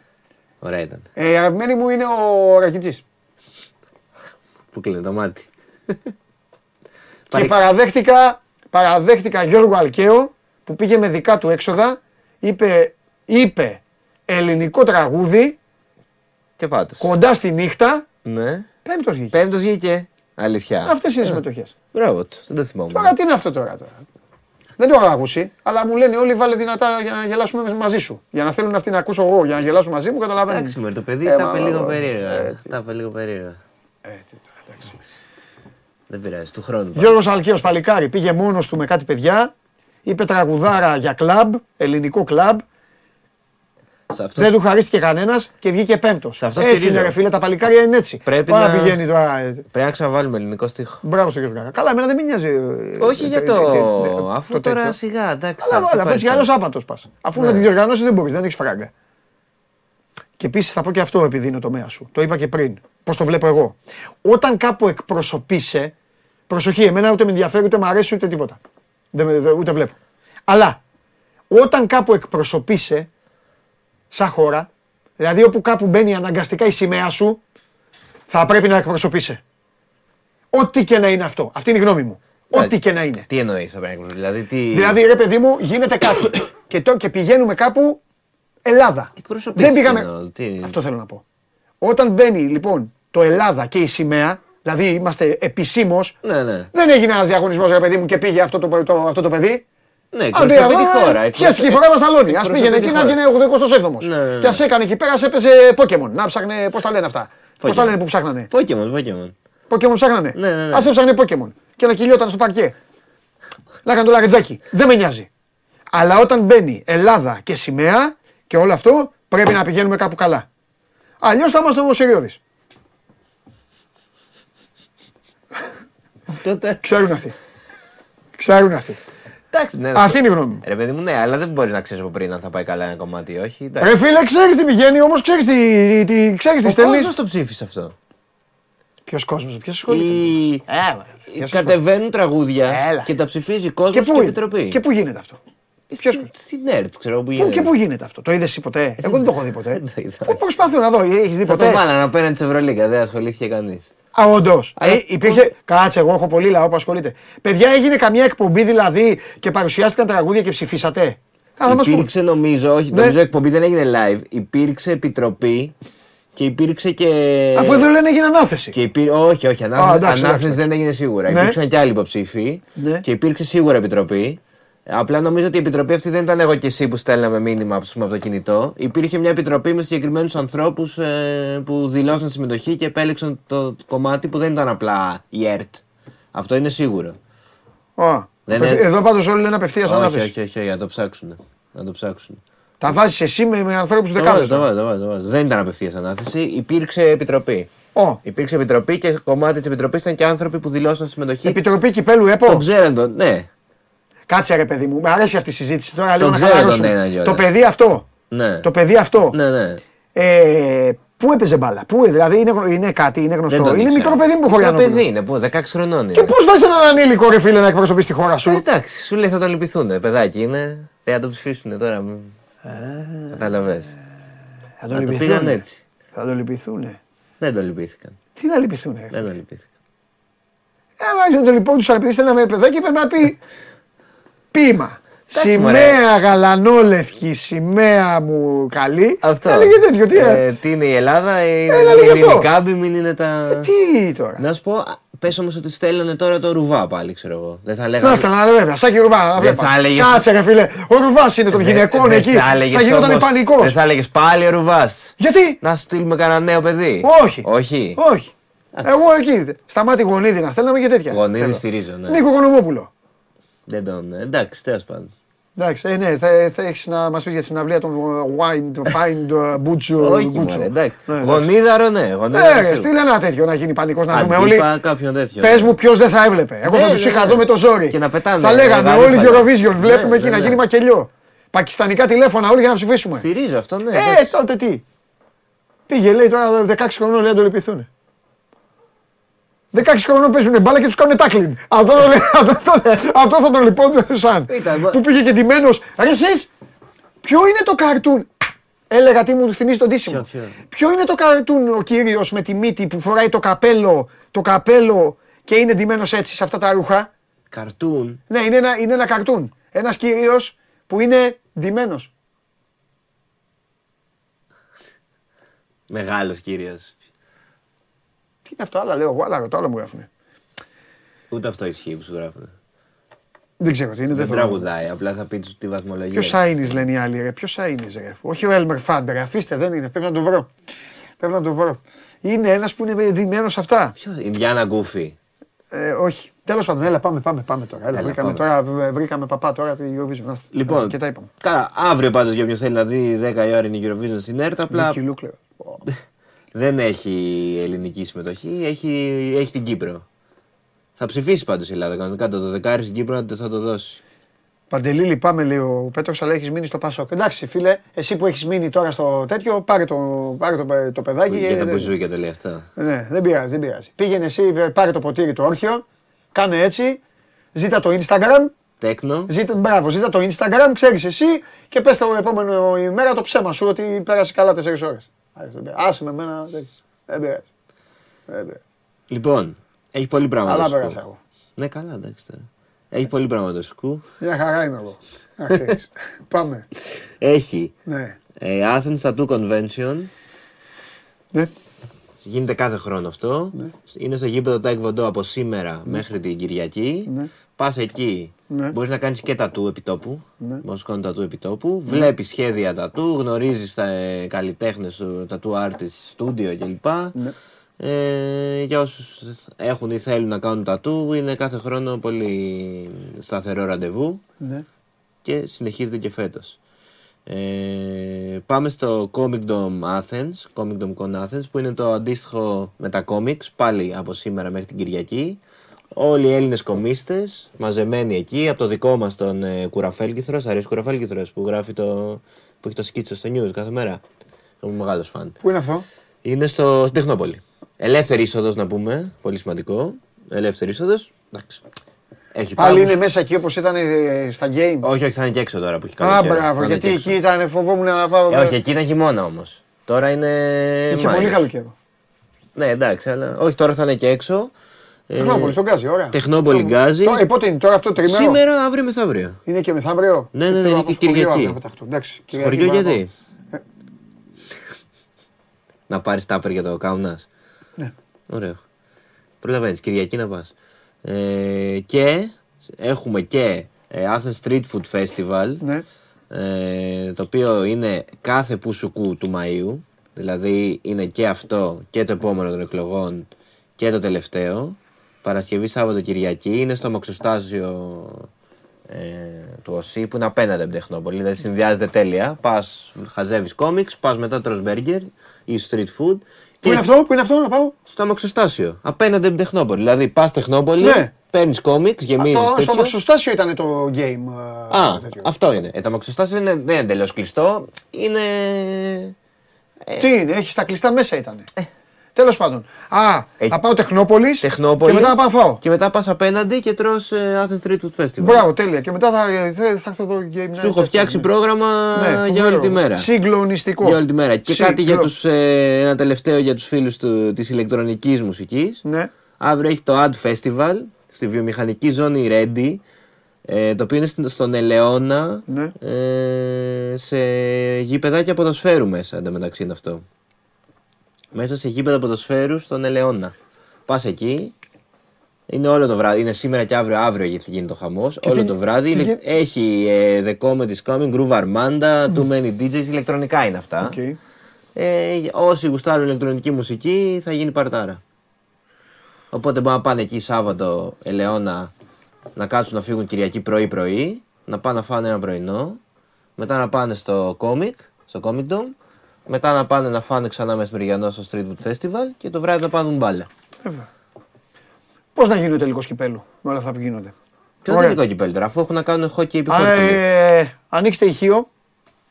Ωραία ήταν. Ε, η αγαπημένη μου είναι ο Ρακιτζής. Που κλείνει το μάτι. Και Πάρε- παραδέχτηκα, παραδέχτηκα Γιώργο Αλκαίο που πήγε με δικά του έξοδα, είπε, είπε ελληνικό τραγούδι, Και πάτω. κοντά στη νύχτα, Ναι. πέμπτος βγήκε. Πέμπτος βγήκε. Αλήθεια. Αυτές είναι οι συμμετοχές. Μπράβο του. Δεν το θυμόμουν. Τώρα τι είναι αυτό τώρα. τώρα; Δεν το έχω ακούσει, αλλά μου λένε όλοι βάλε δυνατά για να γελάσουμε μαζί σου. Για να θέλουν αυτοί να ακούσω εγώ, για να γελάσουν μαζί μου, καταλαβαίνουν. Εντάξει, μωρέ, το παιδί Ε, τα μα, είπε λίγο μα, περίεργα. ε, Τα είπε λίγο περίεργα. Ε, τι τώρα, εντάξει. Δεν πειράζει, του χρόνου. πάλι. Γιώργος Αλκαίος Παλικάρη πήγε μόνος του με κάτι παιδιά, είπε τραγουδάρα για κλαμπ, ελληνικό κλαμπ, Σε αυτό δεν του χαρίστηκε κανένας και βγήκε πέμπτος. Σε αυτό έτσι στηρίζω. είναι ρε φίλε, τα παλικάρια είναι έτσι. Πρέπει Τώρα να- πηγαίνει τώρα. ε, πρέπει να ξαναβάλουμε ελληνικό στίχο. Μπράβο στον Γιώργο Καρά. Καλά, εμένα δεν με νοιάζει. ε, Όχι ε, για ε, το. ε, ε, Αφού το τώρα τέτοιο. σιγά, εντάξει. Αλλά θα βάλε, το αυτό έτσι κι πάρεις αλλιώ άπατος πας. Αφού Ναι. να τη διοργανώσει δεν μπορείς, δεν έχεις φράγκα. Και επίσης θα πω και αυτό επειδή είναι ο τομέα σου. Το είπα και πριν. Πώς το βλέπω εγώ. Όταν κάπου εκπροσωπείσαι, προσοχή, εμένα ούτε με ενδιαφέρει, ούτε με αρέσει, ούτε τίποτα. Δεν, με- ούτε βλέπω. Αλλά όταν κάπου εκπροσωπείσαι, σαν χώρα, δηλαδή όπου κάπου μπαίνει αναγκαστικά η σημαία σου, θα πρέπει να εκπροσωπείσαι. Ό,τι και να είναι αυτό. Αυτή είναι η γνώμη μου. Ό,τι και να είναι. Τι εννοείς θα πρέπει να Δηλαδή, τι. Δηλαδή, ρε παιδί μου, γίνεται κάτι. και, το, και πηγαίνουμε κάπου Ελλάδα. Εκπροσωπήσεις Δεν πήγαμε. εννοώ, τι- Αυτό θέλω να πω. Όταν μπαίνει λοιπόν το Ελλάδα και η σημαία, δηλαδή είμαστε επισήμως. Ναι, ναι. Δεν έγινε ένας διαγωνισμός, ρε παιδί μου, και πήγε αυτό το, το, αυτό το παιδί. Ναι, Αν εκπροσωπεί πήγε τη εδώ, χώρα. ε, εκπροσωπεί- Χαίρεστηκε η φορά μας σταλόνι. Α εκπροσωπεί πήγαινε τη εκεί να χώρα. γίνει 87ο. Ναι, ναι, ναι. Και α έκανε εκεί πέρα, σε έπαιζε Pokémon. Να ψάχνε, πώς τα λένε αυτά. Πώς τα λένε που ψάχνανε. Pokemon, Pokemon. Pokemon ψάχνανε. Ναι, ναι, ναι. Α έψαχνε Pokemon. Και να κυλιόταν στο παρκέ. Να έκανε το λαρετζάκι. Δεν με νοιάζει. Αλλά όταν μπαίνει Ελλάδα και σημαία και όλο αυτό πρέπει να πηγαίνουμε κάπου καλά. Αλλιώς θα είμαστε ομοσυριώδεις. Τότε. Ξέρουν αυτοί. Ξέρουν αυτοί. Εντάξει, ναι. Αυτή είναι η γνώμη μου. Ρε παιδί μου, ναι, αλλά δεν μπορείς να ξέρεις από πριν αν θα πάει καλά ένα κομμάτι ή όχι. εντάξει. Ρε φίλε, ξέρεις τι πηγαίνει, όμως ξέρεις τι, τι, ξέρεις τι Ο στέλνει. κόσμος το ψήφισε αυτό. Ποιος κόσμος, ποιος ασχολείται. Οι... ποιος Κατεβαίνουν τραγούδια Έλα. και τα ψηφίζει Και κόσμο και, πού, επιτροπή. και πού γίνεται αυτό; ποιος- Στη- Στην ΕΡΤ, ξέρω που Πού, γίνεται. και πού γίνεται αυτό; Το είδες εσύ ποτέ; Εγώ δεν το έχω δει ποτέ. Δεν το είδα. Πού- Προσπαθώ να δω. Έχεις δει Θα το ποτέ; βάλανε απέναντι τη Ευρωλίγκα, δεν ασχολήθηκε κανείς. Α, όντως. Αλλά υπήρχε. Κάτσε, εγώ έχω πολύ λαό που ασχολείται. Παιδιά, έγινε καμιά εκπομπή δηλαδή και παρουσιάστηκαν τραγούδια και ψηφίσατε; Α, θα μας Υπήρξε νομίζω, όχι, Ναι. νομίζω εκπομπή δεν έγινε live. Υπήρξε επιτροπή και υπήρξε και. πούμε. Αφού εδώ λένε έγινε ανάθεση. Και υπή... Όχι, όχι, ανάθεση, εντάξει, ανάθεση εντάξει. δεν έγινε σίγουρα. Ναι. Υπήρξαν και άλλοι υποψήφοι Ναι. και υπήρξε σίγουρα επιτροπή. Απλά νομίζω ότι η επιτροπή αυτή δεν ήταν εγώ και εσύ που στέλναμε μήνυμα ας πούμε, από το κινητό. Υπήρχε μια επιτροπή με συγκεκριμένους ανθρώπους που δηλώσαν συμμετοχή και επέλεξαν το κομμάτι που δεν ήταν απλά η ΕΡΤ. Αυτό είναι σίγουρο. Ω, Δεν απευθ- είναι- Εδώ πάντως όλοι λένε απευθείας όχι, ανάθεση. όχι, όχι, όχι, να το ψάξουν. Να το ψάξουν. Τα βάζεις εσύ με, με ανθρώπους Το βάζω, δεκάδε. το βάζω, το βάζω, το βάζω. Δεν ήταν απευθείας ανάθεση. Υπήρξε επιτροπή. Ω, Υπήρξε επιτροπή και κομμάτι της επιτροπής ήταν και άνθρωποι που δηλώσαν συμμετοχή. Επιτροπή Κυπέλου ΕΠΟ. Το ξέραν τον, ναι. Κάτσε ρε παιδί μου, μου αρέσει αυτή η συζήτηση τώρα λίγο να ξέρω τον χαλαρώσουμε. ένα και όλα. Το παιδί αυτό, ναι. το παιδί αυτό, Ναι, ναι. ε, πού έπαιζε μπάλα, πού, δηλαδή είναι, γνω- είναι κάτι, είναι γνωστό, Δεν τον είναι ήξερα. μικρό παιδί που Μικρό χωράει παιδί είναι, που 16 χρονών Και είναι. πώς βάζεις έναν ανήλικο ρε φίλε να εκπροσωπείς τη χώρα σου; Ε, εντάξει, σου λέει θα τον λυπηθούν. Παιδάκι είναι. Δεν θα το ψηφίσουν τώρα. μ. Καταλαβες. Θα Να το πήγαν έτσι. Θα το λυπηθούνε. Δεν το λυπήθηκαν. Τι να λυπηθούνε. Δεν το λυπήθηκαν. Ε, άμα το λοιπόν τους επειδή στέλναμε παιδάκι πρέπει να πει ποίημα. Εντάξει, μωρέ. Σημαία γαλανόλευκη, σημαία μου καλή. Αυτό. Θα λέγε τέτοιο, τι, ε, ε, τι είναι η Ελλάδα, είναι, Έλα, λέγε είναι αυτό. η κάμπη, μην είναι τα. τι τώρα; Να σου πω, πες όμως ότι στέλνανε τώρα το ρουβά πάλι, ξέρω εγώ. Δεν θα λέγανε. Να στέλνα, βέβαια. Σάκη Ρουβά. να βλέπα. θα έλεγες- Κάτσε, ρε φίλε. Ο Ρουβάς είναι των γυναικών Δεν εκεί. θα Θα έλεγες γινόταν όμως- πανικός. Δεν θα έλεγες πάλι ο ρουβάς. Γιατί; Να στείλουμε κανένα νέο παιδί. Όχι. Όχι. Όχι. Εγώ εκεί. Σταμάτη γονίδι να στέλναμε και τέτοια. Γονίδι Θέλω. στηρίζω, ναι. Νίκο Κονομόπουλο. Δεν τον. Εντάξει, τέλος πάντων. Εντάξει, ε, ναι, θα, θα έχεις να μας πεις για τη συναυλία των ε, Wine, το Find, Μπούτσο. Όχι, Μπούτσο. μωρέ, εντάξει. Ναι, εντάξει. Γονίδαρο, ναι. Γονίδαρο. Ε, ρε, σίγουρα. στείλε ένα τέτοιο να γίνει πανικός να δούμε όλοι. Αντίπα κάποιον τέτοιο. Πες ναι. μου ποιος δεν θα έβλεπε. Εγώ Ναι, θα τους ναι, είχα ναι. εδώ με το ζόρι. Και να πετάνε, Θα λέγανε γαρίφαλα. όλοι Eurovision. Βλέπουμε Ναι, εκεί ναι, να ναι. γίνει μακελιό. Πακιστανικά τηλέφωνα όλοι για να ψηφίσουμε. Στηρίζω αυτό, ναι. Ε, εντάξει. τότε τι. Πήγε λέει τώρα 16 χρονών λέει να το λυπηθούν. 16 χρονών παίζουν μπάλα και τους κάνουν τάκλιν. Αυτό, το λέει- αυτό, αυτό θα τον λυπόντουσαν. Ήταν, Που πήγε και ντυμένος. Ρε εσείς, ποιο είναι το καρτούν; Έλεγα τι μου θυμίζει τον τίσιμο. Ποιο, ποιο; Ποιο είναι το καρτούν ο κύριος με τη μύτη που φοράει το καπέλο, το καπέλο και είναι ντυμένος έτσι σε αυτά τα ρούχα; Καρτούν. Ναι, είναι ένα, είναι ένα καρτούν. Ένας κύριος που είναι ντυμένος. Μεγάλος κύριος. Τι είναι αυτό, άλλα λέω εγώ, άλλα, το άλλο μου γράφουνε. Ούτε αυτό ισχύει που σου γράφουν. Δεν ξέρω τι είναι, δεν Δεν θέλω. τραγουδάει, απλά θα πει του τη βαθμολογία. Ποιος Άινι λένε οι άλλοι, ρε. Ποιος Άινι, ρε. Όχι ο Έλμερ Φάντερ, αφήστε, δεν είναι. Πρέπει να το βρω. Πρέπει να το βρω. Είναι ένας που είναι ντυμένο σε αυτά. Ποιο, Ινδιάνα Γκούφι. Ε, όχι. Τέλος πάντων, έλα, πάμε, πάμε, πάμε τώρα. Έλα, Έλα, βρήκαμε, πάμε. τώρα β- βρήκαμε παπά τώρα τη Eurovision. Άστε. Λοιπόν, Και τα είπαμε. Καλά, αύριο πάντως για όποιον θέλει να δει 10 η ώρα είναι η Eurovision στην ΕΡΤ. Απλά Νίκη Λούκλερ. δεν έχει ελληνική συμμετοχή, έχει, έχει την Κύπρο. Θα ψηφίσει πάντως η Ελλάδα κανονικά το 12 στην Κύπρο να το- θα το δώσει. Παντελή, λυπάμαι, λέει ο Πέτρος, αλλά έχεις μείνει στο Πασόκ. Εντάξει, φίλε, εσύ που έχεις μείνει τώρα στο τέτοιο, πάρε το, πάρε το, το παιδάκι. Για τα ε, μπουζούκια το λέει αυτά. Ναι, δεν πειράζει, δεν πειράζει. Πήγαινε εσύ, πάρε το ποτήρι το όρθιο, κάνε έτσι, ζήτα το Instagram, Τέκνο. ζήτα, μπράβο, ζήτα το Instagram, ξέρεις εσύ και πες το επόμενο ημέρα το ψέμα σου ότι πέρασε καλά 4 ώρες. Άσε με εμένα, δεν δεν πειράζει. Δεν πειράζει. Λοιπόν, έχει πολύ πράγμα Αλλά το σκου. πέρασα εγώ. Ναι, καλά, εντάξει τώρα. Έχει πολύ πράγμα το σκου. Μια χαρά είμαι εγώ. Να ξέρεις. Πάμε. Έχει Ναι. ε, Athens Tattoo Convention Ναι. Γίνεται κάθε χρόνο αυτό. Ναι. Είναι στο γήπεδο Τάικ Βοντό από σήμερα μέχρι την Κυριακή. Ναι. Πας εκεί. Ναι. Μπορείς να κάνεις και τατού επιτόπου. Ναι. Μπορείς να σου κάνουν τατού επιτόπου. Βλέπεις σχέδια τατού, γνωρίζεις τα ε, καλλιτέχνες του τατού artist, studio κλπ. Ναι. Ε, για όσους έχουν ή θέλουν να κάνουν τατού, είναι κάθε χρόνο πολύ σταθερό ραντεβού Ναι. και συνεχίζεται και φέτος. Ε, πάμε στο Comic Dome Athens, Comic Dome Con Athens, που είναι το αντίστοιχο με τα comics, πάλι από σήμερα μέχρι την Κυριακή. Όλοι οι Έλληνες κομίστες μαζεμένοι εκεί, από το δικό μας τον ε, Κουραφέλκυθρος, αρέσει Κουραφέλκυθρος που γράφει το, που έχει το σκίτσο στο news κάθε μέρα. Είμαι μεγάλος φαν. Πού είναι αυτό; Είναι στο, στην Τεχνόπολη. Ελεύθερη είσοδος να πούμε, πολύ σημαντικό. Ελεύθερη είσοδος. Εντάξει. Έχει Πάλι πάγους. είναι μέσα εκεί όπως ήταν ε, στα game. Όχι, όχι, θα είναι και έξω τώρα που έχει Α, καλοκαίρι. Θα μπράβο, είναι γιατί και έξω. εκεί ήταν, φοβόμουν να πάω. Ε, όχι, εκεί ήταν χειμώνα όμως. Τώρα είναι. Είχε Μάιος. πολύ καλό καιρό. Ναι, εντάξει, αλλά όχι, τώρα θα είναι και έξω. Ε, Τεχνόπολης, στον Γκάζι, ωραία. Τεχνόπολη Το- Γκάζι. Τώρα, ε, πότε είναι, τώρα αυτό το τριμέρο. Σήμερα, αύριο μεθαύριο. Είναι και μεθαύριο; Ναι, ναι, Θέλω ναι, να είναι πάω και στο χωριό Κυριακή. αύριο να πεταχτώ. Εντάξει, Στο Κυριακή χωριό μπορώ να γιατί; πάω. Να πάρεις τάπερ για το κάουνας; Ναι. Ωραίο. Προλαβαίνει, Κυριακή να πας. Ε, και έχουμε και ε, Athens Street Food Festival. Ναι. ε, το οποίο είναι κάθε πουσουκού του Μαΐου, δηλαδή είναι και αυτό και το επόμενο των εκλογών και το τελευταίο. Παρασκευή, Σάββατο, Κυριακή, είναι στο μαξοστάσιο ε, του ΟΣΥ που είναι απέναντι από την Τεχνόπολη, δηλαδή συνδυάζεται τέλεια. Πας, χαζεύεις κόμιξ, πας μετά τρως μπέργκερ ή street food. Πού είναι αυτό, πού είναι αυτό να πάω; Στο αμαξοστάσιο, απέναντι από την Τεχνόπολη. Δηλαδή πας Τεχνόπολη, Ναι. παίρνεις κόμιξ, γεμίζεις Αυτό, στο τέτοιο. μαξοστάσιο ήταν το game. ε, Α, τέτοιο. αυτό είναι. Ε, το αμαξοστάσιο είναι, δεν είναι εντελώς κλειστό. Είναι. Τι είναι, έχει τα κλειστά μέσα ήταν. Τέλος πάντων. Α, Ε, θα πάω Τεχνόπολης. Τεχνόπολη. Και μετά να πάω να φάω. Και μετά πας απέναντι και τρως ε, Athens Street Food Festival. Μπράβο, τέλεια. Και μετά θα, θα, θα έρθω εδώ game night. Σου έχω φτιάξει πρόγραμμα Ναι, για φοβερό. όλη τη μέρα. Συγκλονιστικό. Για όλη τη μέρα. Και κάτι για Συγκλο- τους, ε, ένα τελευταίο για τους φίλους του, της ηλεκτρονικής μουσικής. Ναι. Αύριο έχει το ADD Festival στη βιομηχανική ζώνη Ρέντη. Ε, το οποίο είναι στην- στον Ελαιώνα Ναι. ε, σε γήπεδάκια ποδοσφαίρου μέσα εντωμεταξύ είναι αυτό. Μέσα σε γήπεδα ποδοσφαίρου στον Ελαιώνα. Πας εκεί. Είναι όλο το βράδυ. Είναι σήμερα και αύριο. Αύριο γιατί γίνεται ο χαμός. Όλο τι- το βράδυ. τι Είναι- γι- Έχει ε, The Comet Is Coming, Groove Armada, 2manydjs. Ηλεκτρονικά είναι αυτά. Οκ. Ε, όσοι γουστάρουν ηλεκτρονική μουσική θα γίνει παρτάρα. Οπότε μπορούν να πάνε εκεί Σάββατο Ελαιώνα να κάτσουν να φύγουν Κυριακή πρωί-πρωί, να πάνε να φάνε ένα πρωινό, μετά να πάνε στο Comic, στο Comic Dome, μετά να πάνε να φάνε ξανά μεσημεριανό στο Street Food Festival και το βράδυ να πάνε μπάλα. Πώς να γίνει ο τελικό κυπέλου με όλα αυτά που γίνονται; Ποιο Ωραία. τελικό κυπέλ τώρα, αφού έχουν να κάνουν hockey επί Α, χώρου. ε, ανοίξτε ηχείο,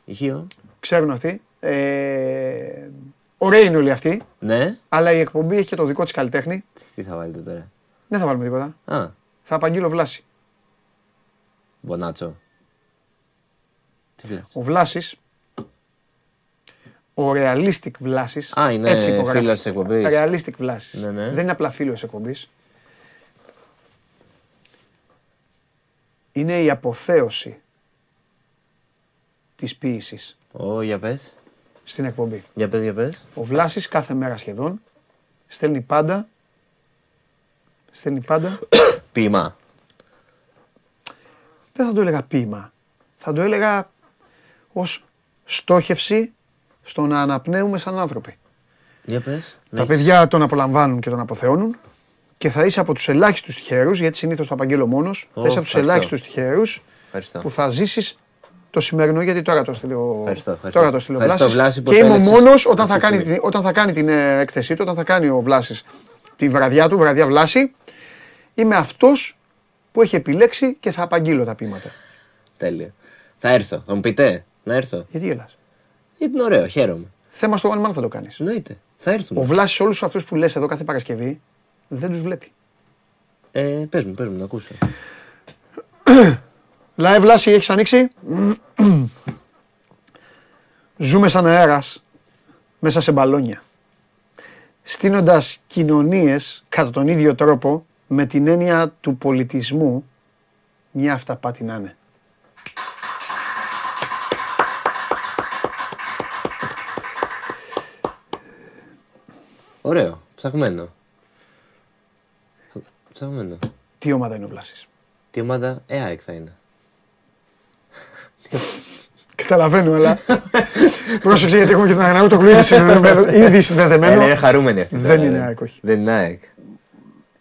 Ηχείο. ξέρουν αυτοί. Ε, ωραίοι είναι όλοι αυτοί, Ναι. αλλά η εκπομπή έχει και το δικό της καλλιτέχνη. Τι θα βάλετε τώρα; Δεν θα βάλουμε τίποτα. Α, Θα απαγγείλω Βλάση. Μπονάτσο. Τι λες; Ο Βλάσης, ο realistic Βλάσης. Α, είναι φίλος της εκπομπής. Realistic Βλάσης. Ναι, ναι. Δεν είναι απλά φίλος εκπομπής. Είναι η αποθέωση της ποίησης Ω, για πες. στην εκπομπή. Για πες, για πες. Ο Βλάσης κάθε μέρα σχεδόν στέλνει πάντα στέλνει πάντα Ποίημα. δεν θα το έλεγα ποίημα θα το έλεγα ως στόχευση στο να αναπνέουμε σαν άνθρωποι. Για πες. Τα Ναι. παιδιά τον απολαμβάνουν και τον αποθεώνουν και θα είσαι από τους ελάχιστους τυχερούς, γιατί συνήθως το απαγγέλω μόνος, Ω, θα είσαι από τους ευχαριστώ. ελάχιστους τυχερούς Ευχαριστώ. που θα ζήσεις το σημερινό, γιατί τώρα το στείλω, Ευχαριστώ, ευχαριστώ. τώρα το στείλω Ευχαριστώ, Βλάσης. Βλάση, που και είμαι ο επέλεξες μόνος όταν θα, αυτή τη κάνει, στιγμή. την- όταν θα κάνει την ε, έκθεσή του, όταν θα κάνει ο Βλάσης τη βραδιά του, βραδιά Βλάση, είμαι αυτός που έχει επιλέξει και θα απαγγείλω τα πείματα. Τέλεια. Θα έρθω. Θα μου πείτε; Να έρθω. Γιατί γελάς; Γιατί είναι ωραίο. Χαίρομαι. Θέμα στο όνομα θα το κάνεις. Εννοείται. Θα έρθουμε. Ο Βλάσης όλους αυτούς που λες εδώ κάθε Παρασκευή δεν τους βλέπει. Ε, πες μου, πες μου να ακούσω. Live Βλάση έχεις ανοίξει; Ζούμε σαν αέρας μέσα σε μπαλόνια. Στείνοντας κοινωνίες κατά τον ίδιο τρόπο με την έννοια του πολιτισμού μια αυταπάτη να είναι. Ωραίο. Ψαγμένο. Ψαγμένο. Τι ομάδα είναι ο Βλάσης; Τι ομάδα, ε, ΑΕΚ θα είναι. Καταλαβαίνω, αλλά. Πρόσεξε γιατί έχουμε και τον Αγναούτογλου ήδη συνδεδεμένο. Ήδη Ε, συνδεδεμένο. είναι χαρούμενοι αυτοί. Δεν τώρα, είναι ρε. ΑΕΚ, όχι. Δεν είναι ΑΕΚ.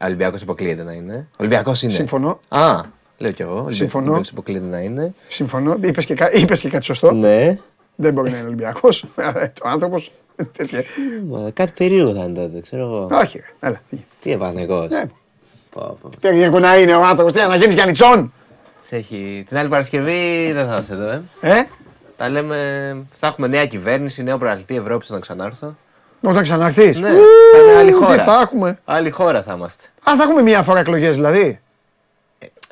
Ολυμπιακός αποκλείεται να είναι. Ολυμπιακός είναι. Συμφωνώ. Α, λέω κι εγώ. Συμφωνώ. Ολυμπιακός αποκλείεται να είναι. Συμφωνώ. Είπες και, κα- είπες και κάτι σωστό. Ναι. Δεν μπορεί να είναι Ολυμπιακός. Ο άνθρωπος. Μα, κάτι περίεργο θα είναι τότε, ξέρω εγώ. Όχι, ρε. έλα. φύγε. Τι επανεκώ. Ναι. Περίεργο να είναι ο άνθρωπος. Τι να γίνει για νιτσόν. Σε έχει. Την άλλη Παρασκευή δεν θα είσαι εδώ, ε. Ε, Τα λέμε. Θα έχουμε νέα κυβέρνηση, νέο προαλτή Ευρώπης να ξανάρθω. όταν ξαναρθείς; Ναι, θα είναι άλλη χώρα. Τι θα έχουμε; Άλλη χώρα θα είμαστε. Α, θα έχουμε μία φορά εκλογές δηλαδή.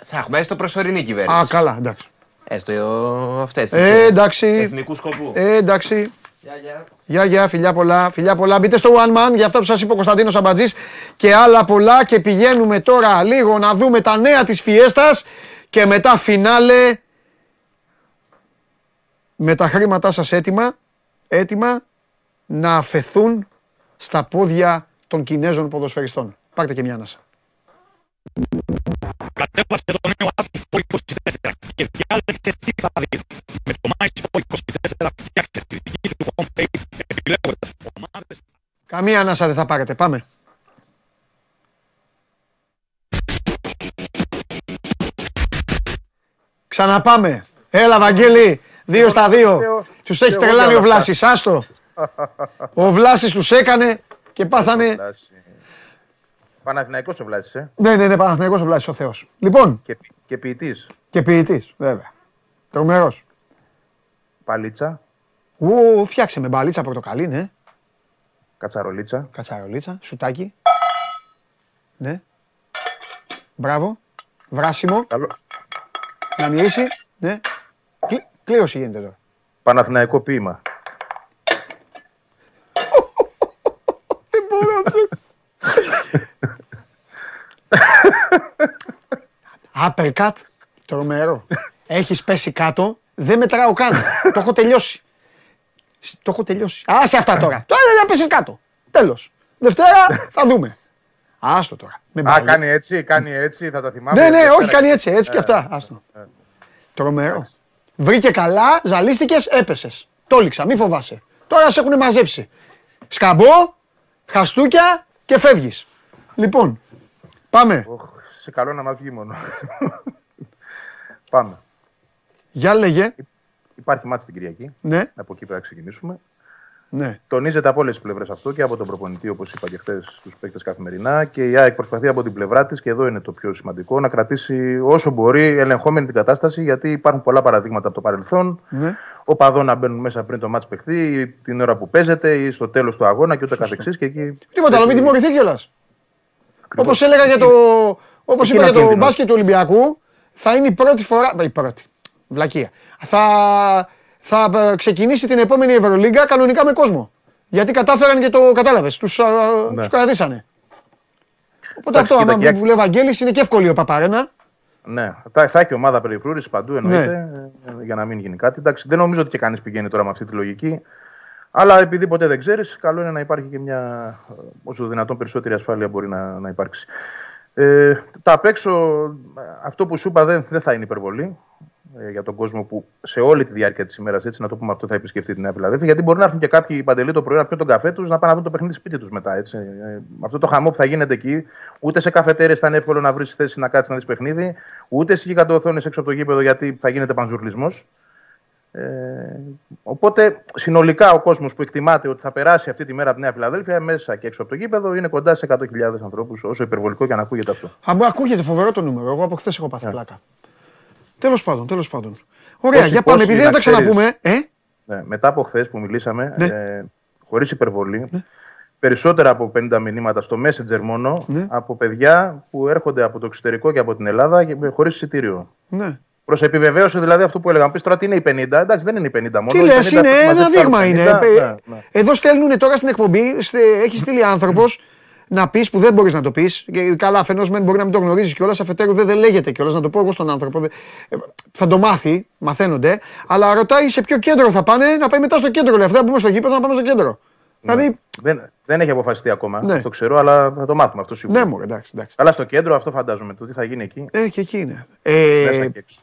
Θα έχουμε έστω προσωρινή κυβέρνηση. Α, καλά, εντάξει. Έστω αυτές. Ε, εντάξει. Εθνικούς σκοπού. Ε, εντάξει. Γεια, γεια. Γεια, γεια, φιλιά πολλά, φιλιά πολλά. Μπείτε στο One Man για αυτά που σας είπε ο Κωνσταντίνος Αμπατζής και άλλα πολλά και πηγαίνουμε τώρα λίγο να δούμε τα νέα της Φιέστας και μετά φινάλε με τα χρήματά σας έτοιμα, έτοιμα να αφαιθούν στα πόδια των Κινέζων ποδοσφαιριστών. Πάρτε και μια ανάσα. Κατέβασε το νέο app του Sport 24 και διάλεξε τι θα δεις. Με το MySport 24 φτιάξτε τη δική σου homepage επιλέγοντας ομάδες Καμία ανάσα δεν θα πάρετε. Πάμε. Ξαναπάμε. Έλα, Βαγγέλη. Δύο στα δύο. Τους έχεις τρελάνει ο Βλάσης. Άστο. Ο Βλάσης τους έκανε και πάθανε... Παναθηναϊκός ο Βλάσης, ε. Ναι, ναι, ναι, Παναθηναϊκός ο Βλάσης ο Θεός. Λοιπόν, Και, ποι- και ποιητής. και ποιητής, βέβαια. Τρομερός. Παλίτσα, Ου, φτιάξε με μπαλίτσα πορτοκαλί, ναι. κατσαρολίτσα. Κατσαρολίτσα, σουτάκι. Ναι. Μπράβο. Βράσιμο. Καλό. Να μυρίσει. Ναι. Κλει- Κλήρωση γίνεται τώρα. Παναθηναϊκό ποίημα. Δεν μπορώ. Uppercut. Τρομερό. Έχεις πέσει κάτω. Δεν μετράω καν. Το έχω τελειώσει. Σ- Το έχω τελειώσει. Άσε αυτά τώρα. Τώρα δεν πέσεις κάτω. Τέλος. Δευτέρα θα δούμε. Άστο τώρα. Με Α, μπαλί. κάνει έτσι, κάνει έτσι, θα τα θυμάμαι. Ναι, ναι, Δευτέρα. όχι, κάνει έτσι, έτσι και αυτά. Άστο. Τρομερό. Βρήκε καλά, ζαλίστηκες, έπεσες. Τόλιξα, μη φοβάσαι. Τώρα σε έχουν μαζέψει. Σκαμπό, χαστούκια και φεύγεις. Λοιπόν, πάμε. Οχ, σε καλό να μας βγει μόνο. Πάμε. Για λέγε. Υπάρχει μάτι την Κυριακή. Ναι, Από εκεί πρέπει να ξεκινήσουμε. ναι. Τονίζεται από όλες τις πλευρές αυτό και από τον προπονητή, όπως είπα και χθες στου παίκτες καθημερινά. Και η ΑΕΚ προσπαθεί από την πλευρά της, και εδώ είναι το πιο σημαντικό, να κρατήσει όσο μπορεί ελεγχόμενη την κατάσταση, γιατί υπάρχουν πολλά παραδείγματα από το παρελθόν. ναι. Οπαδών να μπαίνουν μέσα πριν το μάτς παιχτεί, ή την ώρα που παίζεται ή στο τέλος του αγώνα και ούτε καθεξής. Και εκεί. Τίποτα άλλο, μην τιμωρηθεί κιόλας. Όπως έλεγα για το, όπως Εκεί είπα για είναι ο το κίνδυνος. μπάσκετ του Ολυμπιακού, θα είναι η πρώτη φορά. Η πρώτη. Βλακεία. Θα, θα ε, ξεκινήσει την επόμενη Ευρωλίγκα κανονικά με κόσμο. Γιατί κατάφεραν και το κατάλαβες. Τους Ναι. τους κρατήσανε. Οπότε Εντάξει, αυτό, κοίτα, άμα και- που λέει ο Βαγγέλης, είναι και εύκολη ο Παπαρένα. Ναι, θα, θα έχει ομάδα περιφρούρηση παντού εννοείται, Ναι. ε, για να μην γίνει κάτι. Εντάξει, δεν νομίζω ότι και κανείς πηγαίνει τώρα με αυτή τη λογική. Αλλά επειδή ποτέ δεν ξέρεις, καλό είναι να υπάρχει και μια ε, όσο δυνατόν περισσότερη ασφάλεια μπορεί να, να υπάρξει. Ε, τα απ' έξω, ε, αυτό που σου είπα δεν, δεν θα είναι υπερβολή ε, για τον κόσμο που σε όλη τη διάρκεια της ημέρας, έτσι να το πούμε αυτό, θα επισκεφτεί την Νέα Φιλαδέλφια. Γιατί μπορεί να έρθουν και κάποιοι παντελή το πρωί να πιούν τον καφέ τους, να πάνε να δουν το παιχνίδι σπίτι τους μετά. Έτσι. Ε, αυτό το χαμό που θα γίνεται εκεί, ούτε σε καφετέρε θα είναι εύκολο να βρεις θέση να κάτσεις να δεις παιχνίδι, ούτε σε γιγαντοοθόνες έξω από το γήπεδο γιατί θα γίνεται πανζουρλισμός. Ε, οπότε συνολικά ο κόσμος που εκτιμάται ότι θα περάσει αυτή τη μέρα από τη Νέα Φιλαδέλφια μέσα και έξω από το γήπεδο είναι κοντά σε 100.000 ανθρώπους, όσο υπερβολικό και αν ακούγεται αυτό. Α, μου ακούγεται φοβερό το νούμερο. Εγώ από χθες έχω πάθει πλάκα. Τέλος πάντων, τέλος πάντων. Ωραία, Πόσοι- για πάμε. πόσοι Επειδή δεν να τα ξαναπούμε. Ε, Ναι, μετά από χθες που μιλήσαμε, Ναι. ε, χωρίς υπερβολή, περισσότερα από 50 μηνύματα στο Messenger μόνο Ναι. από παιδιά που έρχονται από το εξωτερικό και από την Ελλάδα χωρίς εισιτήριο. ναι. Προς επιβεβαίωση δηλαδή αυτό που έλεγα. Πεις τώρα τι είναι οι 50, εντάξει δεν είναι οι 50 μόνο. Τι οι λες, 50 είναι μαζέψει ένα άλλους δείγμα 50, είναι. ναι, Ε, ναι. Εδώ στέλνουν τώρα στην εκπομπή, στε- έχει στείλει άνθρωπος να πεις που δεν μπορείς να το πεις. Καλά, αφενός μεν μπορεί να μην το γνωρίζεις κιόλας, αφετέρου δεν, δεν λέγεται κιόλας να το πω εγώ στον άνθρωπο. Δεν- ε, Θα το μάθει, μαθαίνονται, αλλά ρωτάει σε ποιο κέντρο θα πάνε, να πάει μετά στο κέντρο. Λέει, αυτά που πούμε στο γήπεδο να πάμε στο κέντρο. Δηλαδή, Δεν, Δεν έχει αποφασιστεί ακόμα. Ναι. Το ξέρω, αλλά θα το μάθουμε αυτό σίγουρα. Ναι, μου, εντάξει, εντάξει. Αλλά στο κέντρο αυτό φαντάζομαι. Το τι θα γίνει εκεί. Ε, και εκεί είναι. μέσα Ε, και έξω.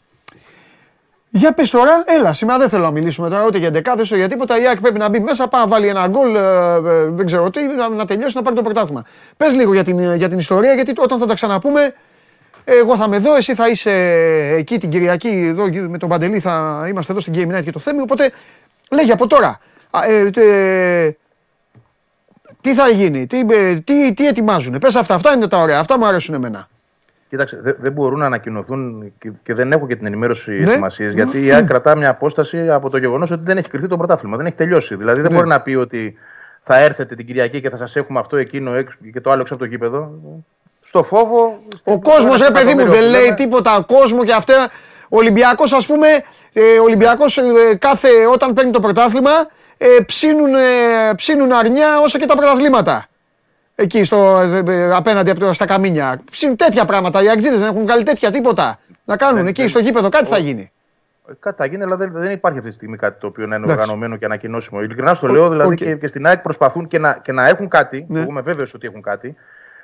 Για πες τώρα, έλα, σήμερα δεν θέλω να μιλήσουμε τώρα ούτε για δεκάδες ούτε για τίποτα. Η ΑΕΚ πρέπει να μπει μέσα, πάει να βάλει ένα γκολ, ε, ε, δεν ξέρω τι, να, να τελειώσει να πάρει το πρωτάθλημα. Πες λίγο για την, για την ιστορία, γιατί όταν θα τα ξαναπούμε, εγώ θα είμαι εδώ, εσύ θα είσαι εκεί την Κυριακή, εδώ με τον Παντελή θα είμαστε εδώ στην Game Night και το Θέμη, οπότε λέγε από τώρα. Α, ε, ε, τι θα γίνει, τι, ε, τι, τι ετοιμάζουν. Πες αυτά, αυτά είναι τα ωραία, αυτά μου αρέσουν εμένα. Κοίταξε, δε- δεν μπορούν να ανακοινωθούν και, και δεν έχω και την ενημέρωση Ναι. ετοιμασίες, γιατί η ΑΕΚ κρατά μια απόσταση από το γεγονός ότι δεν έχει κρυθεί το πρωτάθλημα. Δεν έχει τελειώσει. Δηλαδή δεν Ναι. μπορεί να πει ότι θα έρθετε την Κυριακή και θα σας έχουμε αυτό, εκείνο έξω και το άλλο έξω από το γήπεδο. Στο φόβο. Ο κόσμος, ρε παιδί μου, δεν λέει τίποτα. Ο κόσμος και αυτά. Ο Ολυμπιακός, ας πούμε, ε, ο Ολυμπιακός, ε, κάθε, όταν παίρνει το πρωτάθλημα, ε, ψήνουν, ε, ψήνουν αρνιά όσο και τα πρωταθλήματα. Εκεί στο, ε, ε, απέναντι από το, στα καμίνια. Ψήνουν τέτοια πράγματα. Οι Αεκτζήδες δεν έχουν βγάλει τέτοια τίποτα. Να κάνουν Δεν- εκεί δεν- στο γήπεδο, κάτι θα γίνει. Κάτι θα γίνει, αλλά δεν, δεν υπάρχει αυτή τη στιγμή κάτι το οποίο να είναι Εντάξει. οργανωμένο και ανακοινώσιμο. Ειλικρινά στο Ο- λέω, δηλαδή οκ. και, και στην ΑΕΚ προσπαθούν και να, και να έχουν κάτι, Ναι. εγώ είμαι βέβαιος ότι έχουν κάτι,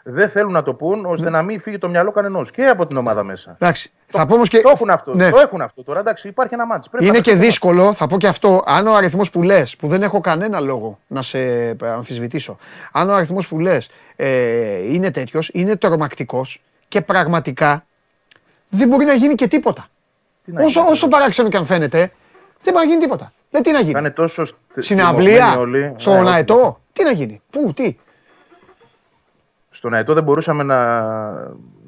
δεν θέλουν να το πούν ώστε να μην φύγει το μυαλό κανενός και από την ομάδα μέσα. Εντάξει. Θα πω όμως και. Το έχουν αυτό. Ναι. Το έχουν αυτό τώρα. Εντάξει, υπάρχει ένα μάτι. Είναι και δύσκολο, θα πω και αυτό, αν ο αριθμός που λες, που δεν έχω κανένα λόγο να σε αμφισβητήσω, αν ο αριθμός που λες ε, είναι τέτοιος, είναι τρομακτικός και πραγματικά δεν μπορεί να γίνει και τίποτα. Όσο, όσο παράξενο και αν φαίνεται, δεν μπορεί να γίνει τίποτα. Δεν τι να γίνει. Είναι τόσο στε- Συναυλία, στριμωγμένοι όλοι. στον Ναι, όχι. αετό, τι να γίνει, πού, τι; Στον αετό δεν μπορούσαμε να,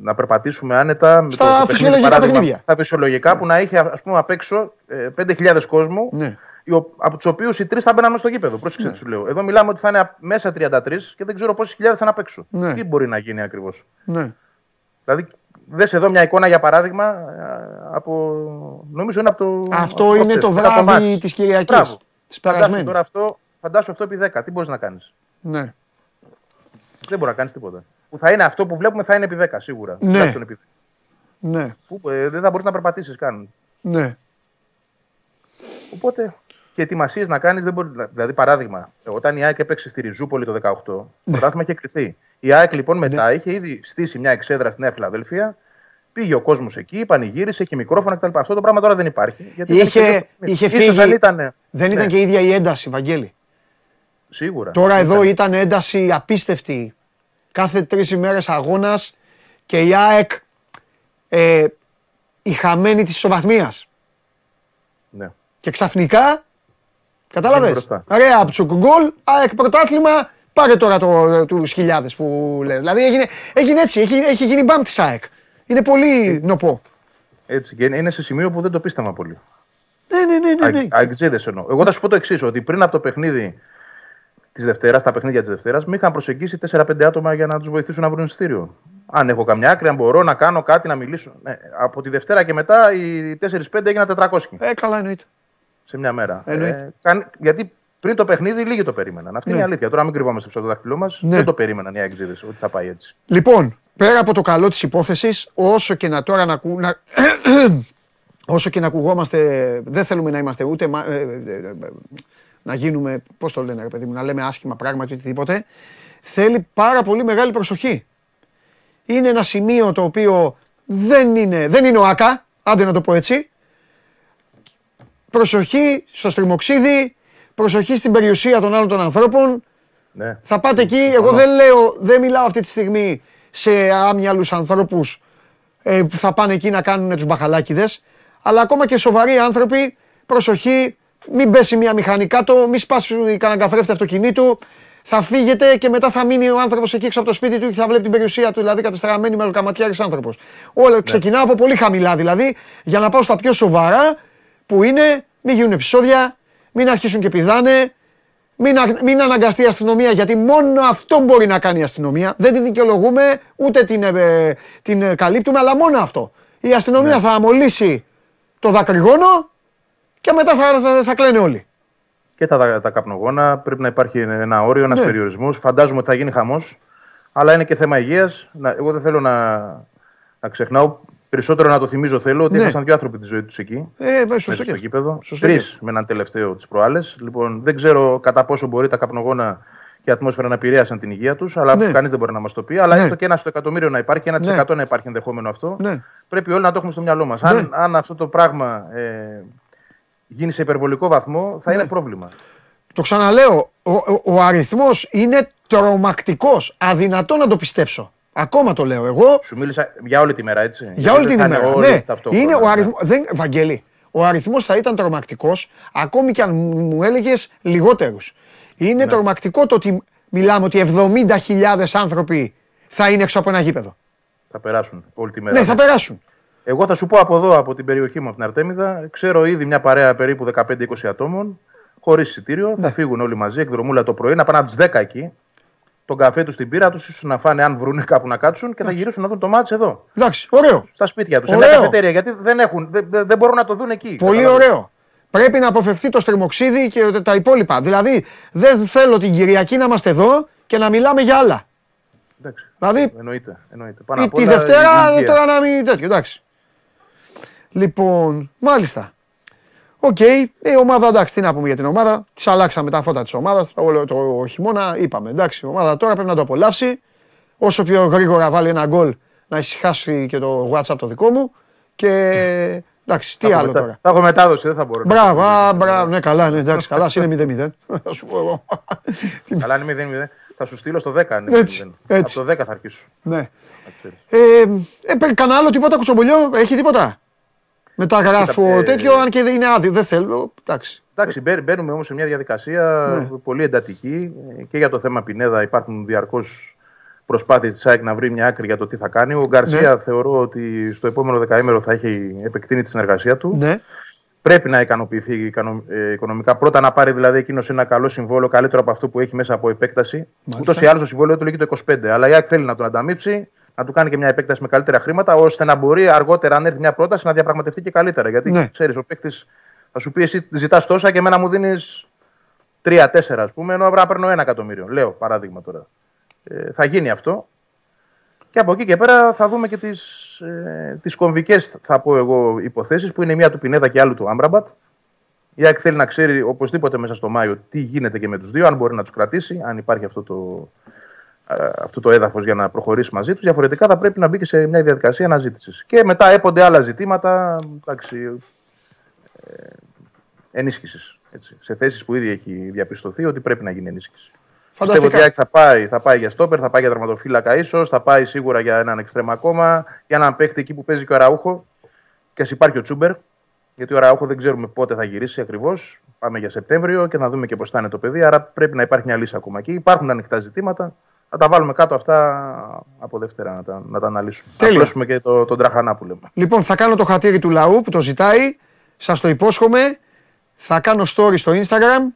να περπατήσουμε άνετα. με Στα το- το παιχνίδι, φυσιολογικά παράδειγμα, παιχνίδια. Στα φυσιολογικά που να είχε ας πούμε απ' έξω ε, 5.000 κόσμο, Ναι. οι ο- από τους οποίους οι τρεις θα μπαίναμε στο γήπεδο. Πρόσεξε τι σου λέω. Εδώ μιλάμε ότι θα είναι α- μέσα 33 και δεν ξέρω πόσες χιλιάδες θα είναι απ' έξω. Ναι. Τι μπορεί να γίνει ακριβώς; Ναι. Δηλαδή, δες εδώ μια εικόνα για παράδειγμα ε, από. Νομίζω είναι από το. Αυτό από είναι χθες, το από βράδυ μάτς. της Κυριακής, Μπράβο. της Φαντάσου περασμένης. τώρα αυτό, φαντάσου αυτό επί 10. Τι μπορείς να κάνεις; Ναι. Δεν μπορεί να κάνει τίποτα. Που θα είναι αυτό που βλέπουμε θα είναι επί 10 σίγουρα. Ναι. Τουλάχιστον επί 10. Ναι. Που, ε, δεν θα μπορείς να περπατήσεις καν. Ναι. Οπότε και ετοιμασίες να κάνεις δεν μπορεί. Δηλαδή, παράδειγμα, όταν η ΑΕΚ έπαιξε στη Ριζούπολη το 18, το πρωτάθλημα είχε κρυθεί. Η ΑΕΚ λοιπόν μετά είχε ήδη στήσει μια εξέδρα στη Νέα Φιλαδέλφια. Πήγε ο κόσμος εκεί, πανηγύρισε και μικρόφωνα κτλ. Αυτό το πράγμα τώρα δεν υπάρχει. Γιατί δεν έχει Είχε, τελειώσει το είχε παιχνίδι. Ίσως φύγει. δεν ήταν. δεν ήταν ναι, και η ίδια η ένταση, Βαγγέλη. Σίγουρα. Τώρα εδώ Ήταν. ήταν ένταση απίστευτη. Κάθε τρεις ημέρες αγώνας και η ΑΕΚ ε, η χαμένη της ισοβαθμίας. Ναι. Και ξαφνικά, Είναι κατάλαβες, μπροστά. ρε αψουκ γκολ, ΑΕΚ πρωτάθλημα, πάρε τώρα το, τους χιλιάδες που λες. Δηλαδή έγινε, έγινε έτσι, έχει, έχει γίνει μπαμ της ΑΕΚ. Είναι πολύ νοπό. Έτσι, και είναι σε σημείο που δεν το πίστευα πολύ. Ναι, ναι, ναι, ναι. ναι. Αγκτζίδε εννοώ. Εγώ θα σου πω το εξής: Ότι πριν από το παιχνίδι της Δευτέρας, τα παιχνίδια της Δευτέρας, με είχαν προσεγγίσει 4-5 άτομα για να τους βοηθήσουν να βρουν εισιτήριο. Αν έχω καμιά άκρη, αν μπορώ να κάνω κάτι, να μιλήσω. Ναι, από τη Δευτέρα και μετά οι 4-5 έγιναν 400 Ε, καλά εννοείται. σε μια μέρα. Εννοείται. καν- γιατί πριν το παιχνίδι λίγοι το περίμεναν. Αυτή Ναι. είναι η αλήθεια. Τώρα μην κρυβόμαστε στο δάχτυλό μας. Ναι. Δεν το περίμεναν οι Αγκτζίδε ότι θα πάει έτσι. Λοιπόν, πέρα από το καλό της υπόθεσης, όσο και να τώρα να, ακού- να, όσο και να ακουγόμαστε, δεν θέλουμε να είμαστε ούτε μα- ε, ε, ε, να γίνουμε, πώς το λένε ρε παιδί μου, να λέμε άσχημα πράγματα ή οτιδήποτε, θέλει πάρα πολύ μεγάλη προσοχή. Είναι ένα σημείο το οποίο δεν είναι, δεν είναι ο ΑΚΑ, άντε να το πω έτσι. Προσοχή στο στριμοξίδι, προσοχή στην περιουσία των άλλων των ανθρώπων, Ναι. θα πάτε εκεί. Εγώ δεν λέω, δεν μιλάω αυτή τη στιγμή σε άμυαλους ανθρώπους ε, που θα πάνε εκεί να κάνουν τους μπαχαλάκιδες. Αλλά ακόμα και σοβαροί άνθρωποι, προσοχή, μην πέσει μια μηχανή κάτω, μην σπάσει κανένα καθρέφτη αυτοκινήτου. Θα φύγετε και μετά θα μείνει ο άνθρωπος εκεί έξω από το σπίτι του και θα βλέπει την περιουσία του, δηλαδή κατεστραμμένη με καματιάρης άνθρωπος. Όλα ξεκινάω από πολύ χαμηλά δηλαδή, για να πάω στα πιο σοβαρά, που είναι μην γίνουν επεισόδια, μην αρχίσουν και πηδάνε, μην, α- μην αναγκαστεί η αστυνομία, γιατί μόνο αυτό μπορεί να κάνει η αστυνομία. Δεν την δικαιολογούμε, ούτε την, ε, την ε, καλύπτουμε, αλλά μόνο αυτό. Η αστυνομία θα αμολύσει το δακρυγόνο και μετά θα, θα, θα κλαίνε όλοι. Και τα, τα καπνογόνα πρέπει να υπάρχει ένα όριο, ένας Ναι. περιορισμός. Φαντάζομαι ότι θα γίνει χαμός. Αλλά είναι και θέμα υγείας. Εγώ δεν θέλω να, να ξεχνάω. Περισσότερο να το θυμίζω θέλω ότι Ναι. έχασαν δύο άνθρωποι τη ζωή τους εκεί. Ε, ε, μέσα σωστό στο και. γήπεδο. Σωστό Τρεις και. με έναν τελευταίο τι προάλλες. Λοιπόν, δεν ξέρω κατά πόσο μπορεί τα καπνογόνα και ατμόσφαιρα να επηρέασαν την υγεία τους, αλλά Ναι. κανείς δεν μπορεί να μας το πει. Αλλά Ναι. έστω και ένα στο εκατομμύριο να υπάρχει, ένα Ναι. να υπάρχει ενδεχόμενο αυτό. Ναι. Πρέπει όλοι να το έχουμε στο μυαλό μας. Ναι. Αν, αν αυτό το πράγμα ε, γίνει σε υπερβολικό βαθμό, θα Ναι. είναι πρόβλημα. Το ξαναλέω, ο, ο, ο αριθμός είναι τρομακτικός. Αδυνατό να το πιστέψω. Ακόμα το λέω εγώ. Σου μίλησα για όλη τη μέρα, έτσι. Για όλη την δεν θα είναι ημέρα. όλοι Ναι, ταυτόχρονα. είναι ο αριθμός, δεν, Βαγγέλη, ο αριθμός θα ήταν τρομακτικός, ακόμη και αν μου έλεγες λιγότερους. Είναι Ναι. τρομακτικό το ότι μιλάμε ότι 70.000 άνθρωποι θα είναι έξω από ένα γήπεδο. Θα περάσουν όλη τη μέρα. Ναι, θα περάσουν. Εγώ θα σου πω από εδώ, από την περιοχή μου, από την Αρτέμιδα, ξέρω ήδη μια παρέα περίπου 15-20 ατόμων, χωρίς εισιτήριο. Ναι. Θα φύγουν όλοι μαζί, εκδρομούλα το πρωί, να πάνε από τις 10 εκεί, τον καφέ τους, την πύρα τους, ίσως να φάνε αν βρουν κάπου να κάτσουν και θα γυρίσουν να δουν το μάτς εδώ. Εντάξει, ωραίο. Στα σπίτια τους, σε μια Ωραίο. καφετέρια. Γιατί δεν, έχουν, δεν, δεν δεν μπορούν να το δουν εκεί. Πολύ Καταλαβαίνεις. ωραίο. Πρέπει να αποφευθεί το στριμωξίδι και τα υπόλοιπα. Δηλαδή, δεν θέλω την Κυριακή να είμαστε εδώ και να μιλάμε για άλλα. Εντάξει. Δηλαδή, Εννοείται. εννοείται. Πάνω ή απ' τη όλα, Δευτέρα, η υγεία. τώρα να μην τέτοιο, εντάξει. Λοιπόν, μάλιστα. Οκ, η ομάδα εντάξει, τι να πούμε για την ομάδα. Της αλλάξαμε τα φώτα της ομάδας. Όλο το χειμώνα είπαμε. Εντάξει, η ομάδα τώρα πρέπει να το απολαύσει. Όσο πιο γρήγορα βάλει ένα γκολ να ησυχάσει και το WhatsApp το δικό μου. Και εντάξει, τι Θα έχω άλλο μετά- τώρα. Θα έχω μετάδοση, δεν θα μπορώ. να Μπράβο, πω. α, μπράβο, ναι, καλά, ναι, εντάξει, καλά, ας είναι 0-0. Θα σου πω εγώ. Καλά, είναι 0-0. Θα σου στείλω στο 10. αν είναι Έτσι, 0. έτσι. Από το 10 θα αρχίσω. Ναι. Ε, ε, παι- κανένα άλλο τίποτα κουτσομπολιό, έχει τίποτα; Μεταγράφω Κοίτα, ε, τέτοιο, αν και δεν είναι άδειο, δεν θέλω. Εντάξει. Εντάξει, μπαι- μπαίνουμε όμως σε μια διαδικασία Ναι. πολύ εντατική ε, και για το θέμα Πινέδα υπάρχουν διαρκώς προσπάθειες της ΑΕΚ να βρει μια άκρη για το τι θα κάνει. Ο Γκαρσία Ναι. θεωρώ ότι στο επόμενο δεκαήμερο θα έχει επεκτείνει τη συνεργασία του. Ναι. Πρέπει να ικανοποιηθεί οικονο- ε, οικονομικά. Πρώτα να πάρει δηλαδή εκείνος ένα καλό συμβόλαιο, καλύτερο από αυτό που έχει μέσα από επέκταση. Μάλιστα. Ούτως ή άλλως το συμβόλαιο του λύγει το 25. Αλλά η ΑΕΚ θέλει να τον ανταμείψει, να του κάνει και μια επέκταση με καλύτερα χρήματα, ώστε να μπορεί αργότερα, αν έρθει μια πρόταση, να διαπραγματευτεί και καλύτερα. Γιατί Ναι. ξέρεις, ο παίκτης θα σου πει εσύ ζητάς τόσα και εμένα μου δίνεις 3-4 ας πούμε, ενώ πρέπει να παίρνω ένα εκατομμύριο. Λέω παράδειγμα τώρα. Ε, θα γίνει αυτό. Και από εκεί και πέρα θα δούμε και τις, ε, τις κομβικές, θα πω εγώ, υποθέσεις που είναι η μία του Πινέδα και η άλλη του Άμπραμπατ. Η ΑΕΚ θέλει να ξέρει οπωσδήποτε μέσα στο Μάιο τι γίνεται και με τους δύο, αν μπορεί να τους κρατήσει, αν υπάρχει αυτό το, ε, αυτό το έδαφος για να προχωρήσει μαζί τους. Διαφορετικά θα πρέπει να μπει και σε μια διαδικασία αναζήτησης. Και μετά έπονται άλλα ζητήματα εντάξει, ε, ενίσχυσης. Έτσι, σε θέσεις που ήδη έχει διαπιστωθεί ότι πρέπει να γίνει ενίσχυση. Πιστεύω ότι η Φανταστικά. ΑΕΚ θα πάει, θα πάει για στόπερ, θα πάει για τερματοφύλακα ίσως, θα πάει σίγουρα για έναν εξτρέμα ακόμα, για έναν παίχτη εκεί που παίζει και ο Ραούχο και ας υπάρχει ο Τσούμπερ. Γιατί ο Ραούχο δεν ξέρουμε πότε θα γυρίσει ακριβώς. Πάμε για Σεπτέμβριο και να δούμε και πώς θα είναι το παιδί. Άρα πρέπει να υπάρχει μια λύση ακόμα εκεί. Υπάρχουν ανοιχτά ζητήματα. Θα τα βάλουμε κάτω αυτά από Δευτέρα να τα, να τα αναλύσουμε. Να Τέλεια. πλώσουμε και το, τον τραχανά που λέμε. Λοιπόν, θα κάνω το χατήρι του λαού που το ζητάει. Σας το υπόσχομαι. Θα κάνω story στο Instagram.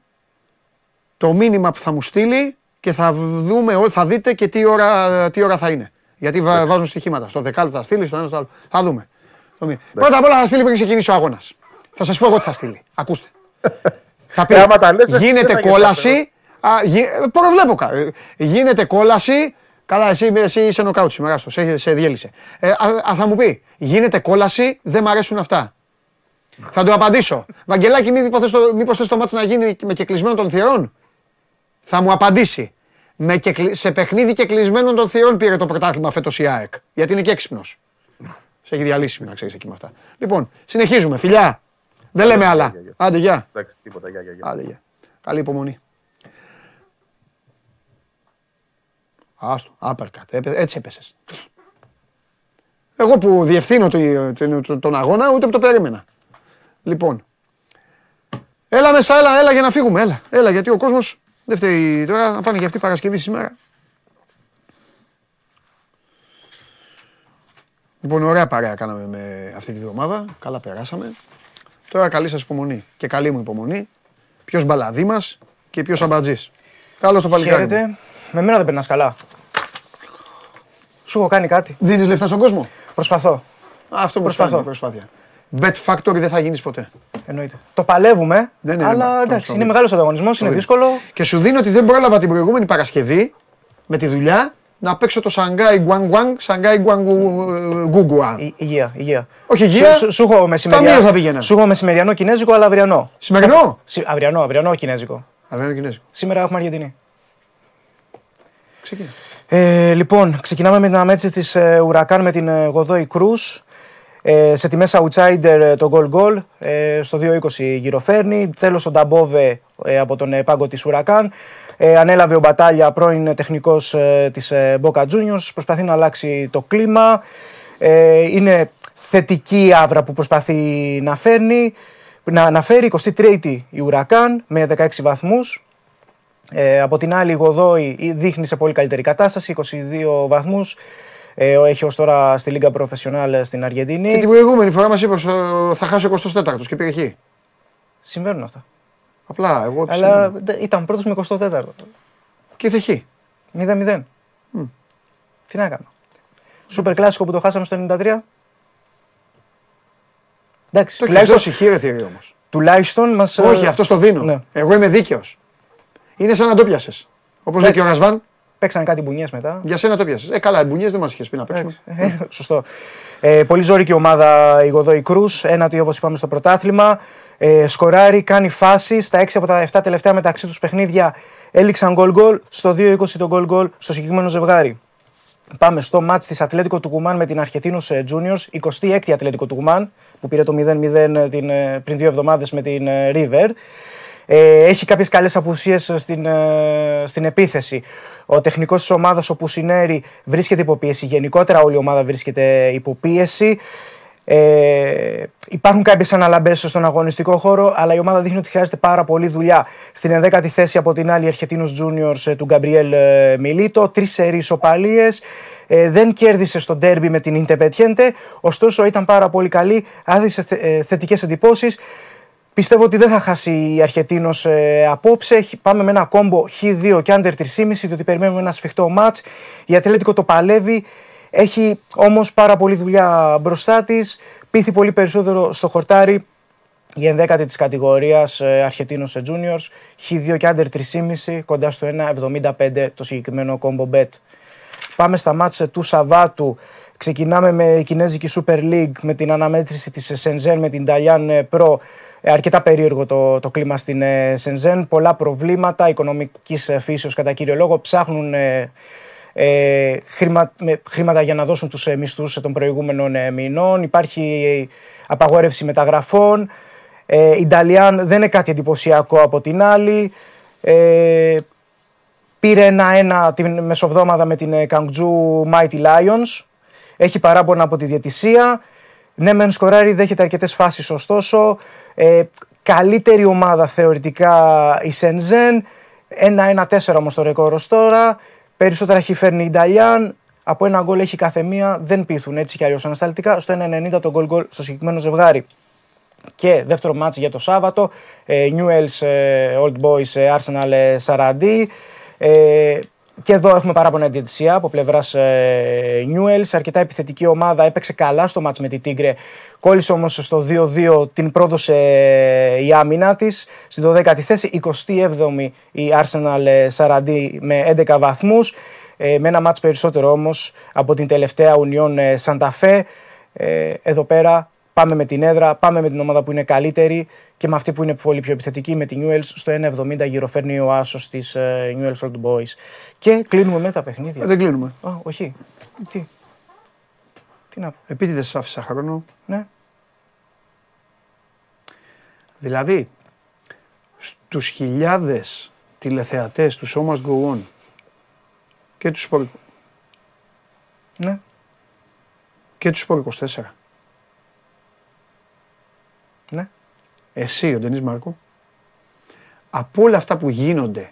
Το μήνυμα που θα μου στείλει και θα δούμε, όλοι- θα δείτε και τι ώρα, τι ώρα θα είναι. Γιατί βα- βάζουν στοιχήματα. Στο δεκάλεπτο θα στείλεις, στο ένα στο άλλο. Θα δούμε. Το μήνυμα. Πρώτα απ' όλα θα στείλει πριν ξεκινήσει ο αγώνας. Θα σας πω εγώ τι θα στείλει. Ακούστε. θα πει, Ε, άμα τα λες, δεν- γίνεται δεν θα γίνει κόλαση. Α, γι, προβλέπω. κα- ε, Γίνεται κόλαση. Καλά, εσύ, εσύ είσαι νοκάουτ σήμερα, άστο, σε, σε διέλυσε. Ε, α, α, θα μου πει, γίνεται κόλαση, δεν μ' αρέσουν αυτά. Θα του απαντήσω. Βαγγελάκη, μήπως θες το, μήπως θες το μάτς να γίνει με κεκλεισμένο των θυρών; Θα μου απαντήσει. Με κεκλει- σε παιχνίδι και κλεισμένων των θυρών πήρε το πρωτάθλημα φέτος η ΑΕΚ. Γιατί είναι και έξυπνος. Σε έχει διαλύσει, να ξέρεις εκεί με αυτά. Λοιπόν, συνεχίζουμε. Φιλιά. Δεν λέμε άλλα. γεια, γεια. Άντε, γεια. Εντάξει, τίποτα. Γεια, γεια, γεια. Άντε, γεια. Καλή υπομονή. Άστο, άπερκατ. Έπε- Έτσι έπεσες. Εγώ που διευθύνω το- το- το- τον αγώνα, ούτε που το περίμενα. Λοιπόν. Έλα μέσα, έλα, έλα για να φύγουμε. Έλα, έλα γιατί ο κόσμος δεν φταίει τώρα να πάνε για αυτή Παρασκευή σήμερα. Λοιπόν, ωραία παρέα κάναμε με αυτή τη βδομάδα. Καλά περάσαμε. Τώρα καλή σας υπομονή και καλή μου υπομονή. Ποιος μπαλαδί μας και ποιος αμπατζής. Καλώς το παλικάρι. Μου. Χαίρετε. Με μένα δεν περνάς καλά. Σου έχω κάνει κάτι. Δίνεις λεφτά στον κόσμο; Προσπαθώ. Αυτό μου Προσπαθώ. φτάνει προσπάθεια. Bet Factory δεν θα γίνεις ποτέ. Εννοείται. Το παλεύουμε. Δεν είναι αλλά θέμα. εντάξει, Αυτό είναι είναι. μεγάλος ανταγωνισμός, είναι είναι. δύσκολο. Και σου δίνω ότι δεν πρόλαβα την προηγούμενη Παρασκευή με τη δουλειά να παίξω το Shanghai Guangguang, Shanghai Guangguang. Η- Υγεία, υγεία. Όχι υγεία, Σου, σου, σου έχω μεσημεριά- ταμείο θα πήγαινα. Σου έχω μεσημεριανό κινέζικο, αλλά αυριανό. Σημερινό; Συ- αυριανό, αυριανό κινέζικο. Αβαίνω Κινέζικο. Σήμερα έχουμε Αργεντινή. Ξεκινά. Ε, λοιπόν, ξεκινάμε με την αναμέτρηση της ε, Ουρακάν με την ε, Γοδόη Κρούς. Ε, σε τιμές outsider ε, το goal goal ε, στο 2-20 γυροφέρνει. Τέλος ο Νταμπόβε ε, από τον ε, πάγκο της Ουρακάν. Ε, ανέλαβε ο Μπατάλια, πρώην τεχνικός ε, της ε, Boca Juniors. Προσπαθεί να αλλάξει το κλίμα. Ε, είναι θετική η άβρα που προσπαθεί να φέρνει. Να, να φέρει 23η η Ουρακάν με 16 βαθμούς. Ε, από την άλλη, η Γοδόη δείχνει σε πολύ καλύτερη κατάσταση, 22 βαθμούς. Ε, έχει ως τώρα στη Λίγκα Professional στην Αργεντινή. Και την προηγούμενη φορά μας είπε ότι θα χάσει ο 24ο και πήγε εκεί. Συμβαίνουν αυτά. Απλά εγώ τι Αλλά συμβαίνουν. δε- ήταν πρώτος με 24ο. Και ήρθε εκεί. 0-0. Τι να κάνω. Σούπερ κλάσικο που το χάσαμε στο 93. Εντάξει, Το έχει τουλάχιστον, δώσει χείρε θηρίο όμως. τουλάχιστον μας... ε, Όχι, αυτό το δίνω. Ναι. Εγώ είμαι δίκαιος. Είναι σαν να το πιάσες. Όπως λέει και ο Ρασβάν, Παίξανε κάτι μπουνιές μετά. για σένα το πιάσες. Ε, καλά, μπουνιές δεν μας είχες πει να παίξουμε. Ε, σωστό. Ε, πολύ ζώρικη ομάδα η Γοδόη Κρούς, ένατη όπως είπαμε στο πρωτάθλημα. Ε, σκοράρει, κάνει φάση. Στα 6 από τα 7 τελευταία μεταξύ τους παιχνίδια έληξαν γκολ γκολ. Στο 2-20 το γκολ γκολ στο συγκεκριμένο ζευγάρι. Πάμε στο μάτς της Ατλέτικο Τουκουμάν με την Αρχετίνους ε, Juniors, 26η Ατλέτικο Τουκουμάν, που πήρε το 0-0 την, ε, πριν δύο εβδομάδες με την ε, River. Ε, έχει κάποιες καλές απουσίες στην, ε, στην επίθεση. Ο τεχνικός της ομάδας, ο Πουσινέρη, βρίσκεται υπό πίεση. Γενικότερα όλη η ομάδα βρίσκεται υπό πίεση. Ε, υπάρχουν κάποιες αναλαμπές στον αγωνιστικό χώρο, αλλά η ομάδα δείχνει ότι χρειάζεται πάρα πολύ δουλειά. Στην 11η θέση από την άλλη, η Αρχετίνος Juniors ε, του Γκαμπριέλ ε, Μιλίτο. Τρεις σερεί ισοπαλίε. Ε, δεν κέρδισε στο ντέρμπι με την Ιντεπετιέντε. Ωστόσο, ήταν πάρα πολύ καλή. Άδισε θετικές εντυπώσεις. Πιστεύω ότι δεν θα χάσει η Αρχετίνος ε, απόψε. Χ- Πάμε με ένα κόμπο Χ2 και under 3,5, διότι περιμένουμε ένα σφιχτό ματ. Η Ατλέτικο το παλεύει. Έχει όμως πάρα πολλή δουλειά μπροστά της. Πείθει πολύ περισσότερο στο χορτάρι. Η ενδέκατη της κατηγορίας Αρχετίνος σε Juniors. Χ2 και under 3,5 κοντά στο 1,75 το συγκεκριμένο combo bet. Πάμε στα μάτσε του Σαββάτου. Ξεκινάμε με η Κινέζικη Super League με την αναμέτρηση της Σενζέν με την Ταλιάν Pro. Ε, Αρκετά περίεργο το, το κλίμα στην ε, Σενζέν. Πολλά προβλήματα οικονομικής ε, φύσεως κατά κύριο λόγο. Ψάχνουν ε, ε, χρήμα, με, χρήματα για να δώσουν τους ε, μισθούς των προηγούμενων ε, μηνών. Υπάρχει ε, απαγόρευση μεταγραφών. Ε, η Νταλιάν δεν είναι κάτι εντυπωσιακό από την άλλη. Ε, Πήρε ένα-ένα την μεσοβδόμαδα με την ε, Kangju Mighty Lions. Έχει παράπονα από τη διαιτησία. Ναι, μεν σκοράρει, δέχεται αρκετές φάσεις ωστόσο. Ε, καλύτερη ομάδα θεωρητικά η Shenzhen. 1-1-4 όμως το ρεκόρ ως τώρα. Περισσότερα έχει φέρνει η Νταλιάν. Από ένα γκολ έχει κάθε μία. Δεν πείθουν έτσι κι αλλιώς ανασταλτικά. Στο 1-90 το γκολ γκολ στο συγκεκριμένο ζευγάρι. Και δεύτερο μάτς για το Σάββατο, ε, Newell's ε, Old Boys ε, Arsenal ε, Σαραντί. Ε, και εδώ έχουμε παράπονα διαιτησία από πλευράς ε, Newell's. Αρκετά επιθετική ομάδα. Έπαιξε καλά στο μάτς με τη Τίγκρε. Κόλλησε όμως στο 2-2. Την πρόδωσε ε, η άμυνα της. Στην 12η θέση, 27η η Arsenal ε, Σαραντί με 11 βαθμούς. Ε, με ένα μάτς περισσότερο όμως από την τελευταία Union ε, Santa Fe. Ε, εδώ πέρα πάμε με την έδρα, πάμε με την ομάδα που είναι καλύτερη και με αυτή που είναι πολύ πιο επιθετική με την Newell's στο 1.70 γυροφέρνει ο άσος της ε, Newell's Old Boys. Και κλείνουμε με τα παιχνίδια. Ε, δεν κλείνουμε. Α, όχι. Τι; Τι να πω. Επίτηδες σα άφησας χρόνο. Ναι. Δηλαδή, στους χιλιάδες τηλεθεατές του Show Must Go On και του Sport, Ναι. και του Sport 24. Ναι. Εσύ, ο Ντενής Μάρκο, από όλα αυτά που γίνονται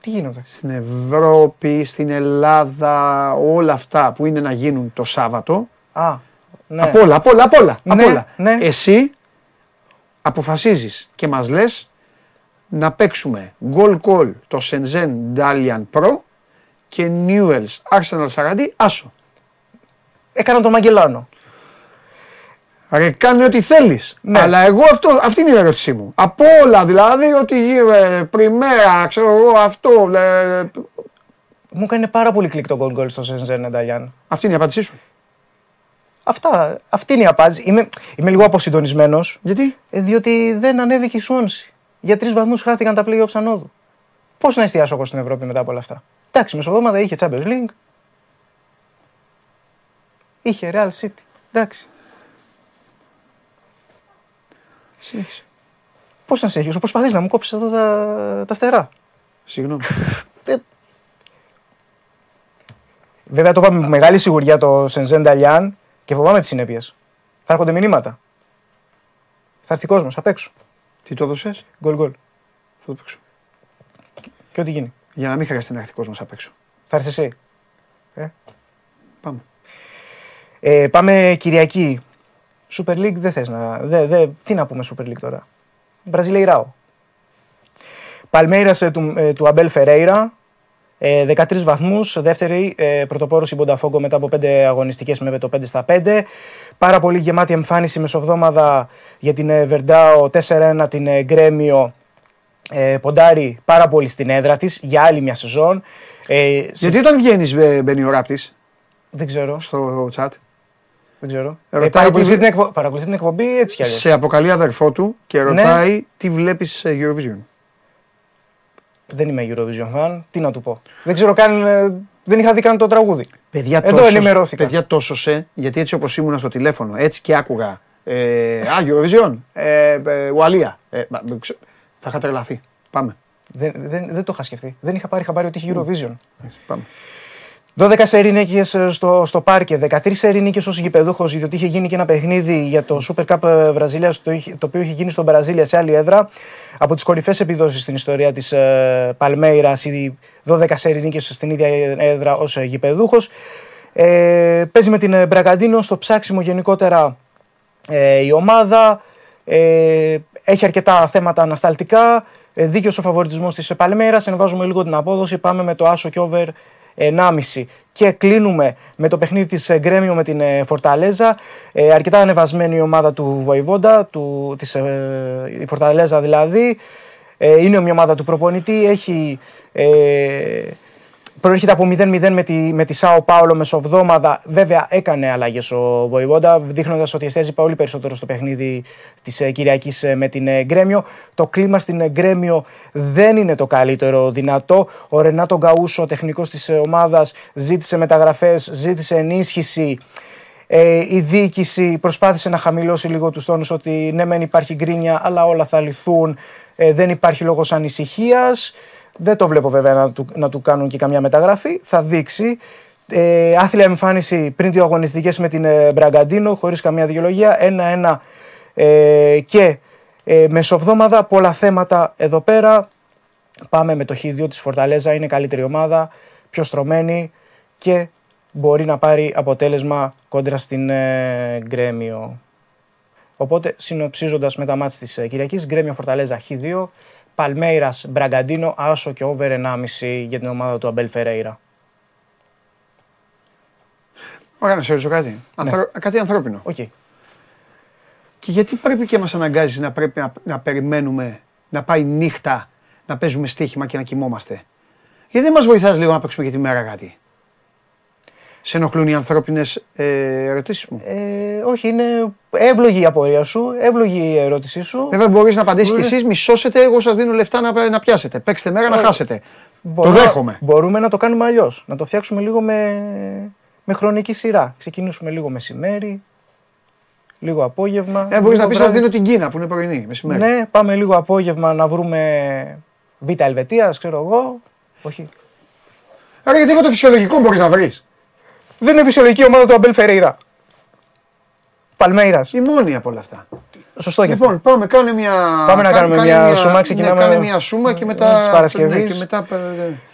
Τι γίνονται; στην Ευρώπη, στην Ελλάδα, όλα αυτά που είναι να γίνουν το Σάββατο, Α, ναι. απ' όλα, απ' όλα, απ' όλα, απ' Ναι, όλα. ναι. Εσύ αποφασίζεις και μας λες να παίξουμε goal call το Shenzhen Dalian Pro και Newell's Arsenal Sarandi άσο. Έκανα τον Μαγκελάνο. Ρε κάνε ό,τι θέλεις. Ναι. Αλλά εγώ αυτό, αυτή είναι η ερώτησή μου. Από όλα δηλαδή, ότι γύρω πριμέρα, ξέρω εγώ αυτό. ε, Μου έκανε πάρα πολύ κλικ το γκολ γκολ στο Σενζέν Νταλιάν. αυτή είναι η απάντησή σου. Αυτά, αυτή είναι η απάντηση. Είμαι, είμαι λίγο αποσυντονισμένος. Γιατί; Ε, διότι δεν ανέβηκε η Σουόνση. Για τρεις βαθμούς χάθηκαν τα playoffs ανόδου. Πώς να εστιάσω εγώ στην Ευρώπη μετά από όλα αυτά; Εντάξει, μεσοδόματα είχε Champions League. Είχε Real City. Εντάξει. Συνέχισε. Πώς να σε έχει, προσπαθείς να μου κόψεις εδώ τα, τα φτερά. Συγγνώμη. Βέβαια το είπαμε με μεγάλη σιγουριά το Σενζέν Νταλιάν και φοβάμαι τις συνέπειες. Θα έρχονται μηνύματα. Θα έρθει κόσμος απ' έξω. Τι το έδωσες, Γκολ γκολ. θα το παίξω. Και ό,τι γίνει. Για να μην χρειαστεί να έρθει κόσμος απ' έξω. Θα έρθει εσύ. Ε. Πάμε. Ε, πάμε Κυριακή. Super League δεν θες να... Δε, δε, τι να πούμε Super League τώρα; Μπραζιλεϊράο. Παλμέιρας ε, του, ε, του Αμπέλ Φερέιρα. Ε, 13 βαθμούς, δεύτερη ε, πρωτοπόρος η Μπονταφόγκο μετά από 5 αγωνιστικές με το 5 στα 5. Πάρα πολύ γεμάτη εμφάνιση μεσοβδόμαδα για την ε, Βερντάο 4-1 την ε, Γκρέμιο. Ε, ποντάρει πάρα πολύ στην έδρα της για άλλη μια σεζόν. Ε, σε- Γιατί όταν βγαίνεις, μπαίνει ο ράπτης; Δεν ξέρω. στο chat, Δεν ξέρω. Ρωτάει Ε, παρακολουθεί, τι- την εκπο... παρακολουθεί την εκπομπή έτσι κι αλλιώς. σε αποκαλεί αδερφό του και Ναι. ρωτάει τι βλέπεις σε Eurovision; Δεν είμαι Eurovision fan. Τι να του πω. Δεν ξέρω καν. ε, Δεν είχα δει καν το τραγούδι. Παιδιά, Εδώ τόσο- ενημερώθηκα. Παιδιά, τόσο σε, γιατί έτσι όπως ήμουν στο τηλέφωνο, έτσι και άκουγα. Ε, α, Eurovision, ε, ε, Ουαλία. Ε, μα, δεν ξέρω. θα είχα τρελαθεί. Πάμε. Δεν, δεν, δεν το είχα σκεφτεί. Δεν είχα πάρει χαμπάρι ότι είχε Eurovision. Πάμε. 12 σερή νίκες, ε, στο, στο πάρκε, 13 σερή νίκες ως γηπεδούχος, διότι είχε γίνει και ένα παιχνίδι για το Super Cup ε, Βραζιλίας, το, είχε- το οποίο είχε γίνει στον Βραζίλια σε άλλη έδρα. Από τις κορυφαίες επιδόσεις στην ιστορία της ε, Παλμέιρας, οι 12 σερή νίκες στην ίδια έδρα ως ε, γηπεδούχος. Ε, παίζει με την ε, Μπραγκαντίνο στο ψάξιμο γενικότερα ε, η ομάδα. Ε, έχει αρκετά θέματα ανασταλτικά. Ε, δίκαιος ο φαβοριτισμός της Παλμέρας. Ενβάζουμε λίγο την απόδοση. Πάμε με το Άσο και over 1,5. Και κλείνουμε με το παιχνίδι της ε, Γκρέμιο με την ε, Φορταλέζα. Ε, αρκετά ανεβασμένη η ομάδα του Βοηβόντα, του, της, ε, η Φορταλέζα δηλαδή. Ε, είναι μια ομάδα του προπονητή. Έχει ε, Προέρχεται από 0-0 με τη, με τη Σάο Πάολο μεσοβδόμαδα. Βέβαια έκανε αλλαγές ο Βοηβόντα, δείχνοντας ότι εστιάζει πολύ περισσότερο στο παιχνίδι της Κυριακής με την ε, Γκρέμιο. Το κλίμα στην ε, Γκρέμιο δεν είναι το καλύτερο δυνατό. Ο Ρενάτο Γκαούσο, ο τεχνικός της ομάδας, ζήτησε μεταγραφές, ζήτησε ενίσχυση. Ε, η διοίκηση προσπάθησε να χαμηλώσει λίγο τους τόνους ότι ναι μεν υπάρχει γκρίνια αλλά όλα θα λυθούν, ε, δεν υπάρχει λόγος ανησυχίας. Δεν το βλέπω βέβαια να του, να του κάνουν και καμιά μεταγραφή. Θα δείξει. Ε, άθλια εμφάνιση πριν δύο αγωνιστικές με την ε, Μπραγκαντίνο, χωρίς καμία δικαιολογία. Ένα-ένα ε, και ε, μεσοβδόμαδα, πολλά θέματα εδώ πέρα. Πάμε με το Χ2 της Φορταλέζα, είναι καλύτερη ομάδα, πιο στρωμένη και μπορεί να πάρει αποτέλεσμα κόντρα στην ε, Γκρέμιο. Οπότε, συνοψίζοντας με τα μάτς της ε, Κυριακής, Γκρέμιο Φορταλέζα Χ2, Παλμέιρας Μπραγκαντίνο, άσο και over 1,5 για την ομάδα του Αμπέλ Φερέιρα. Ωραία, να σε ρωτήσω κάτι. Ανθρω- Κάτι ανθρώπινο. Οκ. Και γιατί πρέπει και μας αναγκάζει να πρέπει να, να περιμένουμε να πάει νύχτα να παίζουμε στοίχημα και να κοιμόμαστε; Γιατί δεν μας βοηθάς λίγο να παίξουμε για τη μέρα κάτι. Σε ενοχλούν οι ανθρώπινες ε, ερωτήσεις μου. Ε, όχι, είναι εύλογη η απορία σου, εύλογη η ερώτησή σου. Βέβαια μπορείς να απαντήσεις κι Μπορεί- εσείς, μη σώσετε, εγώ σας δίνω λεφτά να, να πιάσετε. Παίξτε μέρα να Όχι. χάσετε. Μπορούμε- Το δέχομαι. Μπορούμε να το κάνουμε αλλιώς. Να το φτιάξουμε λίγο με, με χρονική σειρά. Ξεκινήσουμε λίγο μεσημέρι, λίγο απόγευμα. Ε, μπορείς λίγο να πεις σας βράδυ. δίνω την Κίνα που είναι πρωινή, μεσημέρι. Ναι, πάμε λίγο απόγευμα να βρούμε Β' Ελβετίας, ξέρω εγώ. Όχι. Άρα γιατί εγώ το φυσιολογικό μπορείς να βρεις. Δεν είναι φυσιολογική ομάδα του Αμπέλ Φερέιρα. Παλμέιρας. Η μόνη από όλα αυτά. Σωστό και Λοιπόν, πάμε, κάνε μια. Πάμε να κάνε- κάνουμε κάνε μια σούμα, ξεκινάμε Ναι, κάνε μια σούμα και μετά. της Παρασκευής. ναι, και μετά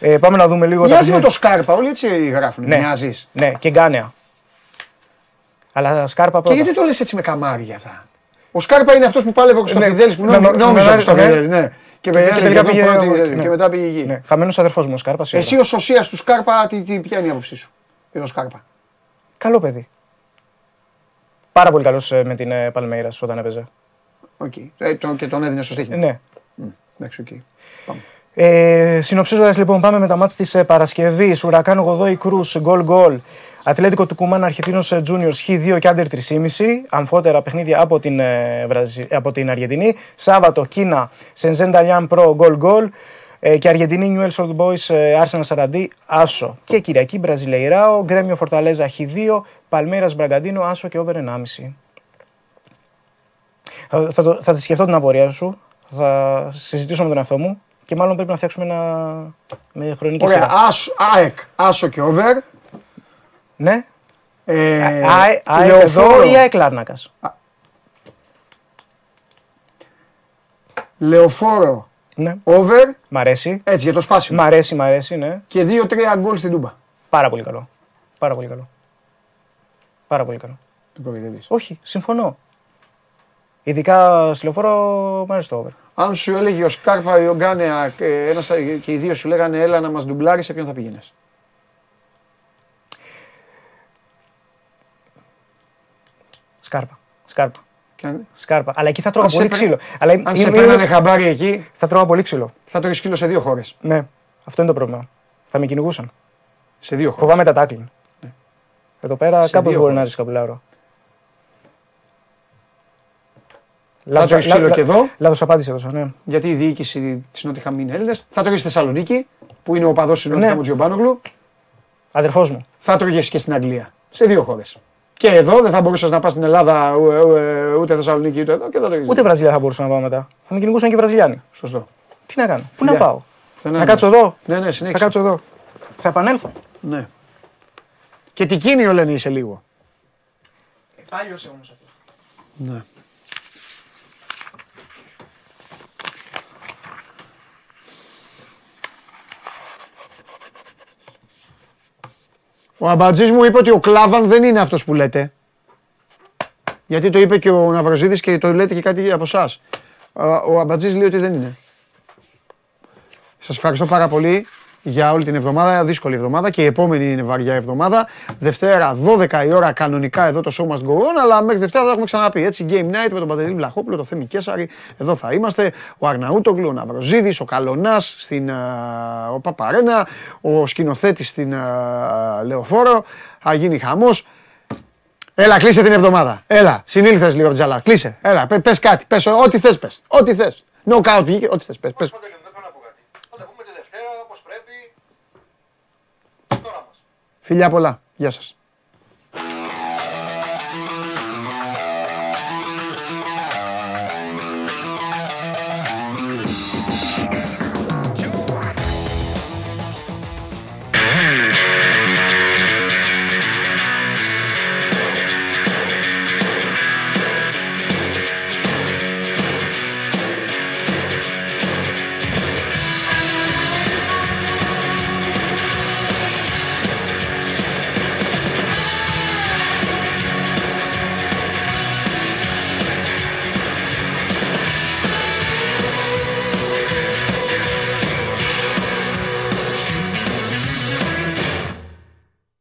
ε, Ε, πάμε να δούμε λίγο Μοιάζει με παιχνίδια. το Σκάρπα, όλοι έτσι γράφουν. Ναι. Μοιάζεις. Ναι, και Γκάνεα. Αλλά Σκάρπα Και πρώτα. γιατί το λες έτσι με καμάρια αυτά; Ο Σκάρπα είναι αυτός που πάλευε ο Ναι, Κωνσταντιδέλης που με- νόμι- με- νόμιζε με- ο Κωνσταντιδέλης. ναι. Ναι. Και Και έλεγε τελικά εδώ πήγε- πρώτη, ναι. και μετά πήγε εκεί. Ναι, χαμένος αδερφός μου ο Σκάρπας. σίγουρα. Εσύ ως σωσίας του Σκάρπα, τι, τι, ποια είναι η άποψή σου; Για τον Σκάρπα. Καλό παιδί. Πάρα πολύ καλός ε, με την ε, Παλμέιρας όταν έπαιζε. Οκ. Ε, τον- Και τον έδινε στο στοίχημα. Ναι. Εντάξει, οκ. Πάμε. Ε, Συνοψίζοντας λοιπόν, πάμε με τα ματς της ε, Παρασκευής. Ουρακάν Γοδόι Κρους, γκολ γκολ. Ατλέτικο Τουκουμάν Αρχεντίνος Juniors Χ2 και under 3,5. Αμφότερα παιχνίδια από την, ε, Βραζι- από την Αργεντινή. Σάββατο Κίνα Σενζέν Νταλιάν Προ γκολ γκολ. Ε, και Αργεντινή Newell's Old Boys ε, Arsenal Σαραντί Άσο. Και Κυριακή Μπραζιλεϊράο, Γκρέμιο Φορταλέζα Χ2, Παλμέρα Μπραγκαντίνο Άσο και over 1,5. Θα, θα, το- θα τη σκεφτώ την απορία σου, θα συζητήσω με τον εαυτό μου και μάλλον πρέπει να φτιάξουμε ένα με χρονική Ωραία. σειρά. Άσο, ΑΕΚ, άσο και over. Ναι. Ε, Α- ΑΕΚ λεωφόρο. εδώ ή ΑΕΚ Λάρνακας; Λεωφόρο. Ναι. Over. Μ' αρέσει. Έτσι για το σπάσιμο. Μ' αρέσει, μ' αρέσει, ναι. Και 2-3 γκολ στην Τούμπα. Πάρα πολύ καλό. Πάρα πολύ καλό. Πάρα πολύ καλό. Το κοροϊδεύεις. Όχι, συμφωνώ. Ειδικά στη λεωφόρο μ' αρέσει το over. Αν σου έλεγε ο Σκάρπα ή ο Γκάνεα ε, ένας, ε, και οι δύο σου λέγανε έλα να μας ντουμπλάρεις, σε ποιον θα πήγαινες; Σκάρπα. Σκάρπα. Και αν- Σκάρπα. Αλλά εκεί θα τρώγα Αν σε πολύ πέ- ξύλο. Αλλά Αν είμαι- σε είμαι- παίρνανε χαμπάρι εκεί, Θα τρώγα πολύ ξύλο. θα το σκύλο σε δύο χώρες. Ναι, αυτό είναι το πρόβλημα. Θα με κυνηγούσαν. Σε δύο χώρες. Φοβάμαι τα τάκλιν. Εδώ πέρα Σε κάπως δύο μπορεί να χώρες. ρισκαπουλάρω. Θα τρώει ξύλο και εδώ. Λάθος απάντηση έδωσα, ναι. Γιατί η διοίκηση της Νότιχαμ είναι Έλληνες. Θα τρώγες στη Θεσσαλονίκη, που είναι ο παδό της Νότιχαμ Ναι. ο Τζιομπάνογλου. Αδερφός μου. Θα τρώγες και στην Αγγλία. Σε δύο χώρες. Και εδώ δεν θα μπορούσες να πας στην Ελλάδα ου- ου- ου- ούτε Θεσσαλονίκη ούτε εδώ και θα τρώγε. Ούτε Βραζιλία θα μπορούσα να πάω μετά. Θα με κυνηγούσαν και οι Βραζιλιάνοι. Σωστό. Τι να κάνω, πού Φιλιά. να πάω; Πουθενά Να δεν κάτσω πας. εδώ; Ναι, ναι, Θα συνέχισε. κάτσω εδώ. Θα επανέλθω; Ναι. Και τι κίνιο λένε είσαι λίγο; Πάλιωσε όμω αυτό. Ναι. Ο Αμπατζής μου είπε ότι ο Κλάβαν δεν είναι αυτός που λέτε. Γιατί το είπε και ο Ναυροζίδης και το λέτε και κάτι από εσάς. Ο Αμπατζής λέει ότι δεν είναι. Σας ευχαριστώ πάρα πολύ για όλη την εβδομάδα. Δύσκολη εβδομάδα και η επόμενη είναι βαριά εβδομάδα. Δευτέρα 12 η ώρα κανονικά εδώ το show must go on, αλλά μέχρι Δευτέρα θα έχουμε ξαναπεί. Έτσι, Game Night με τον Παντελή Βλαχόπουλο, το Θέμη Κέσαρη. Εδώ θα είμαστε. Ο Αρναούτογλου, ο Ναυροζίδης, ο Καλονάς, στην, α, ο Παπαρένα, ο σκηνοθέτης στην α, Λεωφόρο. Θα γίνει χαμός. Έλα, κλείσε την εβδομάδα. Έλα, συνήλθες λίγο τζαλά. Κλείσε. Έλα, πε- πες κάτι. Πες ό,τι θες πες. Ό,τι θες. Knockout βγήκε, ό,τι θες. Πες, πες. Φιλιά πολλά. Γεια σας.